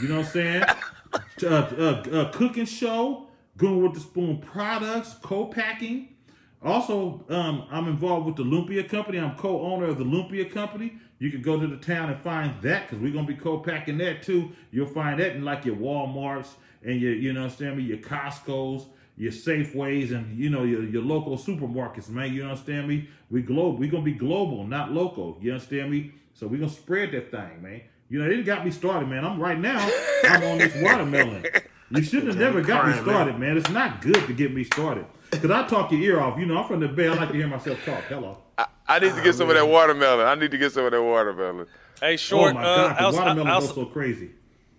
You know what I'm saying? uh, uh, uh, cooking show, Goon with the Spoon products, co-packing. Also, um, I'm involved with the Lumpia Company. I'm co-owner of the Lumpia Company. You can go to the town and find that because we're gonna be co-packing that too. You'll find that in like your WalMarts and your, you know, what I'm saying me, your Costco's, your Safeways, and you know your, your local supermarkets, man. You understand me? We global. We gonna be global, not local. You understand me? So we gonna spread that thing, man. You know, it got me started, man. I'm right now. I'm on this watermelon. You shouldn't have never got me started, man. It's not good to get me started. Cause I talk your ear off. You know, I'm from the Bay. I like to hear myself talk. Hello. I need to get some of that watermelon. I need to get some of that watermelon. Hey, short. oh my uh, God, the outs- watermelon outs- goes so crazy.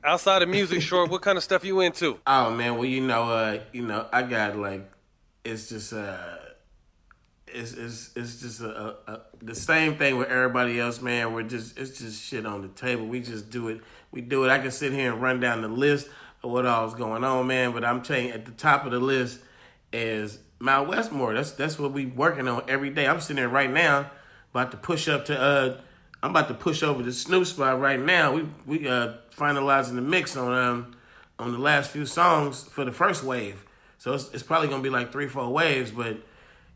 Outside of music, short. What kind of stuff you into? Oh man, well you know, uh, you know, I got like, it's just uh, it's it's it's just a, a, the same thing with everybody else, man. We're just it's just shit on the table. We just do it. We do it. I can sit here and run down the list of what all's going on, man. But I'm telling at the top of the list is Mount Westmore. That's that's what we working on every day. I'm sitting there right now, about to push up to uh, I'm about to push over to Snoop spot right now. We we uh finalizing the mix on um on the last few songs for the first wave. So it's, it's probably gonna be like three, four waves, but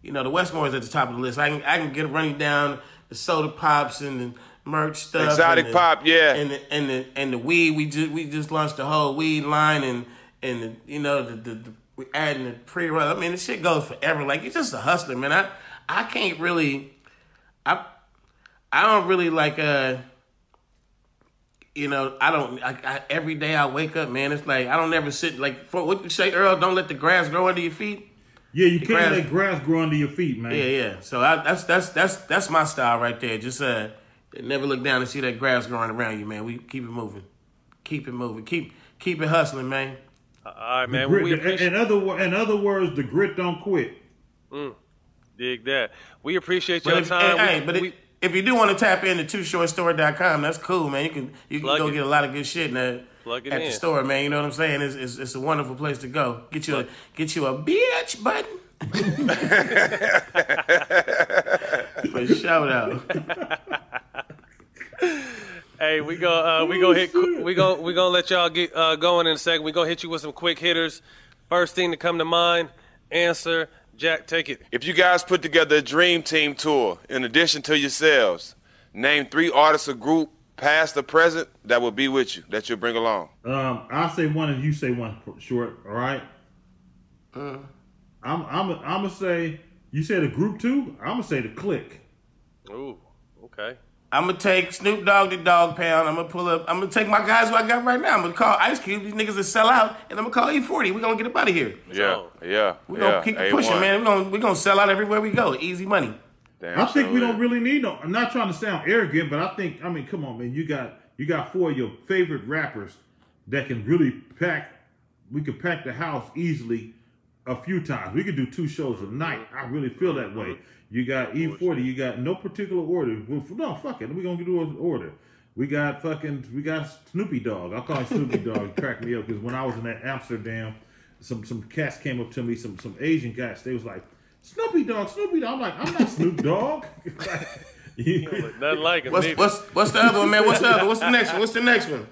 you know the Westmore is at the top of the list. I can I can get running down the soda pops and the merch stuff, Exotic the- pop, yeah. and the, and the and the weed. We just we just launched the whole weed line, and and the, you know the, the, the we adding the pre roll. I mean, the shit goes forever. Like you're just a hustler, man. I I can't really, I I don't really like uh. You know, I don't. I, I, every day I wake up, man. It's like I don't ever sit like for, what you say, Earl. Don't let the grass grow under your feet. Yeah, you The can't grass- let grass grow under your feet, man. Yeah, yeah. So I, that's that's that's that's my style right there. Just uh, never look down and see that grass growing around you, man. We keep it moving, keep it moving, keep keep it hustling, man. All right, man. grit- we in, appreciate. in other in other words, the grit don't quit. Mm, dig that. We appreciate But your if, time. hey, We- but we- if, you do want to tap into twoshortstore.com, that's cool, man. You can you can Plug go it. get a lot of good shit in the, at in. the store, man. You know what I'm saying? It's, it's, it's a wonderful place to go. Get you a get you a bitch button. For shout out. Hey, we go. Uh, we go hit. We go. We gonna let y'all get uh, going in a second. We gonna hit you with some quick hitters. First thing to come to mind. Answer. Jack, take it. If you guys put together a dream team tour, in addition to yourselves, name three artists or group, past or present, that will be with you, that you'll bring along. Um, I'll say one and you say one short. All right. Uh, I'm I'm I'm gonna say you said a group two. I'm gonna say the click. Ooh. Okay. I'm gonna take Snoop Dogg to Dog Pound. I'm gonna pull up. I'm gonna take my guys who I got right now. I'm gonna call Ice Cube. These niggas that sell out, and I'm gonna call E40. We gonna get up out of here. Yeah, yeah. We gonna yeah. keep A1. pushing, man. We gonna we gonna sell out everywhere we go. Easy money. Damn I think sure we is. don't really need no. I'm not trying to sound arrogant, but I think I mean, come on, man. You got you got four of your favorite rappers that can really pack. We could pack the house easily a few times. We could do two shows a night. I really feel that way. You got E40. You got no particular order. Well, f- no, fuck it. We gonna do an order. We got fucking. We got Snoopy Dog. I call him Snoopy Dog. He cracked me up because when I was in that Amsterdam, some some cats came up to me. Some some Asian guys. They was like. Snoopy Dog, Snoopy Dog. I'm like, I'm not Snoop Dogg. Nothing like it. What's neither. what's what's the other one, man? What's the other? What's the next one? What's the next one?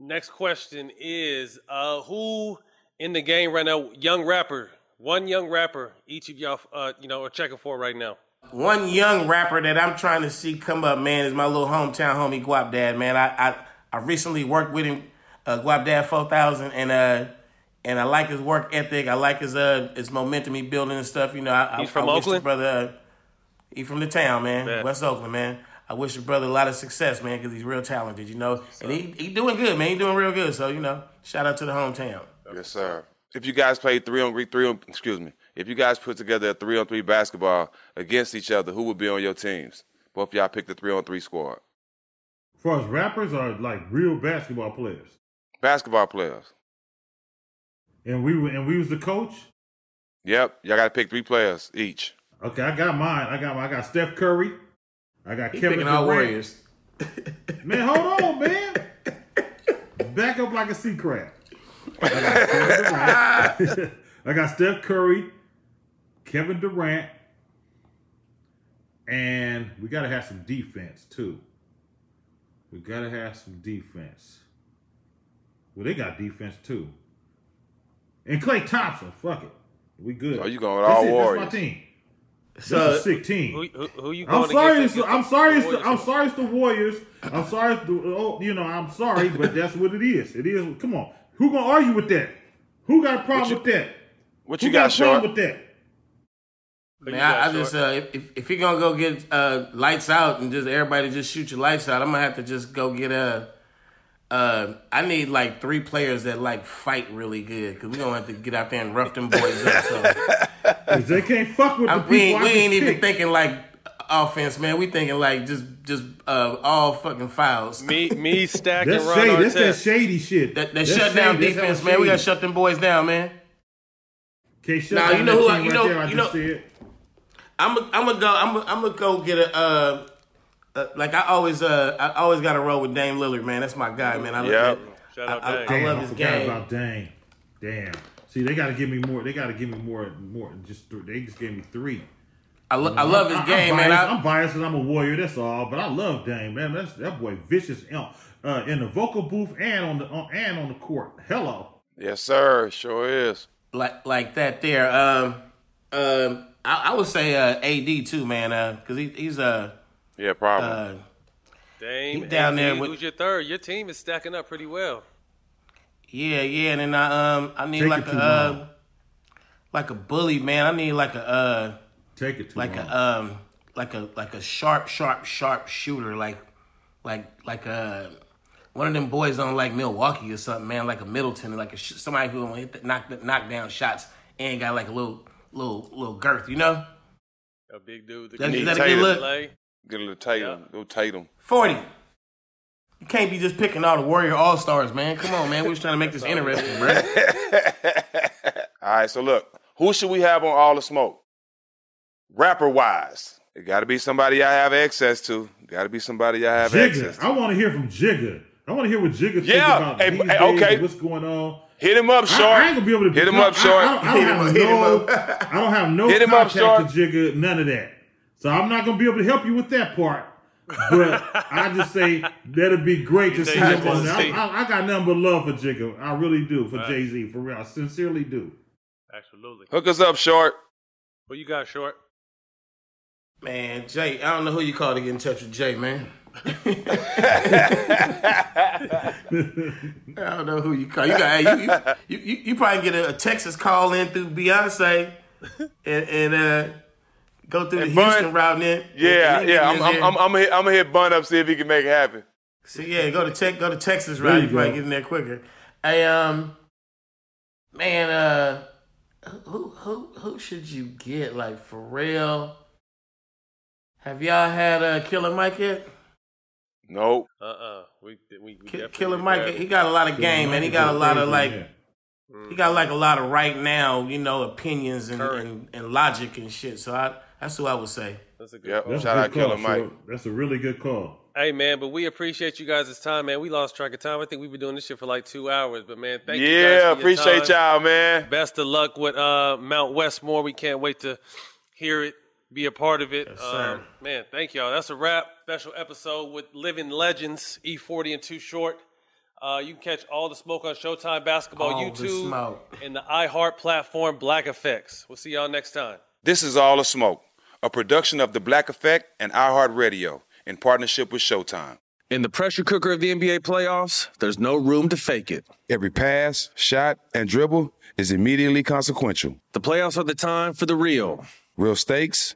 Next question is uh, who in the game right now? Young rapper. One young rapper. Each of y'all, uh, you know, are checking for right now. One young rapper that I'm trying to see come up, man, is my little hometown homie Guapdad, man. I I, I recently worked with him, uh, Guapdad 4000, and uh and I like his work ethic. I like his uh his momentum he building and stuff. You know, I, He's I, from I Oakland? brother. Uh, he from the town, man, West Oakland, man. I wish your brother a lot of success, man, because he's real talented, you know. And he he doing good, man. He doing real good. So you know, shout out to the hometown. Yes, sir. If you guys played three on three on, excuse me. if you guys put together a three on three basketball against each other, who would be on your teams? Both of y'all pick the three on three squad. As far as rappers are like real basketball players. Basketball players. And we were and we was the coach. Yep, y'all got to pick three players each. Okay, I got mine. I got I got Steph Curry. I got He Kevin picking Durant. Warriors. Man, hold on, man. Back up like a sea crab. I got, Durant. I got Steph Curry, Kevin Durant, and we gotta have some defense too. We gotta have some defense. Well, they got defense too. And Klay Thompson, fuck it. We good. Oh, you going with That's all it, Warriors. That's my team. So- That's a sick team. Who, who, who you I'm sorry. against? It's, I'm sorry. It's the, I'm sorry. It's the Warriors. I'm sorry. It's the, oh, you know, I'm sorry, but that's what it is. It is. Come on. Who gonna argue with that? Who got a problem with that? What Who you got, a problem Short? with that? Man, I, I just uh, if- if if you're gonna go get uh, lights out and just everybody just shoot your lights out, I'm gonna have to just go get a. Uh, I need like three players that like fight really good because we're gonna have to get out there and rough them boys up. So 'Cause they can't fuck with the I, people. we ain't, we just ain't even thinking like offense, man. We thinking like just just uh, all fucking fouls. Me me stacking That's Ron shady. That's that shady shit. That, that shut down defense, hella man. We gotta shut them boys down, man. Can't shut Nah, down you know who that I- team you right know- there I you just know- said. I'm a, I'm gonna go. I'm a, I'm gonna go get a. Uh, uh, like I always, uh, I always got to roll with Dame Lillard, man. That's my guy, man. I Yep. love Shout I, out I, Dame. I love I his game. about Dame. Damn. See, they got to give me more. They got to give me more. More. Just th- they just gave me three. I, lo- You know, I love his I'm game, man. biased. I, I'm biased because I'm a warrior. That's all. But I love Dame, man. That's that boy vicious uh, uh, in the vocal booth and on the on, and on the court. Hello. Yes, sir. Sure is. like like that there. Um, um, I, I would say uh, AD too, man, because he, he's uh, Yeah, problem. uh, Dame, He down AD, there with- who's your third? Your team is stacking up pretty well. yeah, yeah, and then I um, I need Take like a uh, like a bully, man. I need like a uh, Take it too like long. a um, like a like a sharp, sharp, sharp shooter, like like like a. One of them boys on like Milwaukee or something, man, like a Middleton, like a sh- somebody who will hit the, knock knock down shots and got like a little little little girth, you know. A big dude. That- Need that a good look? Get a little Tatum. Go Tatum. 40. You can't be just picking all the Warrior All Stars, man. Come on, man. We're just trying to make this interesting, bro. All right, so look, who should we have on all the smoke? Rapper wise, it got to be somebody I have access to. Got to be somebody I have access to. I want to hear from Jigga. I want to hear what Jigga thinks Yeah, about hey, these hey, days okay. what's going on. Hit him up, short. I, ain't gonna be able to Hit him up, short. I, I, I don't Hit him have up, hit him no. up. I don't have no Hit him up, contact to Jigga. None of that. So I'm not gonna be able to help you with that part. But I just say that'd be great to see him you on there. I, I, I got nothing but love for Jigga. I really do for Right. Jay Z. For real, I sincerely do. Absolutely. Hook us up, short. What you got, short? Man, Jay, I don't know who you call to get in touch with Jay, man. I don't know who you call. You got hey, you, you, you, you probably get a, a Texas call in through Beyonce and, and uh, go through the And Bun- Houston route then Yeah, and yeah. I'm, I'm. I'm, I'm, gonna hit, I'm gonna hit Bun up see if he can make it happen. So yeah, go to tech, go to Texas There route. you You probably get in there quicker. Hey, um, man, uh, who who who should you get? Like for real? Have y'all had uh, Killer Mike yet? Nope. Uh-uh. We, we, we Ki- Killer Mike, he got a lot of game, man. He got a lot of like, Yeah. he got like a lot of right now, you know, opinions and and, and logic and shit. So I, that's who I would say. That's a good Yep. call. That's Shout a out call, Killer Mike. Short. That's a really good call. Hey man, but we appreciate you guys' time, man. We lost track of time. I think we've been doing this shit for like two hours, but man, thank you yeah, appreciate time. y'all, man. Best of luck with uh, Mount Westmore. We can't wait to hear it, be a part of it. Yes. Um, man, thank y'all. That's a wrap. Special episode with Living Legends, E40 and Too Short. Uh, you can catch all the smoke on Showtime Basketball All the YouTube smoke. and the iHeart platform Black Effects. We'll see y'all next time. This is All the Smoke, a production of The Black Effect and iHeartRadio in partnership with Showtime. In the pressure cooker of the NBA playoffs, there's no room to fake it. Every pass, shot, and dribble is immediately consequential. The playoffs are the time for the real. Real stakes,